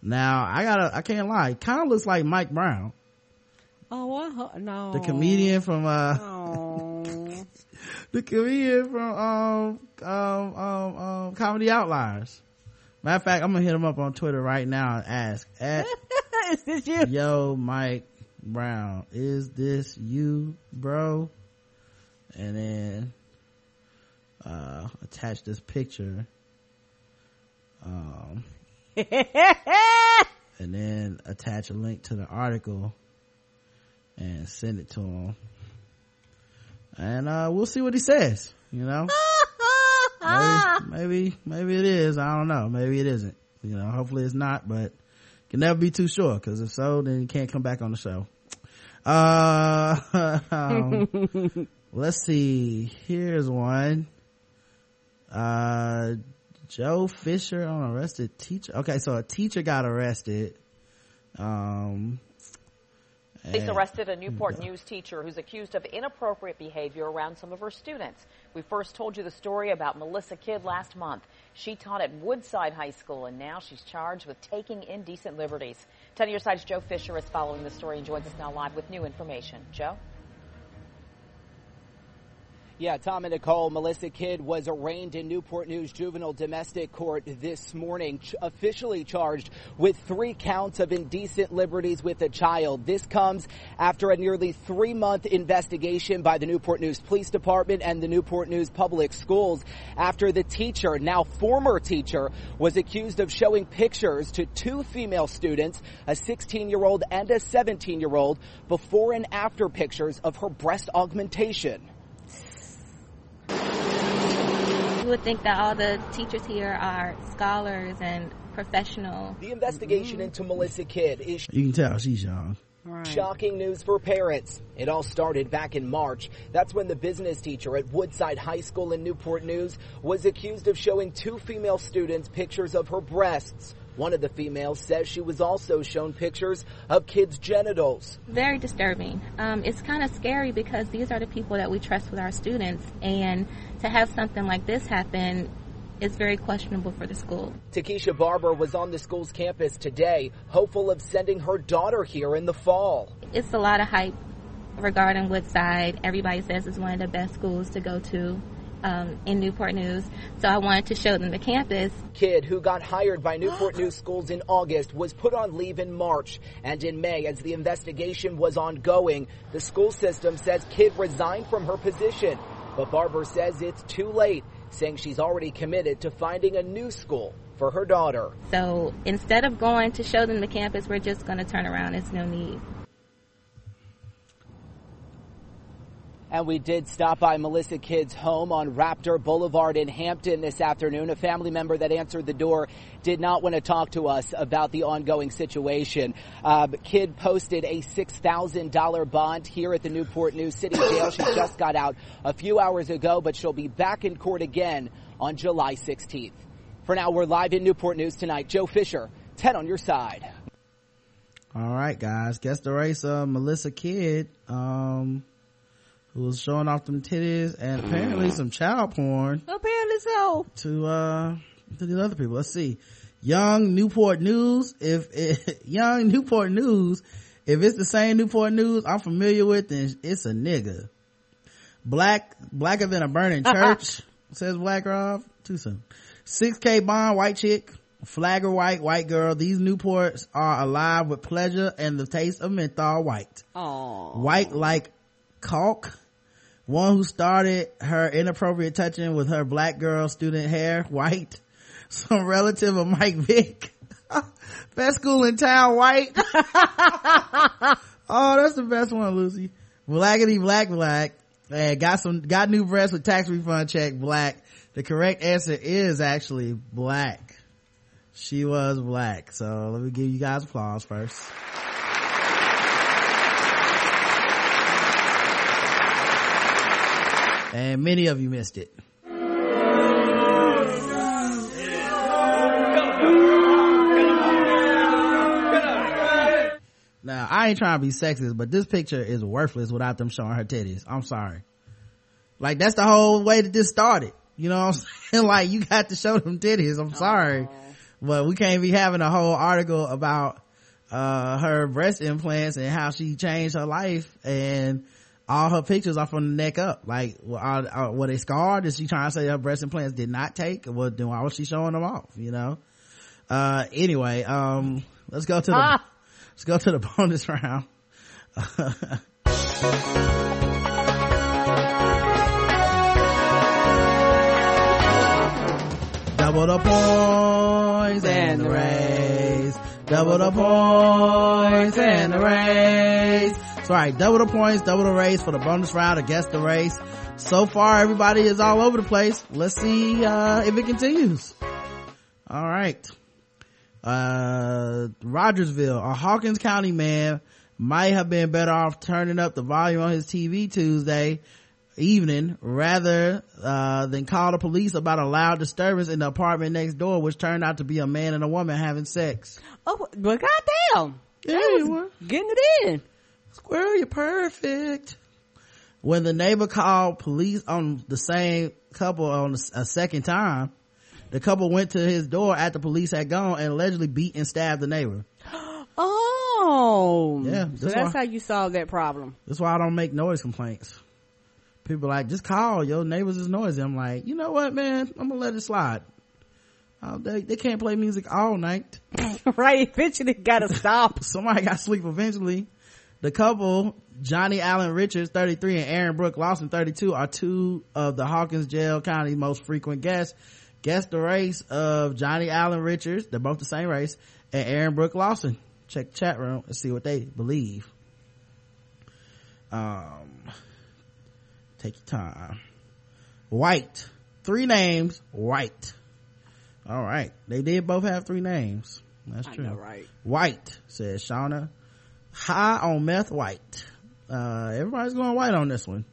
Now I gotta, I can't lie. Kind of looks like Mike Brown, Oh, what? No. the comedian from uh. The comedian from um um um, um Comedy Outliers. Matter of fact, I'm gonna hit him up on Twitter right now and ask at Is this you? Yo Mike Brown, is this you, bro? And then uh attach this picture. Um and then attach a link to the article and send it to him. And uh we'll see what he says, you know? maybe, maybe, maybe it is. I don't know. Maybe it isn't. You know, hopefully it's not, but can never be too sure. Cause if so, then you can't come back on the show. Uh, um, let's see. Here's one. Uh, Joe Fisher on arrested teacher. Okay, so a teacher got arrested. Um, Police arrested a Newport News teacher who's accused of inappropriate behavior around some of her students. We first told you the story about Melissa Kidd last month. She taught at Woodside High School and now she's charged with taking indecent liberties. 10 Your Side's Joe Fisher is following the story and joins us now live with new information. Joe? Yeah, Tom and Nicole, Melissa Kidd was arraigned in Newport News Juvenile Domestic Court this morning, ch- officially charged with three counts of indecent liberties with a child. This comes after a nearly three month investigation by the Newport News Police Department and the Newport News Public Schools after the teacher, now former teacher, was accused of showing pictures to two female students, a 16 year old and a 17 year old, before and after pictures of her breast augmentation. You would think that all the teachers here are scholars and professional. The investigation into Melissa Kidd is You can tell she's young. shocking news for parents. It all started back in March. That's when the business teacher at Woodside High School in Newport News was accused of showing two female students pictures of her breasts. One of the females says she was also shown pictures of kids' genitals. Very disturbing. Um, it's kind of scary because these are the people that we trust with our students, and to have something like this happen is very questionable for the school. Takesha Barber was on the school's campus today, hopeful of sending her daughter here in the fall. It's a lot of hype regarding Woodside. Everybody says it's one of the best schools to go to um, in Newport News, so I wanted to show them the campus. Kidd who got hired by Newport News Schools in August was put on leave in March. And in May, as the investigation was ongoing, the school system says Kidd resigned from her position. But Barber says it's too late, saying she's already committed to finding a new school for her daughter. So instead of going to show them the campus, we're just going to turn around. It's no need. And we did stop by Melissa Kidd's home on Raptor Boulevard in Hampton this afternoon. A family member that answered the door did not want to talk to us about the ongoing situation. Uh, Kidd posted a $6,000 bond here at the Newport News City Jail. She just got out a few hours ago, but she'll be back in court again on July 16th. For now, we're live in Newport News tonight. Joe Fisher, 10 on your side. All right, guys. Guess the race of Melissa Kidd, um, who was showing off them titties and apparently some child porn Apparently so. to, uh, to these other people. Let's see. Young Newport News. If, if Young Newport News, if it's the same Newport News I'm familiar with, then it's a nigga. Black, blacker than a burning church, says Black Rob. Too soon. 6K bond, white chick. Flagger white, white girl. These Newports are alive with pleasure and the taste of menthol white. Aww. White like caulk. One who started her inappropriate touching with her black girl student hair, white. Some relative of Mike Vick. Best school in town, white. oh, that's the best one, Lucy. Blackity black black. And got some, got new breasts with tax refund check, black. The correct answer is actually black. She was black. So let me give you guys applause first. And many of you missed it. Now, I ain't trying to be sexist, but this picture is worthless without them showing her titties. I'm sorry. Like, that's the whole way that this started. You know what I'm saying? Like, you got to show them titties. I'm sorry. But we can't be having a whole article about, uh, her breast implants and how she changed her life and all her pictures are from the neck up. Like, were, are, are, were they scarred? Is she trying to say her breast implants did not take? Well, then why was she showing them off? You know? Uh, anyway, um, let's go to the, Ah. let's go to the bonus round. Double the points and the raise. Double the points and the raise. So alright, double the points, double the race for the bonus round guess the race. So far everybody is all over the place. Let's see, uh, if it continues. Alright. Uh, Rogersville, a Hawkins County man might have been better off turning up the volume on his TV Tuesday evening rather uh, than call the police about a loud disturbance in the apartment next door which turned out to be a man and a woman having sex Oh, but goddamn. Yeah, was getting it in. Squirrel you're perfect when the neighbor called police on the same couple on a second time the couple went to his door after police had gone and allegedly beat and stabbed the neighbor Oh. Yeah, So that's that's why- how you solve that problem. That's why I don't make noise complaints. People like, just call, your neighbors is noisy. I'm like, you know what, man? I'm gonna let it slide. Oh, they, they can't play music all night. right, eventually gotta stop. Somebody gotta sleep eventually. The couple, Johnny Allen Richards, 33, and Aaron Brooke Lawson, 32, are two of the Hawkins Jail County most frequent guests. Guess the race of Johnny Allen Richards, they're both the same race, and Aaron Brooke Lawson. Check the chat room and see what they believe. Um, take your time. White. Three names, White. All right. They did both have three names. That's I true. know, right? White, says Shauna. High on meth white. Uh, everybody's going white on this one.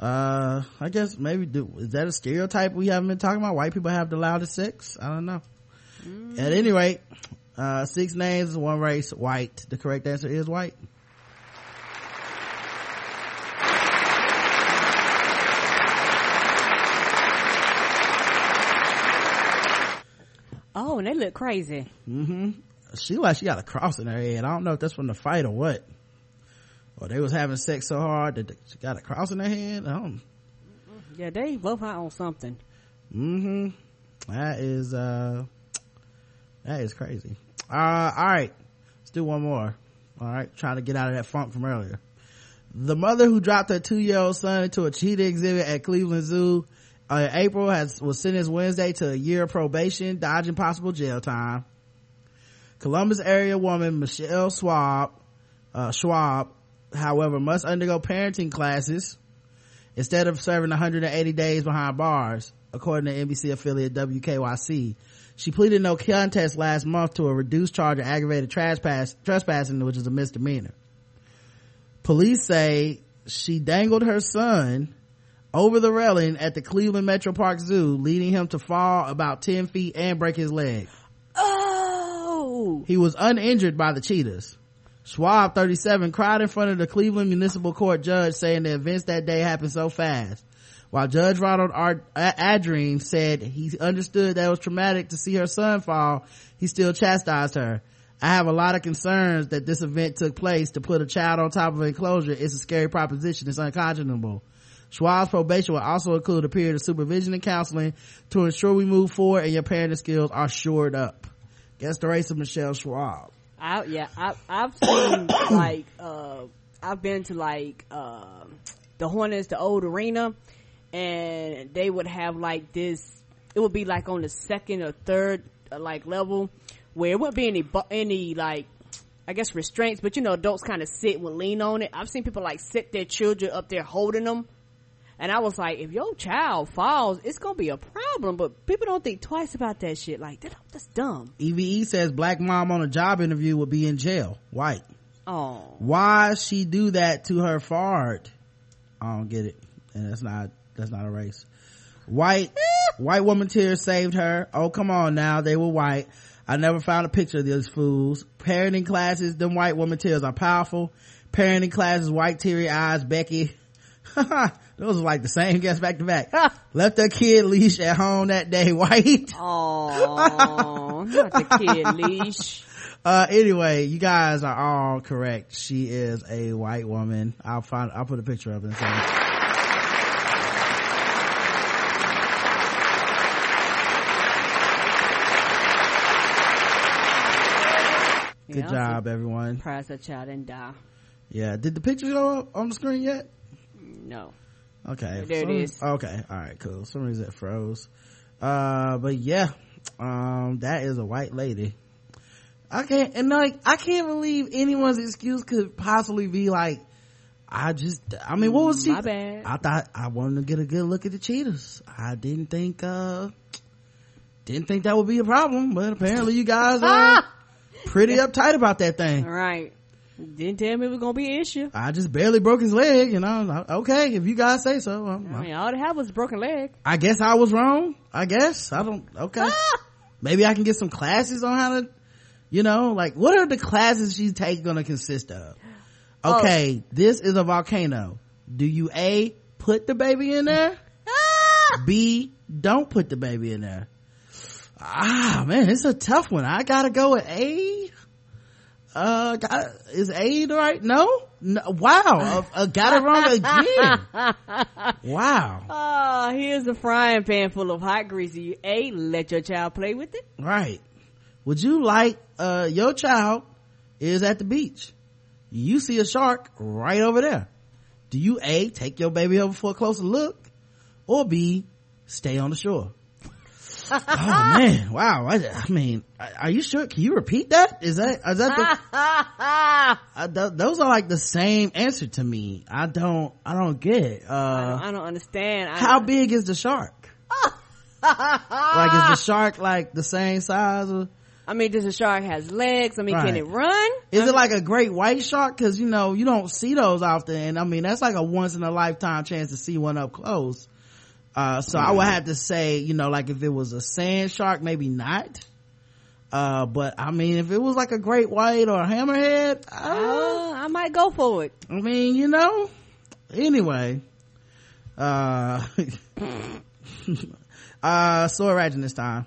Uh, I guess maybe do, is that a stereotype we haven't been talking about? White people have the loudest sex? I don't know. At any rate, uh, six names, one race, white. The correct answer is white. Oh, and they look crazy. Mm-hmm. She like she got a cross in her head. I don't know if that's from the fight or what. Or they was having sex so hard that she got a cross in her head. I don't. Yeah, they both out on something. Mm-hmm. That is uh that is crazy. Uh all right. Let's do one more. All right, trying to get out of that funk from earlier. The mother who dropped her two-year-old son into a cheetah exhibit at Cleveland Zoo uh, April has was sentenced Wednesday to a year of probation, dodging possible jail time. Columbus area woman Michelle Schwab, uh, Schwab, however, must undergo parenting classes instead of serving 180 days behind bars, according to NBC affiliate WKYC. She pleaded no contest last month to a reduced charge of aggravated trespass, trespassing, which is a misdemeanor. Police say she dangled her son over the railing at the Cleveland Metro Park Zoo, leading him to fall about 10 feet and break his leg. Oh! He was uninjured by the cheetahs. Schwab, 37, cried in front of the Cleveland Municipal Court judge saying the events that day happened so fast. While Judge Ronald Ar- said he understood that it was traumatic to see her son fall, he still chastised her. I have a lot of concerns that this event took place. To put a child on top of an enclosure is a scary proposition. It's unconscionable. Schwab's probation will also include a period of supervision and counseling to ensure we move forward and your parenting skills are shored up. Guess the race of Michelle Schwab. I yeah, I I've seen like uh I've been to like uh the Hornets, the old arena, and they would have like this. It would be like on the second or third uh, like level where it wouldn't be any any like I guess restraints, but you know adults kind of sit and lean on it. I've seen people like sit their children up there holding them. And I was like, if your child falls, it's gonna be a problem. But people don't think twice about that shit. Like, that, that's dumb. EVE says black mom on a job interview would be in jail. White. Oh. Why she do that to her fart? I don't get it. And that's not, that's not a race. White, white woman tears saved her. Oh, come on now. They were white. I never found a picture of these fools. Parenting classes, them white woman tears are powerful. Parenting classes, white teary eyes, Becky. Those are like the same guests back to back. Left her kid leash at home that day, white. Oh, not the kid leash. Uh, anyway, you guys are all correct. She is a white woman. I'll find, I'll put a picture of it. Good Yeah, job, everyone. Surprised that child didn't die. Yeah. Did the picture go up on the screen yet? No. Okay. There it Some- is. Okay. All right. Cool. Some reason it froze. Uh, but yeah, um, that is a white lady. I can't, and like, I can't believe anyone's excuse could possibly be like, I just, I mean, what was she? My bad. I thought I wanted to get a good look at the cheetahs. I didn't think, uh, didn't think that would be a problem, but apparently you guys are pretty uptight about that thing. All right. Didn't tell me it was gonna be an issue. I just barely broke his leg, you know. Okay, if you guys say so. I'm- I mean, all they had was a broken leg. I guess I was wrong. I guess I don't. Okay, maybe I can get some classes on how to, you know, like what are the classes she's taking going to consist of? Okay, this is a volcano. Do you a put the baby in there? B don't put the baby in there. Ah man, it's a tough one. I gotta go with A. Uh, got, is A right? No, no wow, uh, uh, got it wrong again. Wow. Oh, here's a frying pan full of hot greasy. A, let your child play with it. Right. Would you like, uh, your child is at the beach. You see a shark right over there. Do you A, take your baby over for a closer look? Or B, stay on the shore? Oh man, wow. I, I mean, are you sure? Can you repeat that? Is that, is that the, uh, th- those are like the same answer to me. I don't, I don't get it. Uh, I, don't, I don't understand. I, how big is the shark? like is the shark like the same size I mean, does the shark has legs? I mean, Right. can it run? Is it like a great white shark? Cause you know, you don't see those often. And I mean, that's like a once in a lifetime chance to see one up close. Uh, so I would have to say, you know, like if it was a sand shark, maybe not. Uh, but I mean, if it was like a great white or a hammerhead, Uh, I might go for it. I mean, you know, anyway, uh, uh, ratchet this time.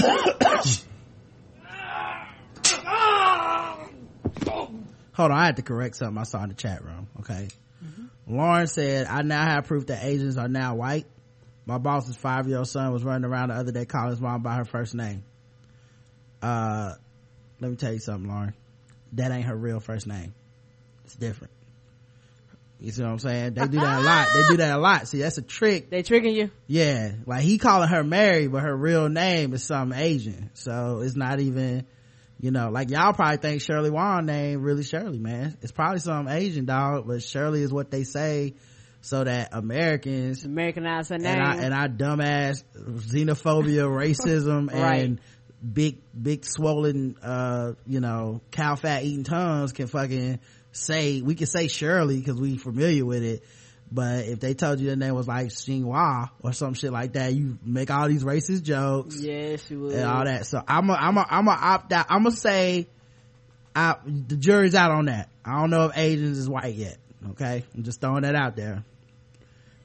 Hold on, I had to correct something I saw in the chat room. Okay. Lauren said, I now have proof that Asians are now white. My boss's five year old son was running around the other day calling his mom by her first name. Uh, let me tell you something, Lauren. That ain't her real first name. It's different. You see what I'm saying? They do that a lot. They do that a lot. See, that's a trick. They tricking you? Yeah. Like he calling her Mary, but her real name is some Asian. So it's not even, you know, like y'all probably think Shirley Wan name really Shirley, man. It's probably some Asian dog, but Shirley is what they say so that Americans Americanize her and name. I, and our dumbass xenophobia, racism, Right. and big, big swollen, uh, you know, cow fat eating tongues can fucking say, we can say Shirley because we familiar with it. But if they told you their name was like Xinhua or some shit like that, you make all these racist jokes yes, you would. and all that. So I'm a, I'm a, I'm a opt out. I'm gonna say, I, the jury's out on that. I don't know if Asians is white yet. Okay, I'm just throwing that out there.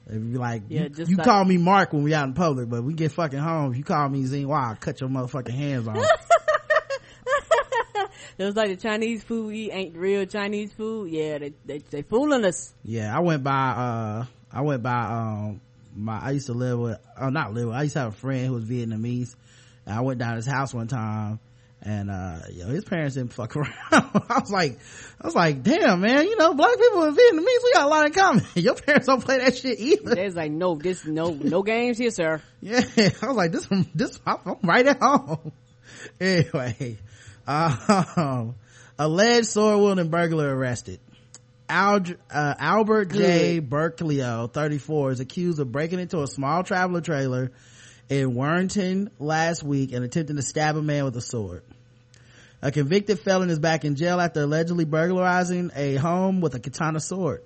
If you like, Yeah, you, just you like- call me Mark when we out in public, but we get fucking home. If you call me Xinhua, I'll cut your motherfucking hands off. It was like the Chinese food we eat ain't real Chinese food. Yeah, they they, they fooling us. yeah, I went by, uh, I went by, um, my, I used to live with, oh, not live with, I used to have a friend who was Vietnamese. And I went down to his house one time and, uh, yo, his parents didn't fuck around. I was like, I was like, damn, man, you know, black people and Vietnamese, we got a lot in common. Your parents don't play that shit either. They was like, no, this no no games here, sir. Yeah, I was like, this, this, I'm right at home. Anyway, um, alleged sword wielding burglar arrested. Uh, Albert J. Berkelio, 34, is accused of breaking into a small traveler trailer in Warrenton last week and attempting to stab a man with a sword. A convicted felon is back in jail after allegedly burglarizing a home with a katana sword.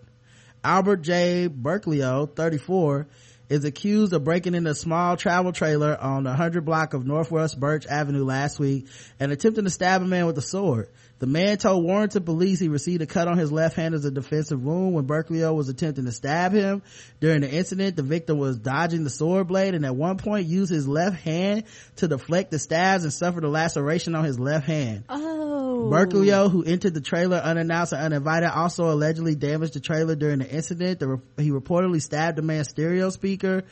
Albert J. Berkelio, 34, is accused of breaking into a small travel trailer on the 100 block of Northwest Birch Avenue last week and attempting to stab a man with a sword. The man told Warrenton police he received a cut on his left hand as a defensive wound when Berkelio was attempting to stab him. During the incident, the victim was dodging the sword blade and at one point used his left hand to deflect the stabs and suffered a laceration on his left hand. Oh. Berkelio, who entered the trailer unannounced and uninvited, also allegedly damaged the trailer during the incident. The re- he reportedly stabbed the man's stereo speaker,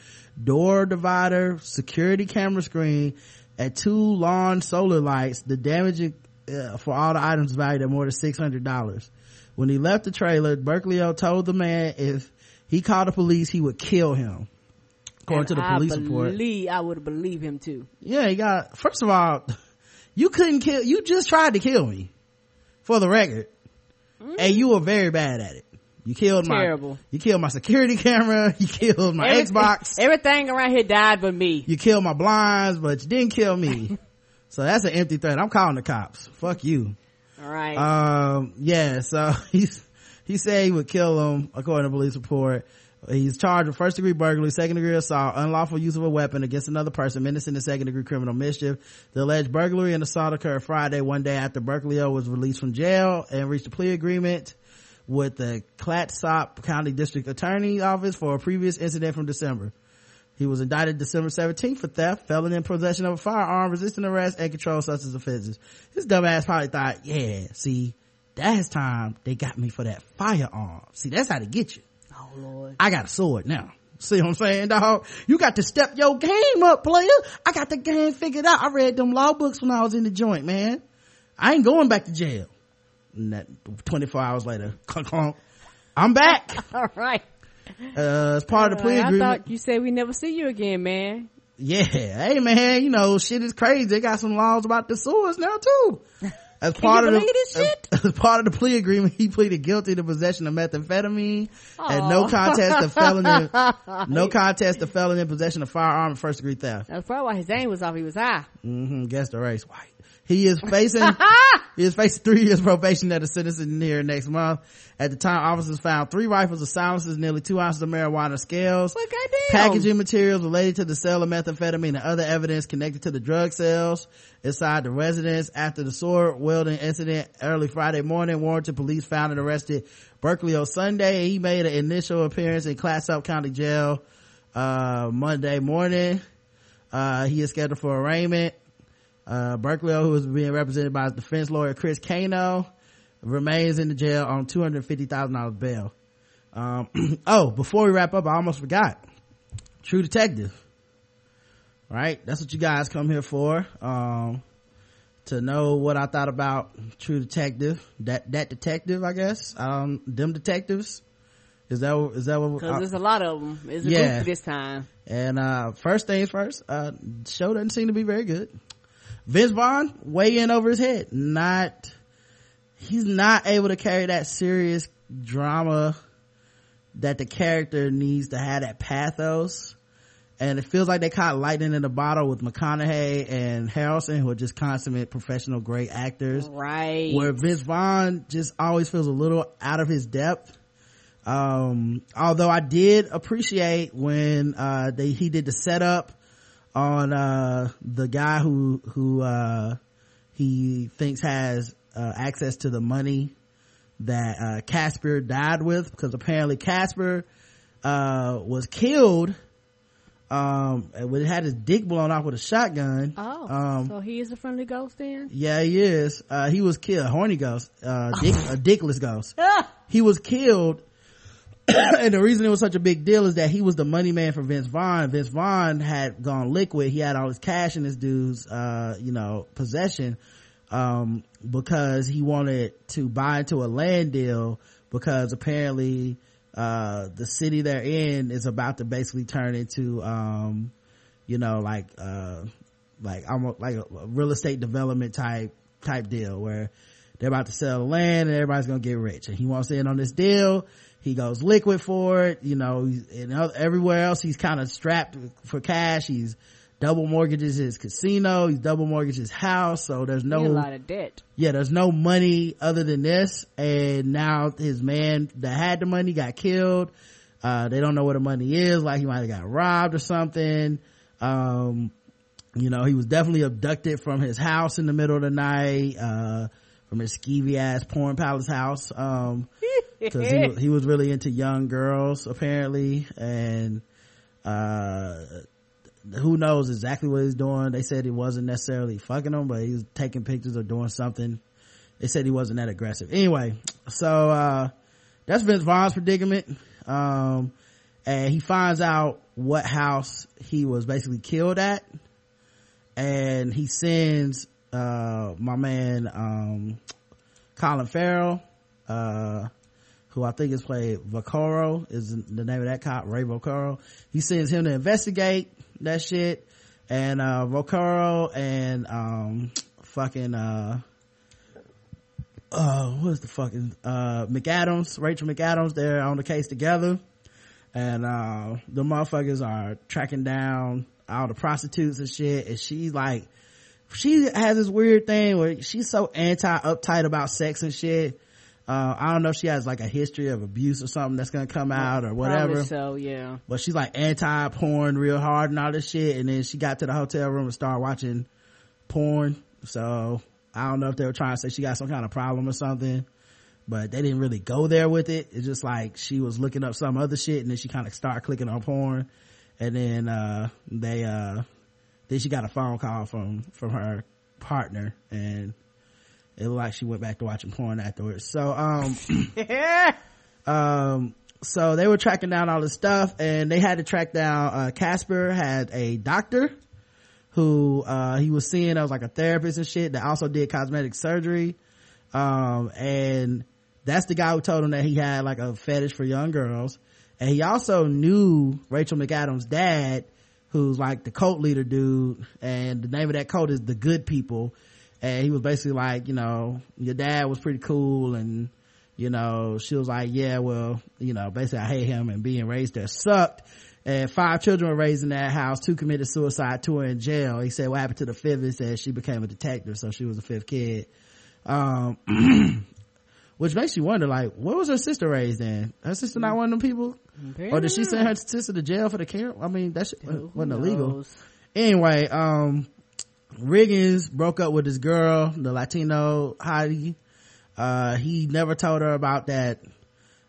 door divider, security camera screen, and two lawn solar lights. The damage uh, for all the items valued at more than $600. When he left the trailer, Berkeley told the man if he called the police, he would kill him. According And to the I police report. I would believe him too. Yeah, he got, first of all, you couldn't kill, you just tried to kill me. For the record. And you were very bad at it. You killed my, Terrible. you killed my security camera, you killed my Everything- Xbox, Everything around here died but me. you killed my blinds, but you didn't kill me. So that's an empty threat. I'm calling the cops. Fuck you. All right. Um, yeah, so he's, he said he would kill him, according to police report. He's charged with first degree burglary, second degree assault, unlawful use of a weapon against another person, menacing and second degree criminal mischief. The alleged burglary and assault occurred Friday, one day after Berkeley was released from jail and reached a plea agreement with the Clatsop County District Attorney Office for a previous incident from December. He was indicted December 17th for theft, felon in possession of a firearm, resisting arrest, and controlled substance offenses. His dumbass probably thought, yeah, see, last time they got me for that firearm. See, that's how they get you. Oh Lord. I got a sword now. See what I'm saying, dog? You got to step your game up, player. I got the game figured out. I read them law books when I was in the joint, man. I ain't going back to jail. And that 24 hours later, clunk, clunk, I'm back. All right. Uh, as part of the plea Uh, I agreement. thought you said we never see you again, man. Yeah. Hey, man, you know, shit is crazy. They got some laws about the swords now, too. As part of the? As, as part of the plea agreement, he pleaded guilty to possession of methamphetamine and no contest to felony, no contest to felony in possession of firearm and first degree theft. That's probably why his name was off. He was high. Mm-hmm. Guess the race. White. He is facing, he is facing three years probation at a sentencing here next month. At the time, officers found three rifles of silencers, nearly two ounces of marijuana scales, packaging materials related to the sale of methamphetamine and other evidence connected to the drug sales inside the residence. After the sword wielding incident early Friday morning, Warrenton police found and arrested Berkeley on Sunday. He made an initial appearance in Clatsop County Jail, uh, Monday morning. Uh, he is scheduled for arraignment. Uh, Berkeley, who is being represented by his defense lawyer Chris Kano, remains in the jail on $250,000 bail. Um, oh, before we wrap up, I almost forgot. True Detective. Right? That's what you guys come here for. Um, to know what I thought about True Detective. That, that detective, I guess. Um, them detectives. Is that, is that what? Because there's a lot of them. It's a yeah. this time. And, uh, first things first, uh, show doesn't seem to be very good. Vince Vaughn way in over his head. Not, he's not able to carry that serious drama that the character needs to have that pathos. And it feels like they caught lightning in the bottle with McConaughey and Harrelson, who are just consummate professional great actors. Right. Where Vince Vaughn just always feels a little out of his depth. Um, although I did appreciate when, uh, they, he did the setup on, uh, the guy who, who, uh, he thinks has, uh, access to the money that, uh, Caspere died with because apparently Caspere, uh, was killed, um, when it had his dick blown off with a shotgun. Oh. Um, so he is a friendly ghost then? yeah, he is. Uh, he was killed. Horny ghost. Uh, dick, a dickless ghost. He was killed. and the reason it was such a big deal is that he was the money man for Vince Vaughn. Vince Vaughn had gone liquid. He had all his cash in this dude's, uh, you know, possession, um, because he wanted to buy into a land deal because apparently, uh, the city they're in is about to basically turn into, um, you know, like, uh, like almost like a, real estate development type, type deal where they're about to sell land and everybody's gonna get rich. And he wants in on this deal. He goes liquid for it, you know, and everywhere else he's kind of strapped for cash. He's double mortgages his casino. He's double mortgages his house. So there's no, a lot of debt. yeah, there's no money other than this. And now his man that had the money got killed. Uh, they don't know where the money is. Like he might have got robbed or something. Um, you know, he was definitely abducted from his house in the middle of the night, uh, from his skeevy ass porn palace house. Um, cause he, he was really into young girls apparently. And, uh, who knows exactly what he's doing. They said he wasn't necessarily fucking them, but he was taking pictures or doing something. They said he wasn't that aggressive. Anyway, so, uh, that's Vince Vaughn's predicament. Um, and he finds out what house he was basically killed at. And he sends uh my man um colin farrell uh who I think is played Velcoro is the name of that cop, Ray Velcoro. He sends him to investigate that shit. And, uh, and, um, fucking, uh, uh, what is the fucking, uh, McAdams, Rachel McAdams, they're on the case together. And, uh, the motherfuckers are tracking down all the prostitutes and shit. And she's like, she has this weird thing where she's so anti uptight about sex and shit uh, I don't know if she has like a history of abuse or something that's gonna come out or whatever. Probably so, yeah. But she's like anti porn real hard and all this shit. And then she got to the hotel room and started watching porn. So I don't know if they were trying to say she got some kind of problem or something, but they didn't really go there with it. It's just like she was looking up some other shit and then she kind of started clicking on porn. And then, uh, they, uh, then she got a phone call from, from her partner and it looked like she went back to watching porn afterwards. So, um, um, so they were tracking down all this stuff and they had to track down, uh, Caspere had a doctor who, uh, he was seeing, that was like a therapist and shit that also did cosmetic surgery. Um, and that's the guy who told him that he had like a fetish for young girls. And he also knew Rachel McAdams' dad, who's like the cult leader dude. And the name of that cult is the good people. And he was basically like you know your dad was pretty cool and you know she was like yeah well you know basically i hate him and being raised there sucked. And five children were raised in that house two committed suicide two are in jail. He said what happened to the fifth? He said she became a detective so she was the fifth kid. Um which makes you wonder like what was her sister raised in her sister not one of them people or did she send her sister to jail for the care i mean that shit wasn't illegal anyway um Riggins broke up with his girl, the Latino hottie. Uh, he never told her about that,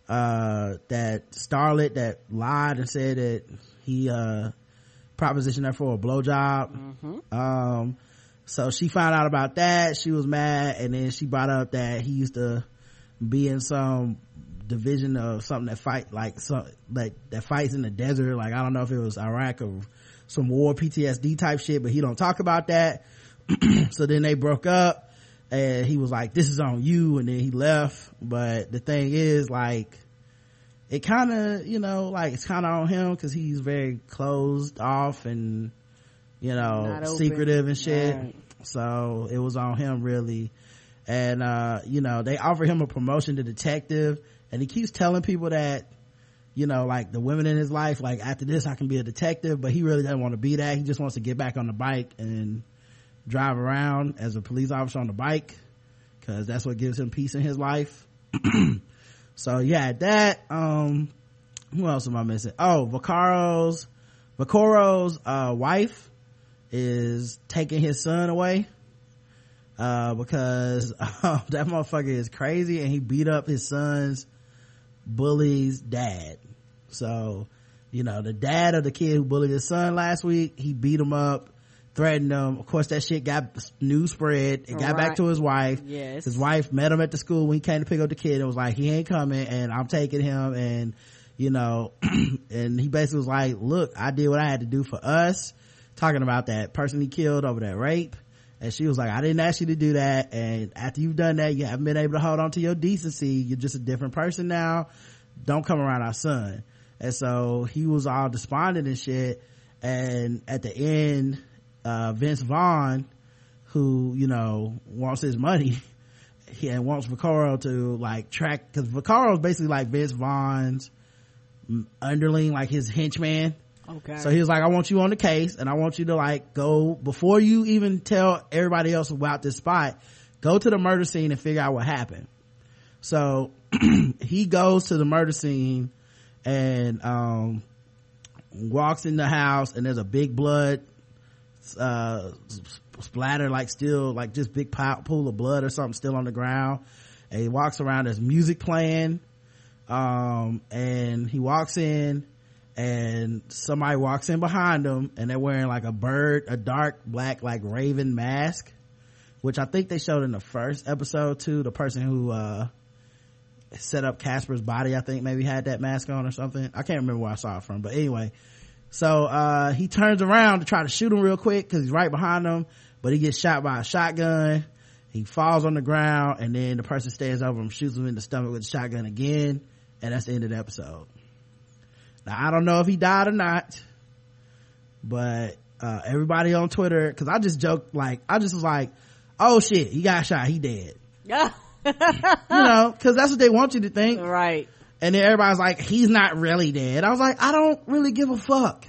uh, that starlet that lied and said that he, uh, propositioned her for a blowjob. Mm-hmm. Um, so she found out about that. She was mad and then she brought up that he used to be in some division of something that fight like some like that fights in the desert. Like I don't know if it was Iraq or some war PTSD type shit, but he don't talk about that. so then they broke up and he was like, this is on you. And then he left. But the thing is like, it kind of, you know, like it's kind of on him because he's very closed off and, you know, secretive and shit. Right. So it was on him really. And, uh, you know, they offer him a promotion to detective and he keeps telling people that you know, like the women in his life, like after this I can be a detective, but he really doesn't want to be that. He just wants to get back on the bike and drive around as a police officer on the bike because that's what gives him peace in his life. so yeah, that, um, who else am I missing? Oh, Velcoro's, Velcoro's, uh, wife is taking his son away. Uh, because uh, that motherfucker is crazy and he beat up his son's bully's dad. So, you know, the dad of the kid who bullied his son last week, he beat him up, threatened him. Of course, that shit got news spread. It got right. back to his wife. Yes. His wife met him at the school when he came to pick up the kid and was like, he ain't coming and I'm taking him and, you know, and he basically was like, look, I did what I had to do for us. Talking about that person he killed over that rape. And she was like, I didn't ask you to do that. And after you've done that, you haven't been able to hold on to your decency. You're just a different person now. Don't come around our son and so he was all despondent and shit and at the end uh, vince vaughn who you know wants his money he, and wants Velcoro to like track because Velcoro is basically like vince vaughn's underling like his henchman okay. So he was like i want you on the case and i want you to like go before you even tell everybody else about this spot go to the murder scene and figure out what happened. So he goes to the murder scene and um, walks in the house and there's a big blood uh, splatter like still like just big pool of blood or something still on the ground. And he walks around there's music playing um, and he walks in and somebody walks in behind them and they're wearing like a bird a dark black like raven mask which i think they showed in the first episode too the person who uh set up Caspere's body, I think maybe had that mask on or something. I can't remember where I saw it from, but anyway. So, uh, he turns around to try to shoot him real quick cause he's right behind him, but he gets shot by a shotgun he falls on the ground and then the person stands over him shoots him in the stomach with the shotgun again and that's the end of the episode now i don't know if he died or not but uh, everybody on twitter because i just joked like i just was like oh shit he got shot he dead. Yeah. you know because that's what they want you to think. Right. And then everybody's like he's not really dead. I was like i don't really give a fuck.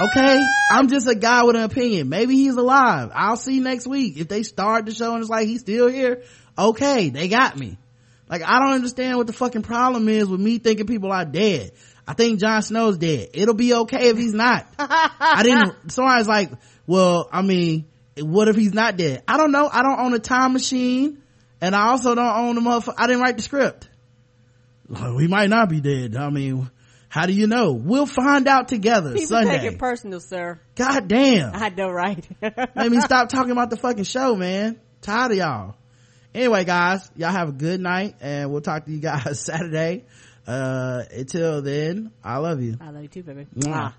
Okay? I'm just a guy with an opinion. Maybe he's alive. I'll see next week. If they start the show and it's like he's still here okay they got me. Like i don't understand what the fucking problem is with me thinking people are dead i think Jon snow's dead it'll be okay if he's not i didn't somebody's like well i mean what if he's not dead i don't know i don't own a time machine and i also don't own the motherfucker i didn't write the script like, we might not be dead i mean how do you know we'll find out together People sunday take it personal, sir. god damn I know, right? Made me stop talking about the fucking show, man. Tired of y'all. Anyway, guys, y'all have a good night and we'll talk to you guys Saturday. Uh, until then, I love you. I love you too, baby. Mwah.